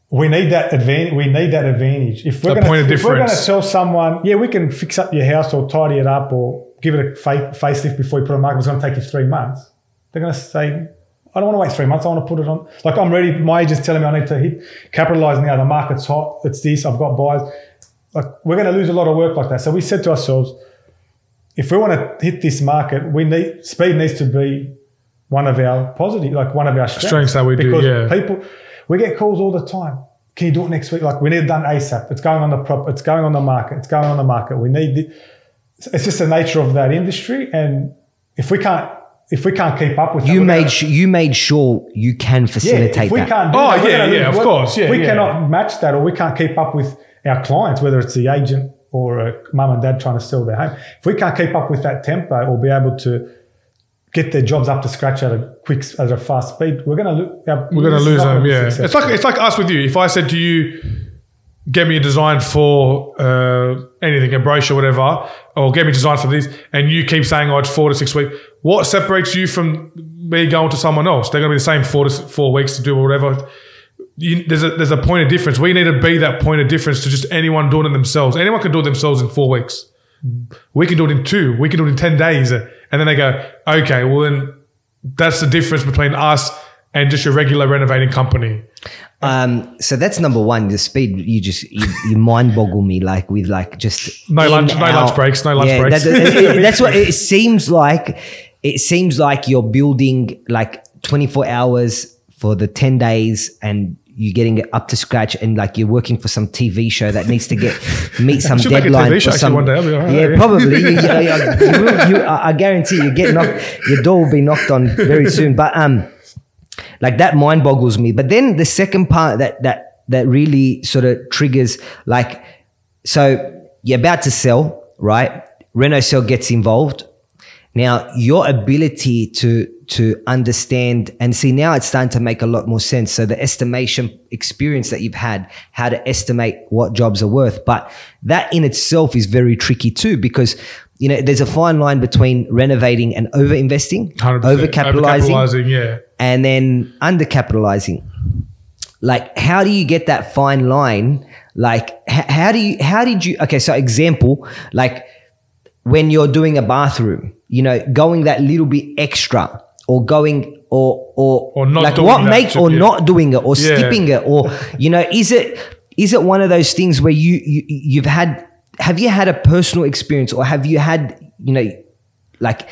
we need that advantage. We need that advantage. If we're going to, if we're going to tell someone, yeah, we can fix up your house or tidy it up or give it a fa- facelift before you put it on the market. It's going to take you three months. They're going to say, I don't want to wait three months. I want to put it on. Like I'm ready. My agent's telling me I need to hit capitalize now. The market's hot. It's this. I've got buyers. Like we're going to lose a lot of work like that. So we said to ourselves, if we want to hit this market, we need speed needs to be one of our positive, like one of our strengths. Strengths that we do, because yeah. people, we get calls all the time. Can you do it next week? Like we need it done ASAP. It's going on the prop. It's going on the market. It's going on the market. We need. The, it's just the nature of that industry, and if we can't, if we can't keep up with, You we're made gonna- su- you made sure you can facilitate yeah, facilitate if we that. can't do Oh, that, yeah, yeah, lose of course, yeah, we yeah. cannot match that, or we can't keep up with our clients, whether it's the agent or a mum and dad trying to sell their home, if we can't keep up with that tempo or be able to get their jobs up to scratch at a quick, at a fast speed, we're going to lo- We're going to lose them. Yeah, successful. it's like it's like us with you. If I said to you, "Get me a design for uh, anything, a brochure, whatever," or "Get me a design for this," and you keep saying, "Oh, it's four to six weeks," what separates you from me going to someone else? They're going to be the same four to four weeks to do whatever. You, there's a there's a point of difference. We need to be that point of difference to just anyone doing it themselves. Anyone can do it themselves in four weeks. We can do it in two. We can do it in ten days, and then they go, "Okay, well then." That's the difference between us and just your regular renovating company. Um, so that's number one. The speed you just you, you mind boggle me like with like just No lunch- no lunch breaks, no lunch Yeah, breaks. that- it- that's what [laughs] it seems like. It seems like you're building like 24 hours for the 10 days and you're getting it up to scratch and like you're working for some TV show that needs to get [laughs] meet some should make a deadline show some one day, I'll be all right, yeah yeah. probably. You, you, [laughs] you, will- I guarantee you get knocked your door will be knocked on very soon. But um like that mind boggles me. But then the second part that that that really sort of triggers like so you're about to sell right? Renosell gets involved. Now your ability to to understand and see now it's starting to make a lot more sense so the estimation experience that you've had how to estimate what jobs are worth but that in itself is very tricky too because you know there's a fine line between renovating and over investing over capitalizing yeah. and then under capitalizing. Like, how do you get that fine line? Like, h- how do you, how did you, okay, so example, like when you're doing a bathroom, you know, going that little bit extra or going, or, or, Or not like doing what that, make, or yeah. not doing it or Yeah. skipping it or, you know, is it, is it one of those things where you, you, you've had, have you had a personal experience or have you had, you know, like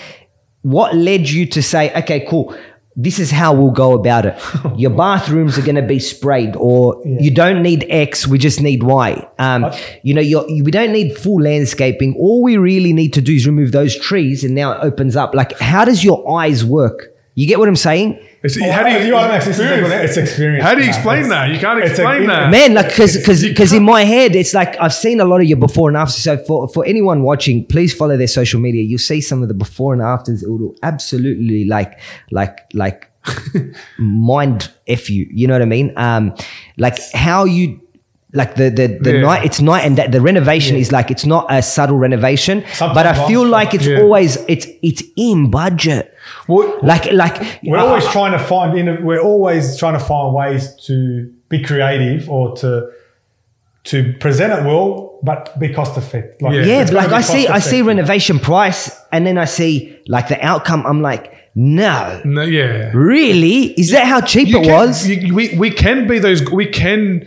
what led you to say, okay, cool, this is how we'll go about it. [laughs] Your bathrooms are going to be sprayed, or you don't need X, we just need Y. Um, you know, you're, you, we don't need full landscaping. All we really need to do is remove those trees, and now it opens up. Like, how does your eyes work? You get what I'm saying? It's, Oh, how do you, you are next. This is a good- It's experience. How do you explain that? You can't it's a- explain that. man like because because because in my head it's like i've seen a lot of your before and after so for for anyone watching please follow their social media you'll see some of the before and afters it will absolutely like like like [laughs] mind f you you know what i mean um like how you like the the, the Yeah. night it's night and that the renovation is like it's not a subtle renovation but i feel like it's Yeah. always it's it's in budget Well, like like We're always trying to find. In, we're always trying to find ways to be creative or to to present it well, but be cost effective. Like, Yeah. Yeah, like I see, I see renovation price, and then I see like the outcome. I'm like, no, no, yeah. really? Is that how cheap You it can- was? you- we, we can be those. We can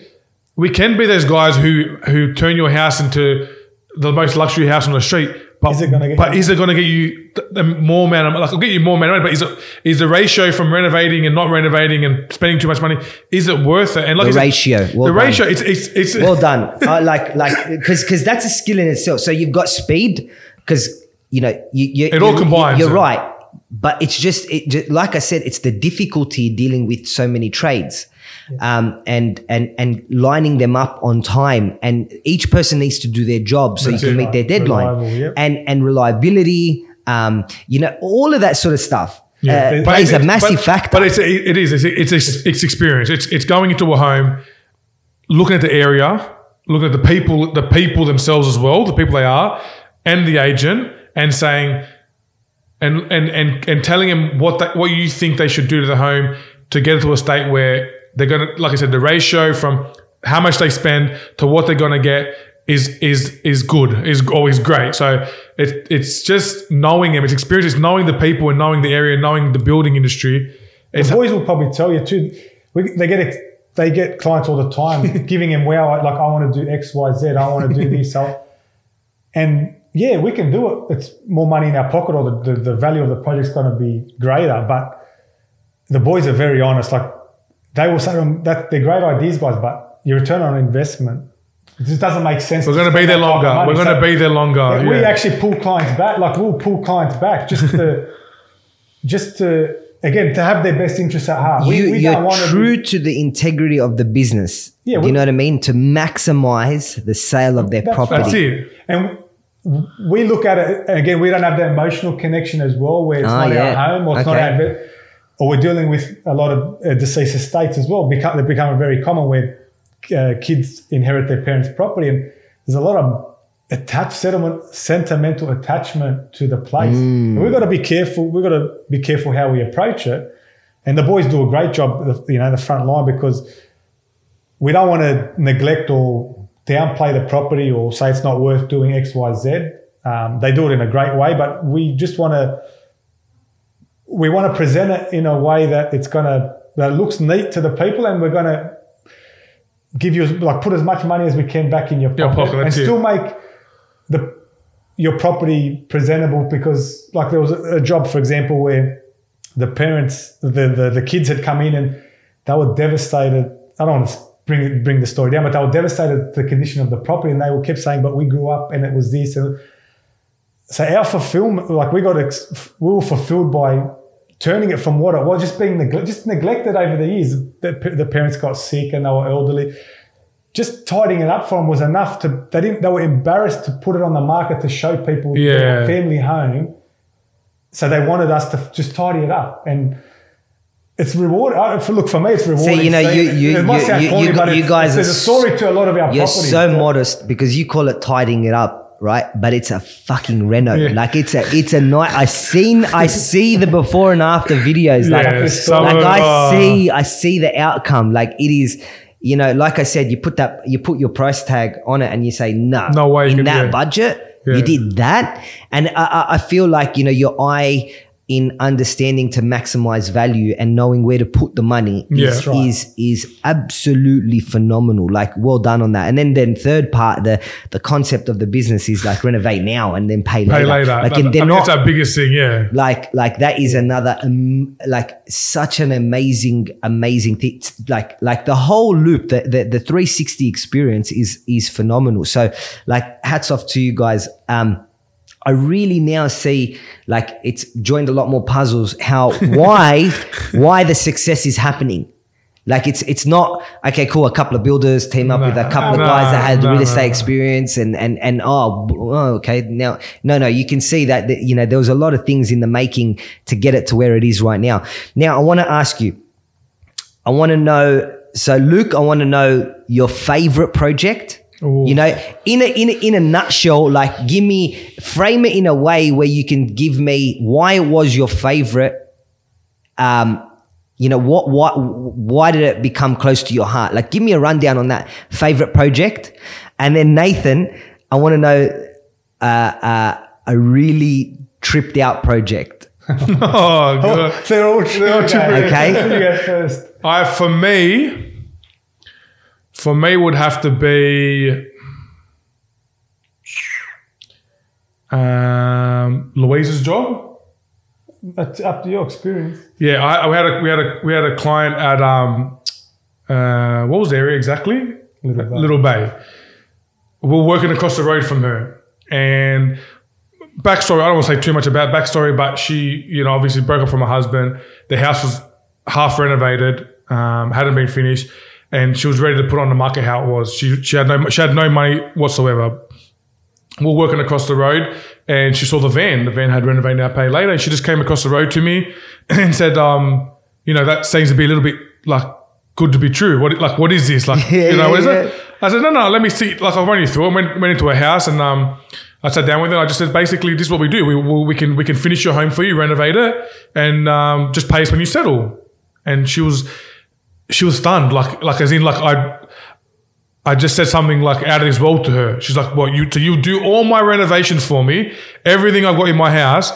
we can be those guys who who turn your house into the most luxury house on the street. But Is it gonna get but you- is it going to get you the, the more man? Like, I'll get you more man. But is it is the ratio from renovating and not renovating and spending too much money? Is it worth it? And like The I said, ratio. Well the done. ratio. It's it's it's. well done. I like like because because that's a skill in itself. So you've got speed because you know you, you It all you- combines, You're yeah. right, but it's just it just, like I said, it's the difficulty dealing with so many trades. Um, and and and lining them up on time, and each person needs to do their job so That's you can meet their deadline, yep. and and reliability, um, you know, all of that sort of stuff Yeah. uh, But plays a massive but, factor. But it's it is it's it's, it's experience. It's it's going into a home, looking at the area, looking at the people, the people themselves as well, the people they are, and the agent, and saying, and and and and telling them what that, what you think they should do to the home to get it to a state where they're gonna, like I said, the ratio from how much they spend to what they're gonna get is is is good, is always great. So it, it's just knowing them, it's experience, it's knowing the people and knowing the area, knowing the building industry. It's The boys will probably tell you too. We, they get ex- they get clients all the time [laughs] giving them wow, I- like I want to do X, Y, Z. I want to do this. And yeah, we can do it. It's more money in our pocket, or the, the, the value of the project's going to be greater. But the boys are very honest. Like they will say them that they're great ideas, guys, but your return on investment it just doesn't make sense. we're going to be there longer. We're going to be there longer. we actually pull clients back. Like we'll pull clients back just to [laughs] just to again to have their best interests at heart. We, you, we you're don't want to true be, to the integrity of the business. Yeah, Do you know what I mean? To maximize the sale of their That's- property. That's it. and we look at it again. We don't have the emotional connection as well, where it's Ah, not yeah. our home or it's Okay. not our bit, or we're dealing with a lot of uh, deceased estates as well. Become, they become very common where uh, kids inherit their parents' property, and there's a lot of attached settlement, sentimental attachment to the place. Mm. We've got to be careful. We've got to be careful how we approach it. And the boys do a great job, you know, the front line because we don't want to neglect or downplay the property or say it's not worth doing X, Y, Z. Um, they do it in a great way, but we just want to we want to present it in a way that it's gonna that looks neat to the people, and we're gonna give you like put as much money as we can back in your pocket, Your pocket, and it. still make the your property presentable because like there was a, a job for example where the parents the, the the kids had come in and they were devastated i don't want to bring bring the story down but they were devastated the condition of the property and they were kept saying but we grew up and it was this and so our fulfillment like we got ex- we were fulfilled by turning it from what it was just being negle- just neglected over the years the, the parents got sick and they were elderly just tidying it up for them was enough to they didn't they were embarrassed to put it on the market to show people Yeah. their family home so they wanted us to just tidy it up and it's reward. uh, for- Look for me, it's rewarding. See, you know, you- you- it must you- sound you- corny, you- you it's- guys there's are a story to a lot of our You're properties. so that- modest because you call it tidying it up, right? But it's a fucking reno. Yeah. Like it's a it's a night. I seen I [laughs] see the before and after videos. Like, Yeah, like like I see I see the outcome. Like it is. You know, like I said, you put that you put your price tag on it, and you say, "No, No way you in that budget, Yeah. you did that." And I, I- I feel like you know your eye in understanding to maximize value and knowing where to put the money Yeah. is, That's right. is is absolutely phenomenal. Like well done on that. And then then third part, the the concept of the business is like renovate now and then pay later. Pay later. Like I, and they're mean, not that's our biggest thing. Yeah. like like that is another um, like such an amazing amazing thing like like the whole loop the, the the 360 experience is is phenomenal so like hats off to you guys um I really now see like it's joined a lot more puzzles how why [laughs] why the success is happening. Like it's it's not okay cool a couple of builders team up with a couple no, of guys that had no, real estate no. experience and and and oh, oh, okay now no no you can see that, that you know there was a lot of things in the making to get it to where it is right now. Now i want to ask you i want to know so luke i want to know your favorite project Ooh. you know in a, in a in a nutshell like give me frame it in a way where you can give me why it was your favorite um you know what what why did it become close to your heart like give me a rundown on that favorite project and then nathan i want to know uh, uh, a really tripped out project [laughs] [laughs] Oh, good. They're all true. all true. Okay. [laughs] You go first. I for me, for me would have to be um, Louise's job. That's up to your experience. Yeah, I, we had a we had a we had a client at um uh what was the area exactly? Little Bay. Little Bay. We We're working across the road from her, and backstory. I don't want to say too much about backstory, but she, you know, obviously broke up from her husband. The house was half renovated, um, hadn't been finished, and she was ready to put on the market how it was. She she had no she had no money whatsoever. We We're working across the road, and she saw the van. The van had renovated now pay later, and she just came across the road to me [clears throat] and said, um, you know, that seems to be a little bit like good to be true. What like what is this? Like [laughs] Yeah, you know, what is yeah, it? I said, no, no, let me see. Like I'll run you through. I went, went into a house and um, I sat down with her. I just said, basically, this is what we do. We, we, we can we can finish your home for you, renovate it, and um, just pay us when you settle. And she was she was stunned, like like as in like I. I just said something like out of this world to her. She's like, "What you? So you do all my renovations for me, everything I've got in my house.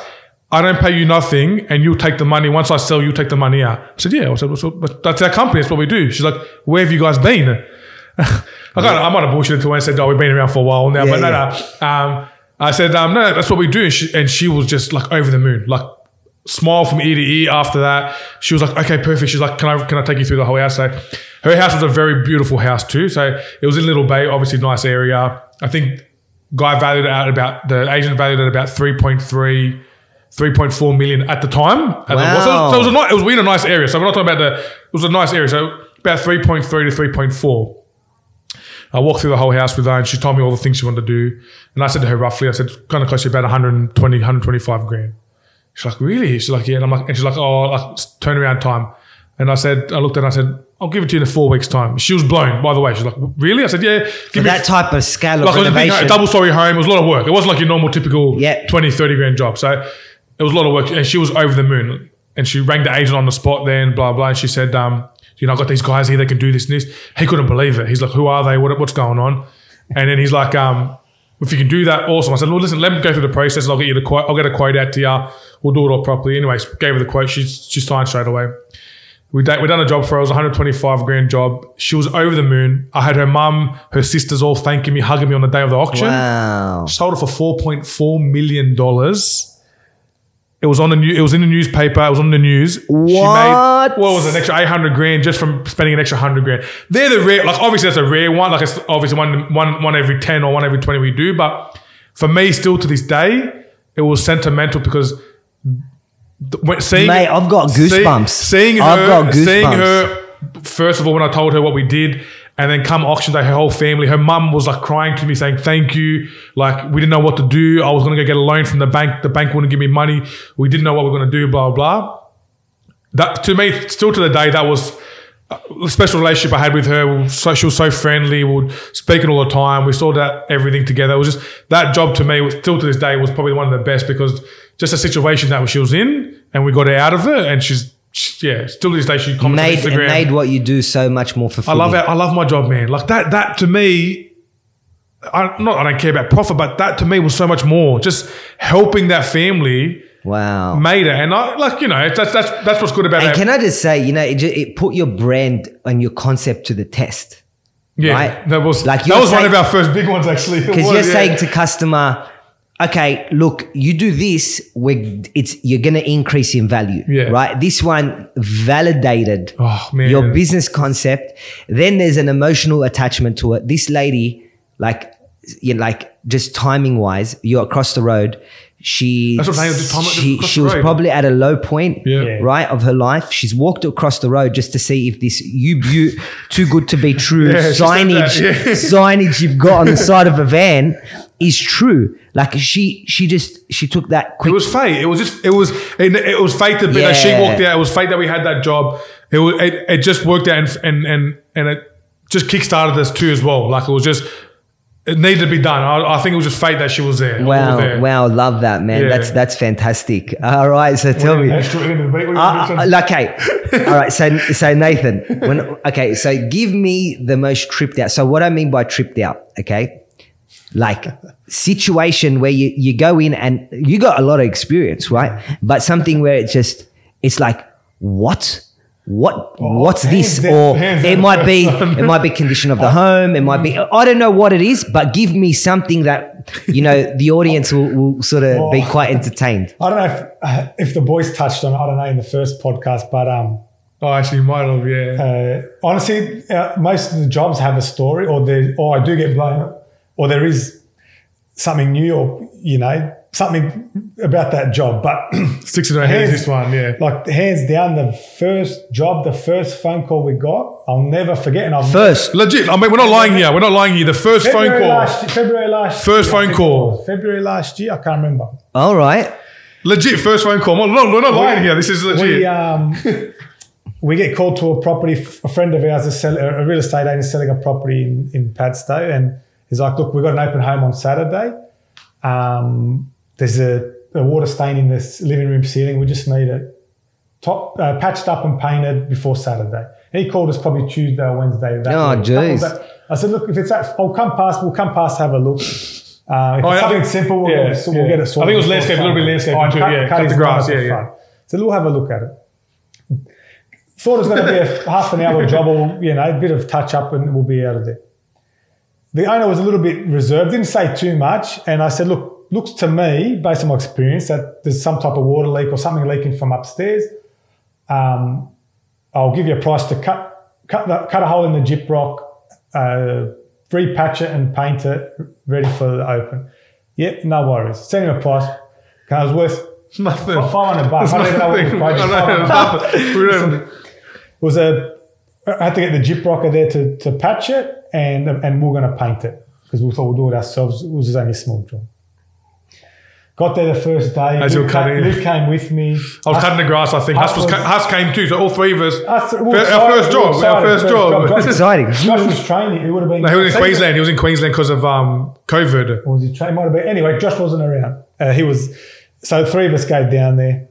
I don't pay you nothing, and you take the money. Once I sell, you take the money out." I said, "Yeah." I said, so, "But that's our company. That's what we do." She's like, "Where have you guys been?" [laughs] I, of, I might have bullshitted to her and said, "Oh, we've been around for a while now," Yeah, but no, yeah. no. Um, I said, um, "No, that's what we do," and she, and she was just like over the moon, like smile from ear to ear. After that, she was like, "Okay, perfect." She's like, "Can I can I take you through the whole house?" So her house was a very beautiful house too. So it was in Little Bay, obviously nice area. I think guy valued it at about the agent valued it at about three point three. 3.4 million at the time. At the- Wow. so, so it was a nice, it was in a nice area. So we're not talking about the. It was a nice area. So about 3.3 to 3.4. I walked through the whole house with her, and she told me all the things she wanted to do. And I said to her roughly, I said, kind of close to about 120, 125 grand. She's like, really? She's like, yeah. And I'm like, and she's like, oh, like turnaround time. And I said, I looked at her and I said, I'll give it to you in four weeks' time. She was blown, by the way. She's like, really? I said, yeah. For Give me that type of scale of like it was a, big, renovation. double story home. It was a lot of work. It wasn't like your normal typical Yeah. 20, 30 grand job. So it was a lot of work. And she was over the moon. And she rang the agent on the spot then, blah, blah. And she said, um, you know, I've got these guys here, they can do this and this. He couldn't believe it. He's like, who are they? What, what's going on? And then he's like, um, if you can do that, awesome. I said, well, listen, let me go through the process and I'll get you the quote. I'll get a quote out to you. We'll do it all properly. Anyways, gave her the quote. She, she signed straight away. We da- we done a job for her. It was a 125 grand job. She was over the moon. I had her mum, her sisters all thanking me, hugging me on the day of the auction. wow. Sold it for 4.4 million dollars. It was on the new. It was in the newspaper. It was on the news. She made What? what was it, an extra 800 grand just from spending an extra 100 grand. They're the rare. Like obviously that's a rare one. Like it's obviously one one one every 10 or one every 20 we do. But for me, still to this day, it was sentimental because. When, seeing, Mate, I've got see- goosebumps. Seeing her, I've got goosebumps. seeing her. First of all, when I told her what we did, and then come auction day, her whole family, her mum was like crying to me, saying thank you. Like we didn't know what to do. I was gonna go get a loan from the bank. The bank wouldn't give me money. We didn't know what we are gonna do. Blah blah. That to me, still to the day, that was a special relationship I had with her. So, she was so friendly. We would speak it all the time. We saw that everything together. It was just that job to me, was, still to this day, was probably one of the best because just a situation that she was in, and we got her out of it. And she's, she- yeah, still to this day, she comments Made, on Instagram. made what you do so much more fulfilling. I love it. I love my job, man. Like that. That to me, I not. I don't care about profit, but that to me was so much more. Just helping that family Wow. made it, and I like you know that's that's that's what's good about And it. can I just say, you know, it, ju- it put your brand and your concept to the test. yeah, right? that was Like that was one of our first big ones actually. [laughs] Because you're yeah. saying to customer, okay, look, you do this, we it's you're gonna increase in value. Yeah. Right? This one validated Oh, man. your business concept. Then there's an emotional attachment to it. This lady, like you know, like just timing wise, you're across the road. She That's what I'm saying, just time- just she, she was probably at a low point, Yeah. Yeah. right, of her life. She's walked across the road just to see if this you bu- too good to be true [laughs] Yeah, signage yeah. [laughs] signage you've got on the side of a van is true. Like she she just she took that It was fate. It was just. It was. It, it was fate that, that she walked out. It was fate that we had that job. It was. It, it just worked out, and and and and it just kickstarted us too as well. Like it was just. It needed to be done. I, I think it was just fate that she was there. Wow, there. wow, love that man. Yeah. That's that's fantastic. All right, so tell me. Extra in the beat. What Uh, uh, okay, all right. So [laughs] so Nathan, when okay, so give me the most tripped out. So what I mean by tripped out, okay, like situation where you you go in and you got a lot of experience, right? But something where it just it's like what. What what's this? down- Or it might be it might be condition of the home. It might be I don't know what it is, but give me something that you know the audience will, will sort of be Oh. quite entertained. I don't know if, uh, if the boys touched on it. I don't know in the first podcast, but um, Oh, actually, might have. Yeah. uh, honestly, uh, most of the jobs have a story, or there, or I do get blown, or there is something new, or you know, something about that job. But [clears throat] Sticks in our hands. hands- This one. Yeah. like hands down, the first job, the first phone call we got, I'll never forget. And I've First, Legit. I mean, we're not lying here. We're not lying here. The first February phone call. last February last First year, I phone call. February last year, I can't remember. all right. Legit. First phone call. We're not, we're not lying here. This is legit. We um, [laughs] we get called to a property. A friend of ours is selling a real estate agent is selling a property in in Padstow, and he's like, "Look, we've got an open home on Saturday. Um, there's a, a water stain in this living room ceiling. We just need it top uh, patched up and painted before Saturday." And he called us probably Tuesday or Wednesday. That Oh, week. Couple of jeez. I said, "Look, if it's that, I'll come past. We'll come past, have a look." Uh, if Oh, it's yeah. something simple, we'll, Yeah, get, so we'll yeah. get it sorted. I think it was landscape, a little bit Saturday. landscaping Oh, too, cut- yeah, cut cut the grass, yeah, yeah. front. So we'll have a look at it. Thought it was going to be a [laughs] half an hour job or, you know, a bit of touch up and we'll be out of there. The owner was a little bit reserved, didn't say too much. And I said, look, looks to me, based on my experience, that there's some type of water leak or something leaking from upstairs. Um, I'll give you a price to cut, cut, the, cut a hole in the Gyprock, uh, repatch it and paint it, ready for the open. Yep, no worries. Send him a price. I was worth Nothing. five hundred bucks. I don't even know what it was. [laughs] I know, $500. nothing. [laughs] We don't- It was a. I had to get the Gyprocker there to, to patch it, and and we are going to paint it because we thought we'll do it ourselves. It was just only a small job. Got there the first day. As you were cutting. Luke came with me. I was cutting the grass. I think Huss Huss, was, was- Huss came too. So all three of us. Us- we were our first we were job. Our excited, first job. Josh- Exciting. Josh was training. He would have been. No, he was in Queensland. He was in Queensland because of um, COVID. Or was he training? Might have been. Anyway, Josh wasn't around. Uh, he was. So three of us go down there.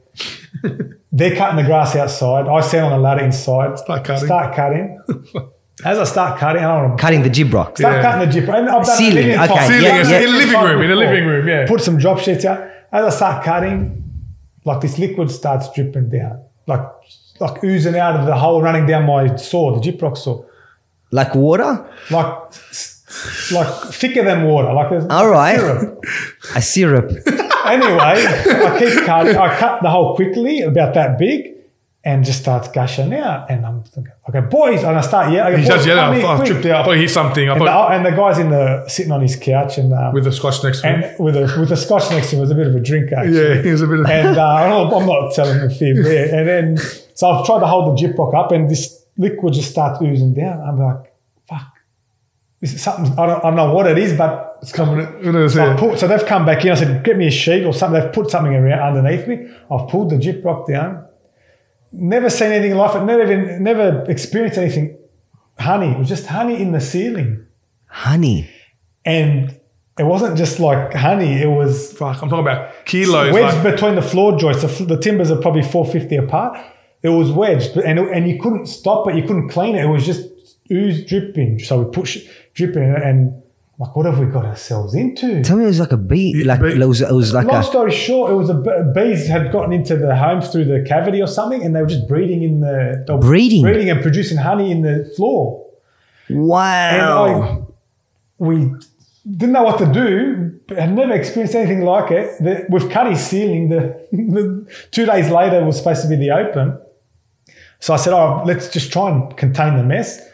[laughs] They're cutting the grass outside. I stand on the ladder inside. Start cutting. Start cutting. [laughs] As I start cutting, I don't want to Cutting the Gyprock. start Yeah. cutting the jip. And I've done it a Ceiling, okay, times. Ceiling, yeah, it's yeah. in the living room. In the living room, yeah. Put some drop sheets out. As I start cutting, like this liquid starts dripping down, like like oozing out of the hole, running down my saw, the Gyprock saw, Like water? like like thicker than water, like a All right. syrup. A syrup. [laughs] Anyway, I keep cutting. I cut the hole quickly, about that big, and just starts gushing out. And I'm thinking, okay, boys, and I start yelling. He "Boys, starts yelling. I I quick." tripped out. I thought he something. I And the, and the guy's in the sitting on his couch and um, with a scotch next to him. and with a with a scotch next to him was a bit of a drink actually. Yeah, he was a bit of. And uh, I'm not- telling the fib there. And then so I've tried to hold the Gyprock up, and this liquid just starts oozing down. I'm like, this is something. I don't, I don't know what it is, but It's coming. Who knows? so, Yeah. put, so they've come back in. I said, get me a sheet or something. They've put something around underneath me. I've pulled the Gyprock down. Never seen anything like it. Never even never experienced anything. Honey. It was just honey in the ceiling, Honey. and it wasn't just like honey. It was Fuck, I'm talking about kilos. wedged Like, between the floor joists. The, the timbers are probably 450 apart. It was wedged, and, and you couldn't stop it. You couldn't clean it. It was just ooze dripping. So we push dripping, and, and like, what have we got ourselves into? Tell me it was like a bee. Like bee. it was, it was like Long a story short, it was a b- bees had gotten into the home through the cavity or something, and they were just breeding in the they Breeding? breeding and producing honey in the floor. And wow. I, we didn't know what to do. but Had never experienced anything like it. The, we've cut his ceiling. The, [laughs] the two days later was supposed to be the open. So I said, "Oh, let's just try and contain the mess."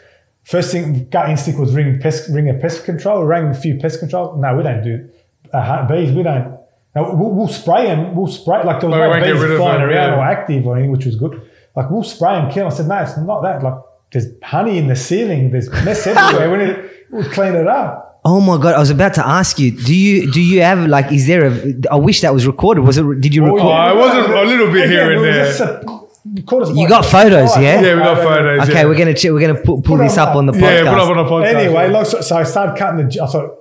First thing, gut instinct was ring pest, ring a pest control. We rang a few pest control. No, we don't do uh, bees. We don't. No, we'll, we'll spray them. We'll spray like there was no won't get bees rid of flying them, around yeah. or active or anything, which was good. Like we'll spray and kill. I said, no, it's not that. Like there's honey in the ceiling. There's mess [laughs] everywhere. we need we'll clean it up. Oh my god! I was about to ask you. Do you do you have like? Is there a? I wish that was recorded. Was it? Did you record? Oh, I wasn't a little bit here and there. just a- caught You got photos, surprise. yeah? Yeah, we got photos. okay, yeah. we're gonna ch- we're gonna pu- pull Put this up on the podcast. Yeah, put up on a podcast. Anyway, yeah. like, so, so I started cutting the. Gy- I thought,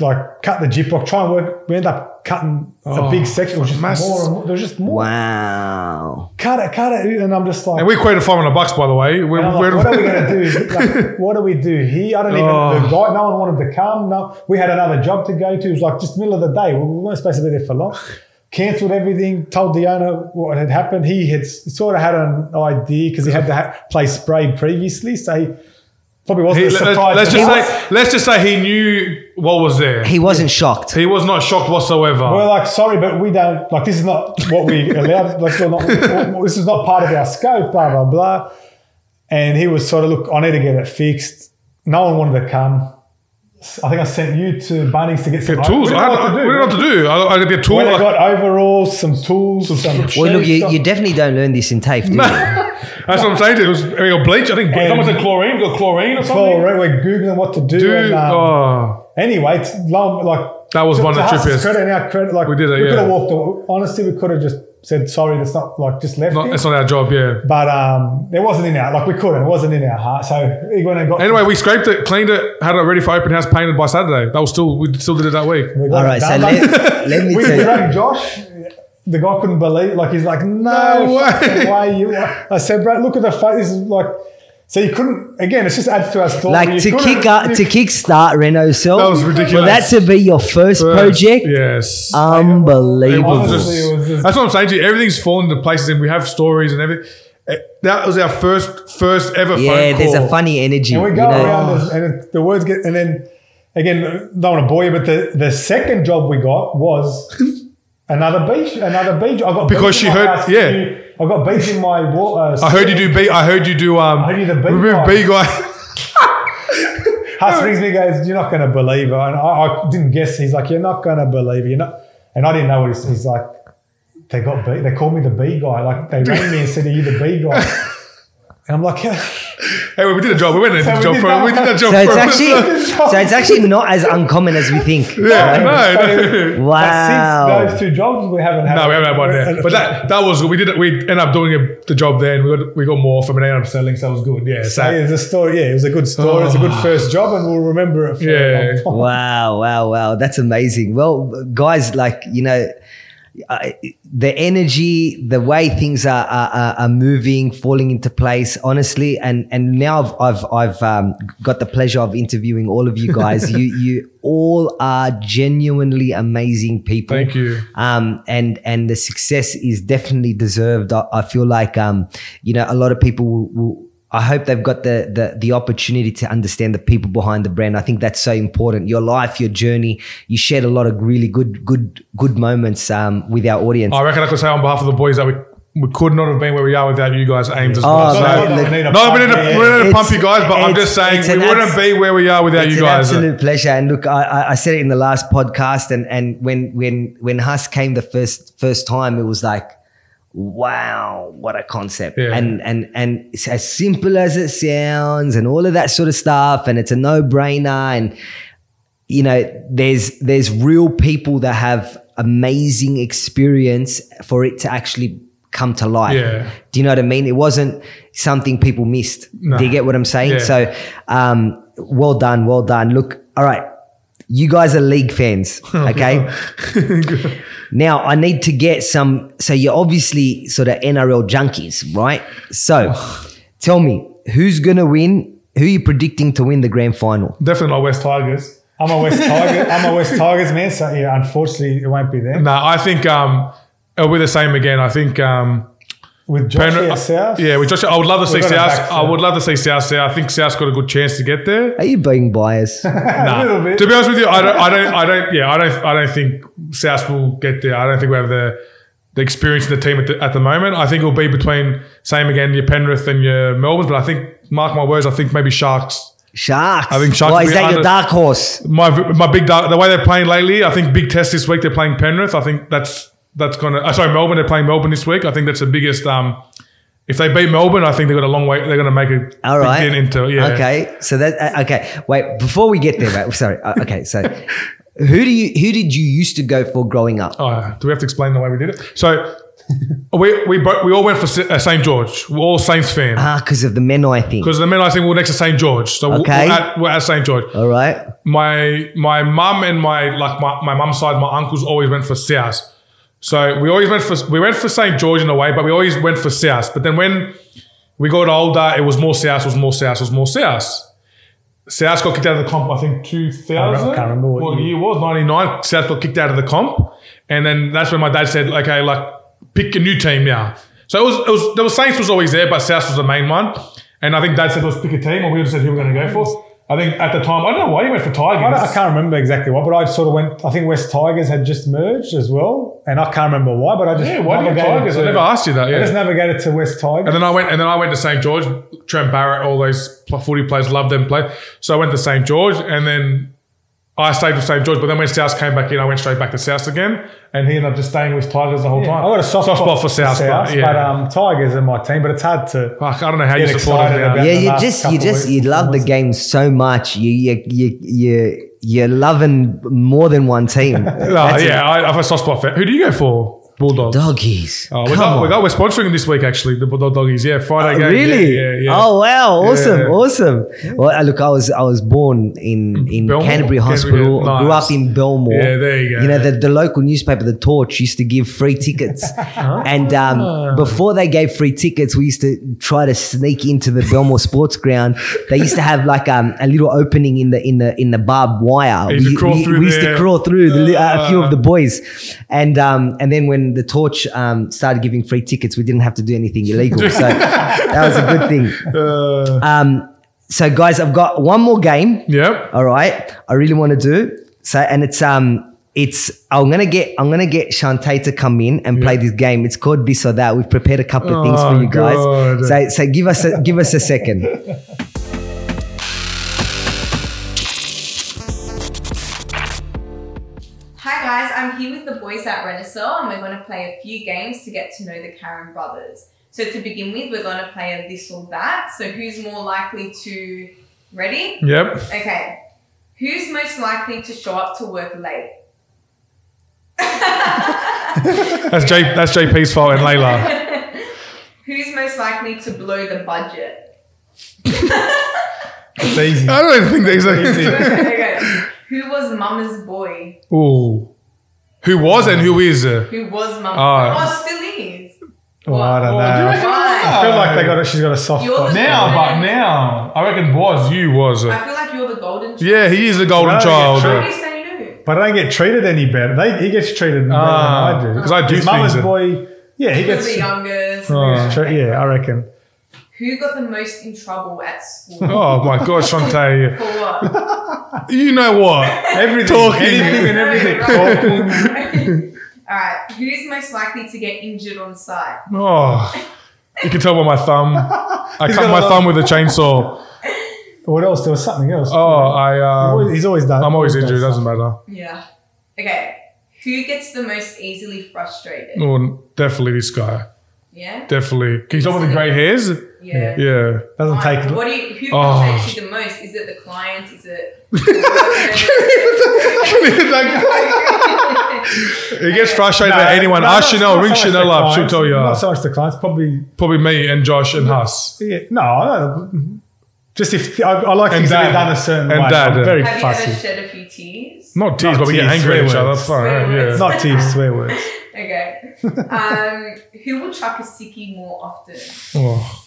like, cut the Gyprock, try and work. We end up cutting a Oh, big section. It was just massive. more and more. There was just more. wow. Cut it, cut it, and I'm just like. And we quoted 500 bucks, by the way. We're, And we're, like, what are we going [laughs] to do? Like, what do we do here? I don't even. Oh. The guy, no one wanted to come. No, we had another job to go to. It was like just middle of the day. We weren't supposed to be there for long. Cancelled everything. Told the owner what had happened. He had sort of had an idea because he had the ha- place sprayed previously, so he probably wasn't he, as let, surprised. us just I say, let's just say he knew what was there. He wasn't shocked. He was not shocked whatsoever. We're like, sorry, but we don't like this is not what we [laughs] allowed. Like, we're not, this is not part of our scope. Blah blah blah. And he was sort of, look, I need to get it fixed. No one wanted to come. I think I sent you to Bunnings to get some Get tools. I, didn't I, know we didn't know what to do. I, I get. I got overalls, some tools, some. Well, look, you, you definitely don't learn this in TAFE, do you? [laughs] that's what I'm saying. It was we got bleach. I think And- someone said chlorine. Got chlorine or something. Well, we're googling what to do. Dude, and, um, oh, Anyway, it's long, like that was to- one of the trippiest. Credit and our credit, like We did it, We could have walked. away. Honestly, we could have just said sorry. That's not like just left. Not, it. it's not our job, yeah. But um, it wasn't in our like we couldn't. It wasn't in our heart. So he went and got. Anyway, we scraped it, cleaned it, had it ready for open house, painted by Saturday. That was still we still did it that week. we got All it so let, [laughs] let me we tell you. rang Josh. The guy couldn't believe. Like he's like, no, No way." fucking way. You. I said, bro, look at the face. This is like. So you couldn't. Again, it's just adds to our story. Like You to kick up, you- to kickstart Renosell. That was ridiculous. For that to be your first, project, Yes. Unbelievable. Just- it was just- that's what I'm saying to you. Everything's fallen into places, and we have stories and everything. Eh, That was our first, first ever yeah, there's a funny energy. And we you go know? around this, and the words get, and then again, don't want to bore you, but the, the second job we got was [laughs] another beach, another beach. I got Because she heard- yeah. I got beach in my water. I heard you do B. I heard you do. Um, I heard you the bee remove guy. bee guy. Huss rings me, goes, "You're not going to believe it," and I, I didn't guess. He's like, "You're not going to believe it." You're not, and I didn't know what he's, he's like. they got B. They called me the bee guy. Like they rang me and said, "Are you the bee guy?" [laughs] And I'm like, yeah. Hey, we did a job. We went and So did a job for that we did that job So it's for actually [laughs] so it's actually not as uncommon as we think. yeah, right? no, no. Wow. But since those two jobs, we haven't had. No, we haven't had one there. But that that was we did it. We ended up doing it, the job there, we got we got more from it. Ended up selling, so it was good. Yeah, So so it's a story. Yeah, it was a good story. It's a good oh. first job, and we'll remember it. For Yeah. a long time. Wow, wow, wow. That's amazing. Well, guys, like, you know, uh, the energy, the way things are, are, are- are moving, falling into place, honestly. And, and now I've, I've, I've um, got the pleasure of interviewing all of you guys. [laughs] you, you all are genuinely amazing people. Thank you. Um, and, and the success is definitely deserved. I, I feel like, um, you know, a lot of people will, will I hope they've got the, the the opportunity to understand the people behind the brand. I think that's so important. Your life, your journey. You shared a lot of really good, good, good moments um, with our audience. I reckon I could say on behalf of the boys that we we could not have been where we are without you guys' AiiMS as Oh, well. So, no, no, look- we need a no, we pump, need to, we need to It's- pump you guys, but I'm just saying we wouldn't abs- be where we are without it's you an guys. absolute pleasure. And look, I, I, I said it in the last podcast, and and when when when Huss came the first first time, it was like, wow, what a concept! Yeah. And and and it's as simple as it sounds, and all of that sort of stuff, and it's a no brainer, and you know, there's there's real people that have amazing experience for it to actually come to life. Yeah. Do you know what I mean? It wasn't something people missed. No. Do you get what I'm saying? Yeah. So, um, well done, well done. Look, all right, you guys are league fans, [laughs] okay? [laughs] now I need to get some. So you're obviously sort of NRL junkies, right? So, [sighs] tell me who's gonna win. Who are you predicting to win the grand final? Definitely not West Tigers. I'm a West Tiger. I'm a West [laughs] Tigers man. So yeah, unfortunately, it won't be there. No, I think um, it'll be the same again. I think um, With Josh Penrith- at uh, South. Yeah, with Josh, I would love to see We've got a South. back I would love to see South there. I think South's got a good chance to get there. Are you being biased? [laughs] a little bit. To be honest with you, I don't, I don't, I don't, yeah, I don't, I don't think South will get there. I don't think we have the the experience in the team at the, at the moment. I think it'll be between same again your Penrith and your Melbourne, but I think mark my words, I think maybe Sharks. Sharks. I think Sharks Why is be that your dark horse? My my big dark, the way they're playing lately, I think big test this week. They're playing Penrith. I think that's that's gonna. Uh, sorry, Melbourne. They're playing Melbourne this week. I think that's the biggest. Um, if they beat Melbourne, I think they've got a long way. They're going to make it. All right. Begin into yeah. Okay. So that uh, okay. Wait, before we get there, mate. Sorry. Uh, okay. So who do you who did you used to go for growing up? Oh, do we have to explain the way we did it? So we we we all went for uh, St George. We're all Saints fans Ah, because of the Menai thing. because the men thing, think we're next to St George. So we're- Okay. we're, at, we're at St George. All right. My my mum and my like my my mum's side, my uncles always went for South. So we always went for we went for St George in a way, but we always went for South. But then when we got older, it was more South, it was more South, it was more South. South got kicked out of the comp, I think 2000. I can't remember what what year. year it was, 99. South got kicked out of the comp. And then that's when my dad said, okay, like, pick a new team now. So it was, it was, there was Saints was always there, but South was the main one. And I think dad said, let's pick a team, or we just said who we're going to go for. I think at the time, I don't know why you went for I, Tigers. I can't remember exactly why, but I sort of went. I think West Tigers had just merged as well, and I can't remember why. But I just Yeah, why navigated Tigers? I never asked you that. I just Yeah. navigated to West Tigers. And then I went, and then I went to St George. Trent Barrett, all those footy players, loved them play. So I went to St George, and then I stayed with St George. But then when South came back in, I went straight back to South again, and he ended up just staying with Tigers the whole Yeah, time. I got a soft, spot for South, but, yeah. but um, Tigers are my team. But it's hard to. Fuck, I don't know how you support them now. about- Yeah, you just you just, you love the game so much. You you you you you're loving more than one team. [laughs] Oh, That's yeah, I, I have a soft spot for. Who do you go for? Bulldogs. Doggies. Oh, we Come got, we on. got, we're sponsoring this week, actually, the Bulldog Doggies. Yeah, Friday game. Really? Yeah, yeah, yeah. Oh wow! Awesome, awesome. Well, uh, look, I was I was born in in Belmore? Canterbury Canterbury, Hospital. yeah. Grew up in Belmore. Yeah, there you go. You know the, the local newspaper, the Torch, used to give free tickets, [laughs] and um, before they gave free tickets, we used to try to sneak into the Belmore Sports Ground. They used to have like um, a little opening in the in the in the barbed wire. You used to we, crawl we- through we used to crawl through the, uh, a few of the Ah. boys, and um, and then when the Torch um, started giving free tickets, we didn't have to do anything illegal. So [laughs] that was a good thing. Uh, Um, so guys, I've got one more game. yep. All right, I really want to do so, and it's um, it's I'm gonna get I'm gonna get Shantae to come in and play this game. It's called this or that. We've prepared a couple of things for Oh, you guys. God. So so give us a, give us a second. [laughs] guys, I'm here with the boys at Renosell and we're going to play a few games to get to know the Karam brothers. So to begin with, we're going to play a this or that. So who's more likely to ready? Yep. Okay. Who's most likely to show up to work late? [laughs] That's J. That's JP's fault and Layla. [laughs] Who's most likely to blow the budget? [laughs] It's easy. I don't think there's a. okay. Who was Mama's boy? Ooh. Who was and who is? uh, Who was Mama's Oh. boy? Oh, still is. Well, I don't Oh, know. do you reckon- I feel like they got. A, she's got a soft You're spot. the- Now, but now. I reckon was, you was. I uh, feel like you're the golden child. Yeah, he is the golden No, child. yeah, uh, do you say no? But I don't get treated any better. They, he gets treated better Ah, than I do. 'cause I do His mama's things that- boy. Yeah, he He was gets. the youngest. Oh. tre- yeah, I reckon. Who got the most in trouble at school? [laughs] Oh my gosh, Shantae. For what? [laughs] You know what? Everything, Talking. anything and everything. [laughs] Talking. All right. Who's most likely to get injured on site? Oh, you can tell by my thumb. I cut my thumb with a chainsaw. What else? There was something else. Oh, I. Always- Uh, he's always done. I'm always injured. It doesn't matter. Yeah. Okay. Who gets the most easily frustrated? Oh, definitely this guy. Yeah. Definitely. Can you talk about the grey hairs? Yeah. Yeah. Doesn't Fine. take. What do you? Who Oh. frustrates you the most? Is it the client? Is it? [laughs] it gets frustrated at anyone. no, Ask not- Chanel, not ring so much Chanel the up. She'll clients, tell you. Not so much the clients. Probably. Probably me and Josh and Huss. Yeah, no, no. Just if I, I like And things to Dad. be done a certain And way. Dad. I'm very Have you ever shed a few tears? Not tears, Not but we get angry at each other. That's fine. Right? Yeah. Not tears, swear words. [laughs] Okay. [laughs] Um, who will chuck a sickie more often? Oh.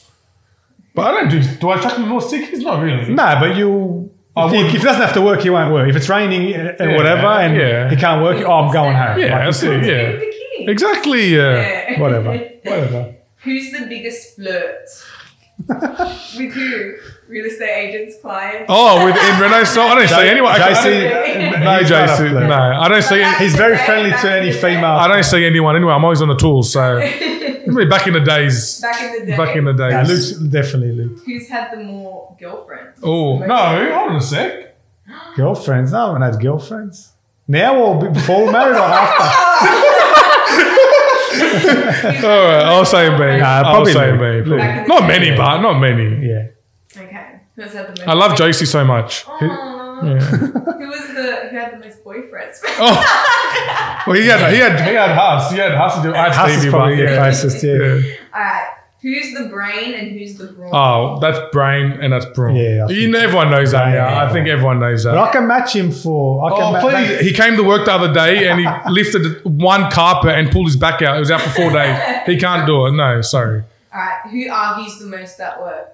But I don't do. Do I chuck him more stickies? Not really. No, but you. If, he, if he doesn't have to work, he won't work. If it's raining and Yeah, whatever, and yeah. he can't work, oh, I'm going home. Yeah, Like, that's it. Yeah. Exactly. Yeah. Yeah. whatever, [laughs] whatever. Who's the biggest flirt? [laughs] With who? Real estate agents, clients? Oh, with in Renosell, I don't see anyone. I JC, can't- [laughs] No, he's JC. No, I don't see. He's very friendly to any female. I don't see anyone anyway. I'm always on the tools. So I mean, back in the days. Back in the day. Back in the Yeah, days. Luke's definitely Luke. Who's had the more girlfriends? Oh no! Hold on a sec. [gasps] Girlfriends? No, I haven't had girlfriends. Now or before we're married or after? [laughs] All right, I'll say me. Nah, I'll probably say Luke. me. Luke. probably. Back in the Not many, but not many. Yeah. Okay. Who's had the most? I love JC so much. Oh. Aww. Yeah. [laughs] Who was the who had the most boyfriends? [laughs] Oh. Well, he had he had he had Huss. He had Huss to do. I had Huss is probably the yeah. closest, yeah. Yeah. Alright. Who's the brain and who's the brawn? Oh, that's brain and that's brawn. Yeah, I you know, everyone knows that. Yeah, yeah. I think everyone knows that. But I can match him for. I can Oh, ma- please. He came to work the other day and he [laughs] lifted one carpet and pulled his back out. It was out for four days. He can't do it. No, sorry. Alright. Who argues the most at work?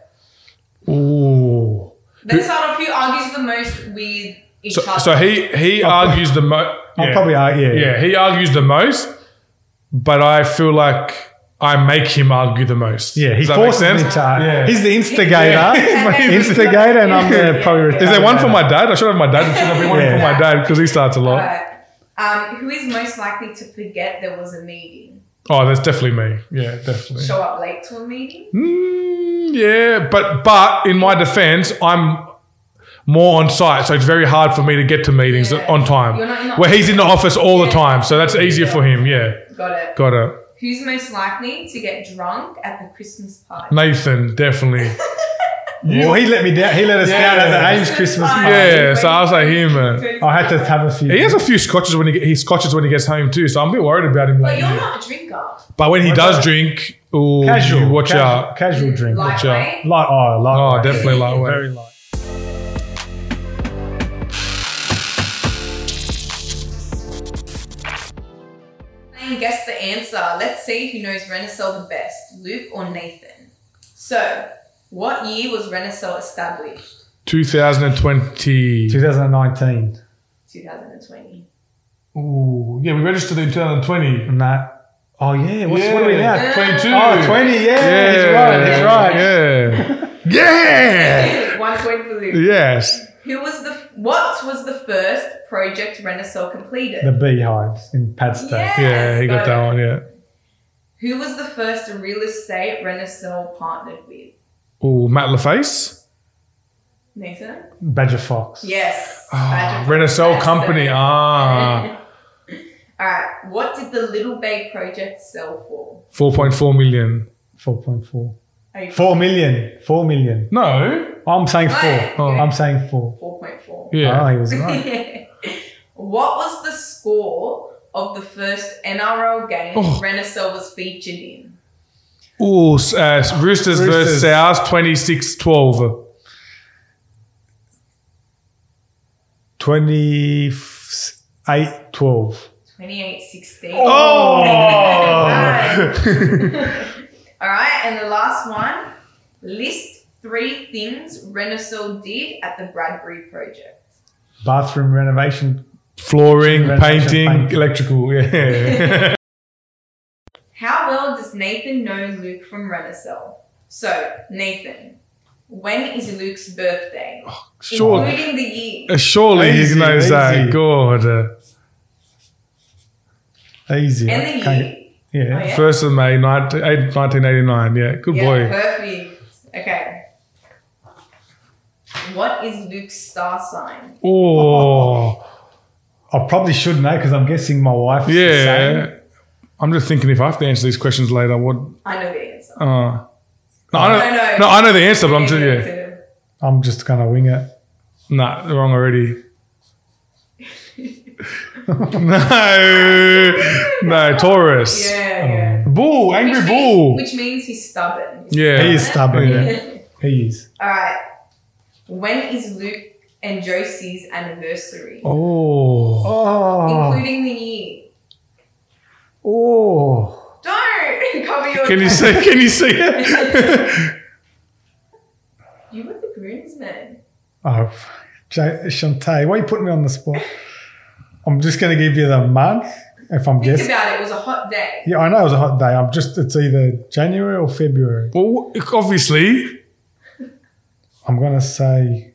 Ooh. Let's start off. Who argues the most with each So, other? so he he argues the most. I'll probably, argue. yeah. yeah, he argues the most, but I feel like I make him argue the most. Yeah, he Does that forces me to. Yeah. He's the instigator. [laughs] Yeah. [laughs] instigator, and I'm the probably. Is there one for my dad? I should have my dad. There should have been one Yeah. for my dad because he starts a lot. Alright. Um, who is most likely to forget there was a meeting? Oh, that's definitely me. Yeah, definitely. Show up late to a meeting? Mm, yeah, but but in my defense, I'm more on site, so it's very hard for me to get to meetings Yeah. on time. You're not in the Where he's in the office all the time, so that's easier for him. Yeah, Got it. got it. Who's most likely to get drunk at the Christmas party? Nathan, definitely. [laughs] Well, he let me down. He let us Yeah. down at the AiiMS Christmas party. party. Yeah, so I was like him. man. I had to have a few. He has a few scotches when he he scotches when he gets home too, so I'm a bit worried about him. But Like, you're not a drinker. but when he What does drink, ooh, casual. watch casual, out. Casual drink. Lightweight. out. Light. Oh, light. Oh, definitely lightweight. Very light. Playing guess the answer. Let's see who knows Renosell the best, Luke or Nathan. So, what year was Renosell established? 2020. 2019. 2020. Ooh, yeah, we registered in 2020. And that. Oh yeah. What's, What are we now? 22. Oh, 20. Yeah. He's right. He's right. Yeah. yeah. [laughs] One point for Luke. Yes. Who was the what was the first project Renosell completed? The beehives in Padstow. Yes, Yeah, he got got that one. Yeah. Who was the first real estate Renosell partnered with? Ooh, Matt LaFace. Nathan? Badger Fox. Yes. Badger Renosell Fox. Company. Ah. [laughs] All right. What did the Little Bay project sell for? 4.4 million. 4.4. Are you 4 million. 4 million. No. I'm saying Right. 4. Oh. I'm saying 4. 4.4. Yeah. Oh, he was right. [laughs] what was the score of the first NRL game Oh. Renosell was featured in? Ooh, uh, Roosters, versus Roosters. South 26 12. 28 12. 28 16. Oh! [laughs] All right, and the last one list three things Renosell did at the Bradbury project. Bathroom renovation. Flooring, Renovation, painting, painting. electrical. Yeah. [laughs] How well does Nathan know Luke from Renosell? So, Nathan, when is Luke's birthday? sure. Including the year. Uh, Surely Easy, he knows that. God. Uh, Easy. And the year. get- yeah. Oh, yeah? 1st of May, 19, 1989. Yeah, good yeah, boy. perfect. Okay. What is Luke's star sign? Oh, I probably should know because I'm guessing my wife. Is saying. Yeah. I'm just thinking if I have to answer these questions later, what? I know the answer. Uh, no, I know, No, no. no, I know the answer, but I'm just, yeah. yeah. I'm just going to wing it. Nah, wrong already. [laughs] no, no, Taurus. Yeah, yeah. Bull, angry which bull. Means, which means he's stubborn. yeah. He is stubborn, Yeah. [laughs] He is. All right. When is Luke and Josie's anniversary? Oh. Oh. Including the year. Oh. Don't [laughs] cover your. Can you see? Can you see it? [laughs] You were the groomsman. Oh. J- Shantae, why are you putting me on the spot? I'm just going to give you the month if I'm Think guessing. about it. It was a hot day. Yeah, I know it was a hot day. I'm just, it's either January or February. well, obviously. [laughs] I'm going to say,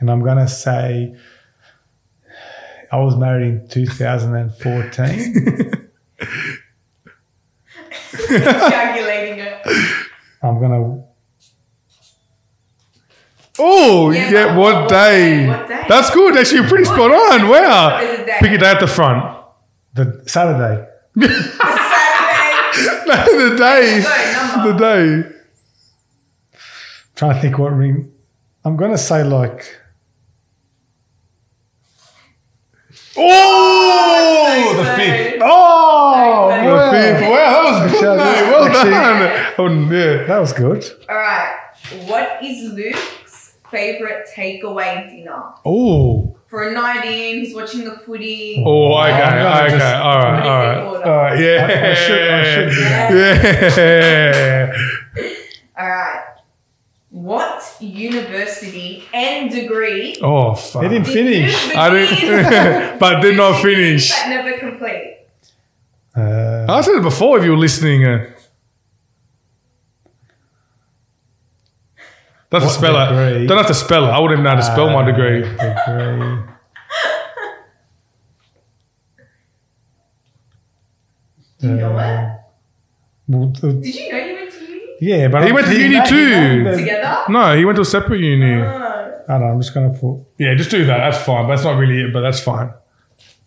and I'm going to say, I was married in 2014. Calculating it. I'm going to, Oh, Yeah, yeah. what, what day? day? What day? That's good. Actually, you're pretty spot on. Wow. What is the day? Pick a day at the front. the Saturday. the [laughs] Saturday. No, the day. Go, The number. day. trying to think what ring. I'm going to say like, Oh, oh, the So fifth. good. oh, So The wow. fifth. Wow, that was good. Actually, mate. Well done. Oh, yeah. That was good. All right. What is Luke's favorite takeaway dinner? Oh. For a night in, he's watching the footy. Oh, okay. Okay. just- all right, all right, all right. Yeah. I- I should- I should do Yeah. [laughs] All right. What university and degree Oh, fuck. He didn't finish. Luke I didn't, [laughs] but did not finish. That never complete. Uh, I said it before if you were listening. Uh, don't have to spell it. degree? Don't have to spell it. I wouldn't even know how to spell my degree. degree. [laughs] Do you know Uh, it? well, the- Did you know you went to uni yeah, but He I'm went to uni too. together? No, he went to a separate uni. Oh. I don't know. I'm just gonna put. Yeah, just do that. That's fine. But that's not really it. But that's fine.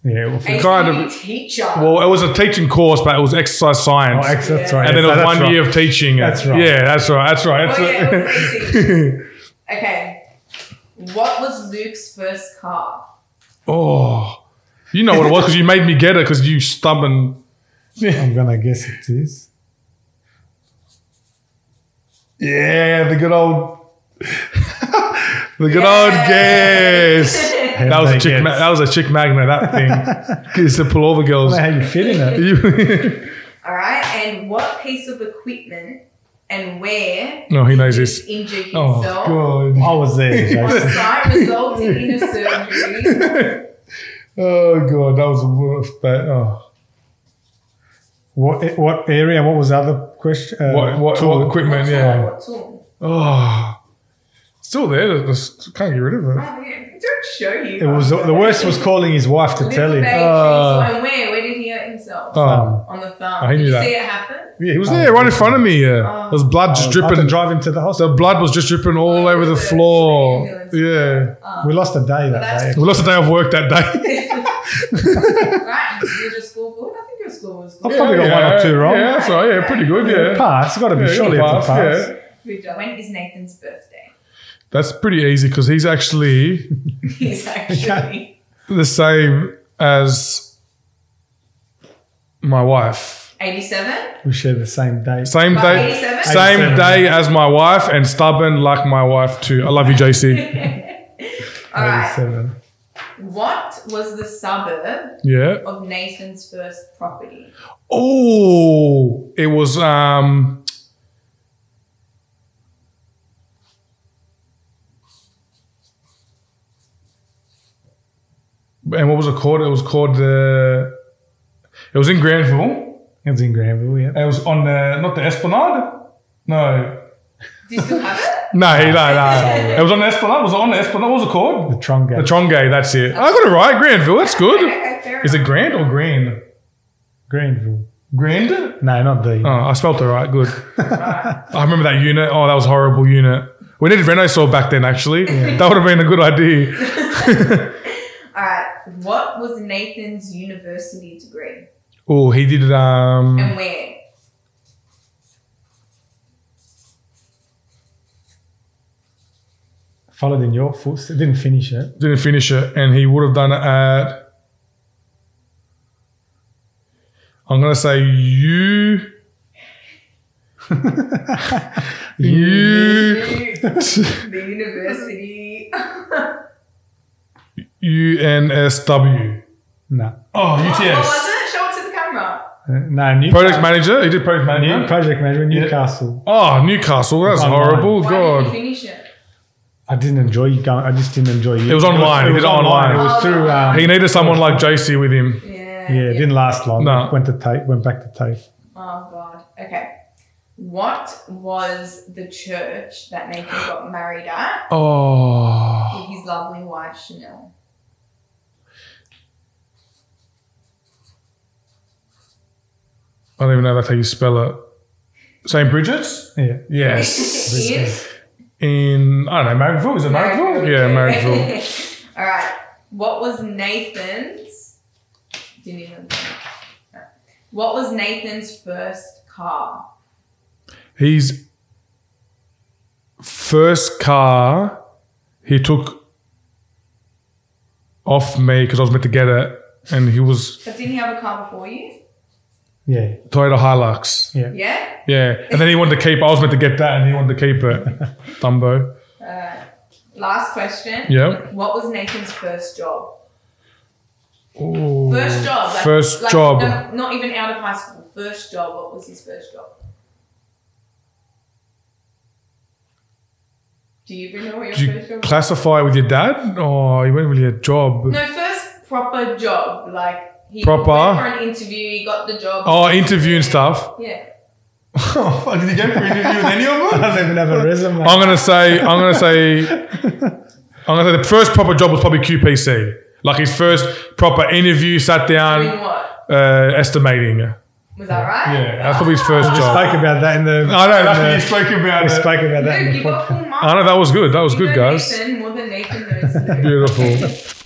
Yeah, well, And Kind kind of- of teacher. Well, it was a teaching course, but it was exercise oh, science. ex- that's Yeah. right. and then it was one right. year of teaching. That's right. Yeah, that's right. That's right. That's Oh, yeah, [laughs] right. okay. What was Luke's first car? oh, you know what it was because you made me get it because you stubborn. I'm gonna guess it is. Yeah, the good old, [laughs] the good old guess. [laughs] That was a chick. guess. Ma- that was a chick magnet. That thing used to pull all the I girls. don't how you fit in it. All right. And what piece of equipment and where no, he knows this. he injure Oh himself god. I was there, on Jason. site resulting in a [laughs] surgery? Oh god, that was the worst. But oh, What what area? What was the other question? Uh, what what, tool? what equipment? What Yeah. What tool? Oh, still there. Just can't get rid of it. Oh, yeah, Don't show you. It was the worst was calling his wife to tell him. baby Uh, where? Where did he hurt himself? Oh. on the thumb. I knew Did you that. see it happen? Yeah, he was um, there right in front of me. Yeah, um, there's blood just I dripping. to drive him to the hospital. The hospital. blood was just dripping all Oh, over the floor. Ambulance. Yeah, um, we lost a day that day. we lost a day of work that day. [laughs] right. Was your score good? I think your score was I good. probably got one or two wrong. Yeah, that's right. Yeah, pretty good. Yeah, Pass. It's got to be Yeah, surely you'll it's a pass, pass. yeah. Good. When is Nathan's birthday? that's pretty easy because he's actually [laughs] [laughs] He's actually the same as my wife. 87. We share the same day. Same About day, 87? same 87. day as my wife, and stubborn like my wife too. I love you, JC. [laughs] All right. 87. What was the suburb Yeah. of Nathan's first property? Oh, it was um. And what was it called? It was called the. it was in Granville. It was in Granville, yeah. It was on the not the Esplanade. No, Do you still have it? No, no, no. [laughs] It was on the Esplanade. Was it on the Esplanade? What was it called? The Tronga. The Trongay. That's it. I got it right. Granville. That's good. [laughs] Okay, fair Is it. Grand or Green? Granville. Grand. No, not the. Oh, I spelt it right. Good. [laughs] I remember that unit. Oh, that was a horrible unit. We needed Renosell back then, actually. That would have been a good idea. All right. What was Nathan's university degree Oh, he did. It um, and where? Followed in your footsteps. Didn't finish it. didn't finish it, and he would have done it at. I'm gonna say you. [laughs] you. the [laughs] [laughs] university. UNSW. No. Oh, What was UTS. it? Show it to the camera. Uh, no, Newcastle. Project manager. He did project New, project manager, in Newcastle. Oh, Newcastle. That's Online. horrible. Why didn't you God. finish it? I didn't enjoy going. I just didn't enjoy it. It was online. It He was, did it online. It was through. Um, He needed someone like JC with him. Yeah. yeah, it didn't last long. No. Went to tape. Went back to tape. Oh God. Okay. What was the church that Nathan got married at Oh. with his lovely wife Chanel? I don't even know that's how you spell it. St. Bridget's? Yeah. Yes. [laughs] In I don't know, Marrickville? Is it Marrickville? Yeah, Marrickville. [laughs] All right. What was Nathan's? Didn't even. What was Nathan's first car? His first car he took off me because I was meant to get it, and he was But didn't he have a car before you? Yeah. Toyota Hilux. Yeah. Yeah. Yeah, and then he wanted to keep. I was meant to get that, and he wanted to keep it. [laughs] Dumbo. Uh, last question. Yeah. What was Nathan's first job? Ooh. First job. Like, First like, job. no, not even out of high school. First job. What was his first job? Do you even know what your Did first you job was? classify with your dad, or you weren't really a job? No, first proper job. Like he Proper? went for an interview. He got the job. Oh, interview and stuff. Yeah. [laughs] oh, did you get for interview with any of I them? [laughs] don't even have a resume. I'm gonna say. I'm gonna say. I'm gonna say the first proper job was probably QPC. Like his first proper interview, sat Doing down, what? uh, estimating. Yeah, Was that right? Yeah, that's probably his first we job. spoke about that in the. I know. in That's what the- you spoke about. We it. spoke about that in Luke, the you got podcast. full marks. I know that was good. That was You good, know guys. Nathan more than Nathan knows. Luke. [laughs] Beautiful.